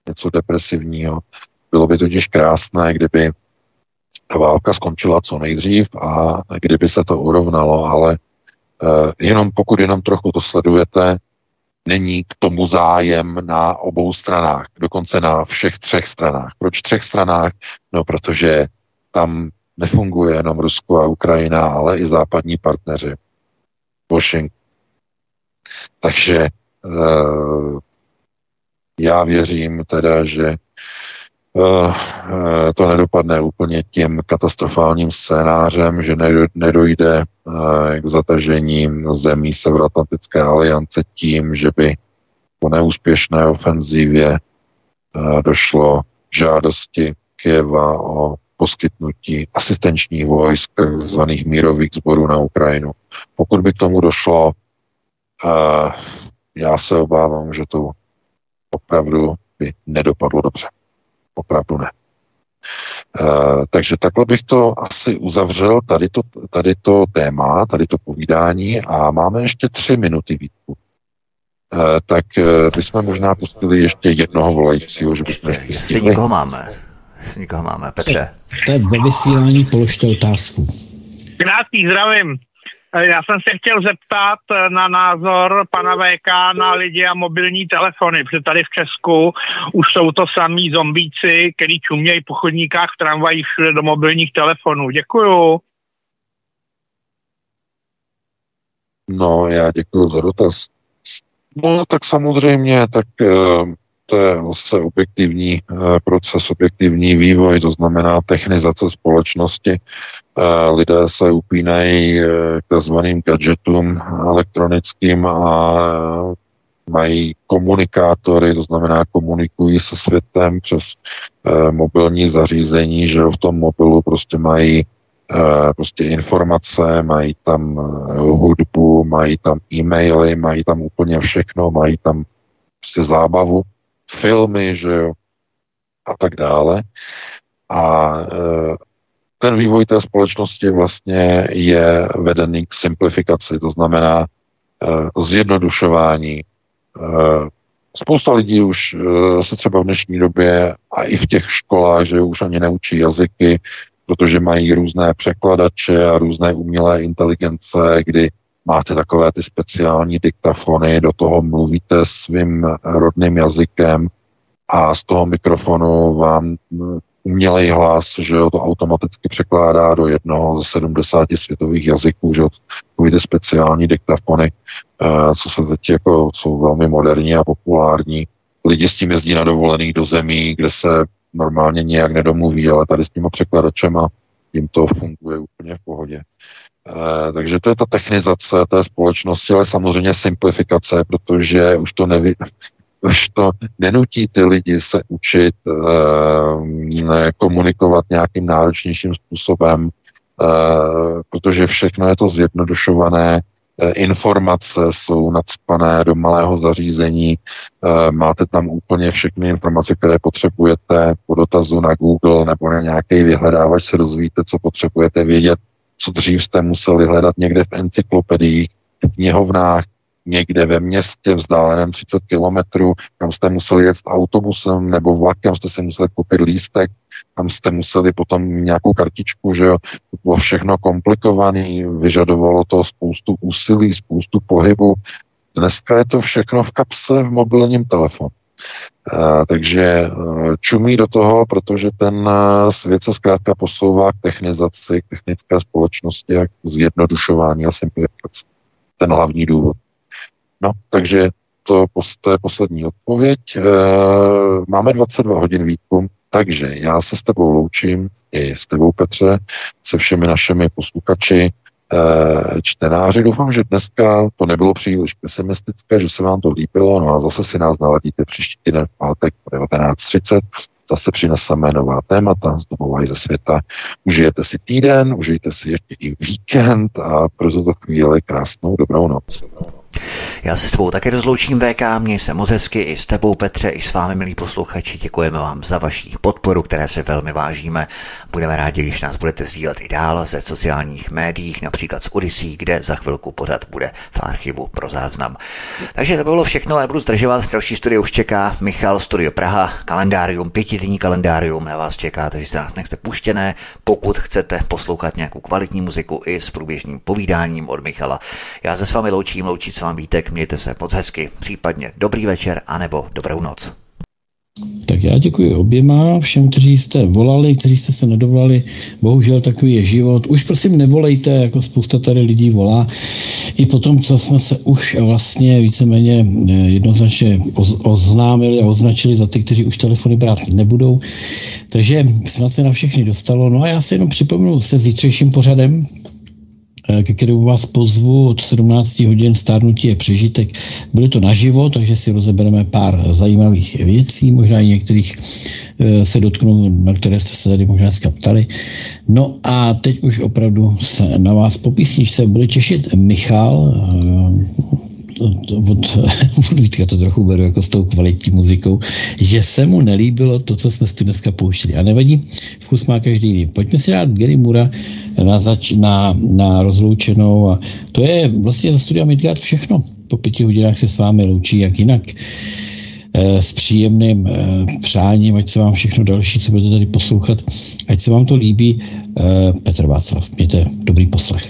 S3: něco depresivního. Bylo by totiž krásné, kdyby ta válka skončila co nejdřív a kdyby se to urovnalo, ale jenom pokud jenom trochu to sledujete, není k tomu zájem na obou stranách, dokonce na všech třech stranách. Proč třech stranách? No, protože tam nefunguje jenom Rusko a Ukrajina, ale i západní partneři. Washington. Takže uh, já věřím teda, že uh, to nedopadne úplně tím katastrofálním scénářem, že nedojde k zatažení zemí Severoatlantické aliance tím, že by po neúspěšné ofenzívě došlo žádosti Kieva o poskytnutí asistenčních vojsk, takzvaných mírových sborů na Ukrajinu. Pokud by k tomu došlo, já se obávám, že to opravdu by nedopadlo dobře. Opravdu ne. Uh, takže takhle bych to asi uzavřel, tady to, tady to téma, tady to povídání a máme ještě tři minuty výtku. Uh, tak uh, bychom možná pustili ještě jednoho volajícího, že bychom ještě
S1: Jestli nikoho máme. Jestli nikoho máme. Petře.
S2: To je ve vysílání, položte otázku.
S12: Krásný zdravím. Eh, já jsem se chtěl zeptat eh, na názor pana VK na lidi a mobilní telefony, protože tady v Česku už jsou to samý zombíci, který čumějí po chodníkách v tramvajích všude do mobilních telefonů. Děkuju.
S3: No, já děkuji za dotaz. No, tak samozřejmě, tak uh, to je vlastně objektivní uh, proces, objektivní vývoj, to znamená technizace společnosti. Lidé se upínají eh, k takzvaným gadgetům elektronickým a mají komunikátory, to znamená komunikují se světem přes eh, mobilní zařízení, že v tom mobilu prostě mají eh, prostě informace, mají tam hudbu, mají tam e-maily, mají tam úplně všechno, mají tam prostě zábavu, filmy, že jo, a tak dále. A ten vývoj té společnosti vlastně je vedený k simplifikaci, to znamená uh, zjednodušování uh, spousta lidí už se třeba v dnešní době a i v těch školách, že už ani neučí jazyky, protože mají různé překladače a různé umělé inteligence, kdy máte takové ty speciální diktafony, do toho mluvíte svým rodným jazykem a z toho mikrofonu vám umělej hlas, že jo, to automaticky překládá do jednoho ze 70 světových jazyků, že jo, ty speciální diktafony, eh, co se teď jako jsou velmi moderní a populární. Lidi s tím jezdí na dovolených do zemí, kde se normálně nějak nedomluví, ale tady s těma překladačema jim to funguje úplně v pohodě. E, takže to je ta technizace té společnosti, ale samozřejmě simplifikace, protože už to nevy, už to nenutí ty lidi se učit e, komunikovat nějakým náročnějším způsobem, e, protože všechno je to zjednodušované, informace jsou nadspané do malého zařízení, máte tam úplně všechny informace, které potřebujete po dotazu na Google nebo na nějaký vyhledávač se dozvíte, co potřebujete vědět, co dřív jste museli hledat někde v encyklopediích, v knihovnách, někde ve městě vzdáleném 30 kilometrů, kam jste museli jet autobusem nebo vlakem, jste si museli koupit lístek, tam jste museli potom nějakou kartičku, že jo, to bylo všechno komplikované, vyžadovalo to spoustu úsilí, spoustu pohybu. Dneska je to všechno v kapse v mobilním telefonu. Uh, takže uh, čumí do toho, protože ten uh, svět se zkrátka posouvá k technizaci, k technické společnosti a k zjednodušování a simplifikaci. Ten hlavní důvod. No, takže to, to je poslední odpověď. Máme 22 hodin výkum, takže já se s tebou loučím, i s tebou Petře, se všemi našimi posluchači, čtenáři. Doufám, že dneska to nebylo příliš pesimistické, že se vám to líbilo, no a zase si nás naladíte příští týden v pátek 19.30. Zase přineseme nová témata z domova i ze světa. Užijete si týden, užijte si ještě i víkend a pro tuto chvíli krásnou dobrou noc.
S1: Já se s tebou také rozloučím VK, měj se moc hezky i s tebou Petře, i s vámi milí posluchači. Děkujeme vám za vaši podporu, které se velmi vážíme. Budeme rádi, když nás budete sdílet i dál ze sociálních médiích, například z Odyssey, kde za chvilku pořád bude v archivu pro záznam. Takže to bylo všechno, ale nebudu zdržovat. Další studio už čeká Michal Studio Praha, kalendárium, pětidenní kalendárium na vás čeká, takže se nás nechte puštěné. Pokud chcete poslouchat nějakou kvalitní muziku i s průběžným povídáním od Michala. Já se s vámi loučím, loučit s vámi Vítek, mějte se moc hezky, případně dobrý večer anebo dobrou noc.
S2: Tak já děkuji oběma, všem, kteří jste volali, kteří jste se nedovolali. Bohužel takový je život. Už prosím nevolejte, jako spousta tady lidí volá. I potom, co jsme se už vlastně víceméně eh, jednoznačně oznámili a označili za ty, kteří už telefony brát nebudou. Takže snad se na všechny dostalo. No a já se jenom připomenu se zítřejším pořadem, ke kterému vás pozvu od 17 hodin stárnutí je přežitek. Bude to naživo, takže si rozebereme pár zajímavých věcí, možná i některých eh, se dotknu, na které jste se tady možná dneska ptali. No a teď už opravdu se na vás po písničce bude těšit Michal, eh, od, od Vítka to trochu beru jako s tou kvalitní muzikou, že se mu nelíbilo to, co jsme si dneska pouštěli. A nevadí, vkus má každý jiný. Pojďme si dát Gary Mura na, zač, na, na rozloučenou a to je vlastně za studia Midgard všechno. Po pěti hodinách se s vámi loučí, jak jinak eh, s příjemným eh, přáním, ať se vám všechno další, co budete tady poslouchat, ať se vám to líbí. Eh, Petr Václav, mějte dobrý poslech.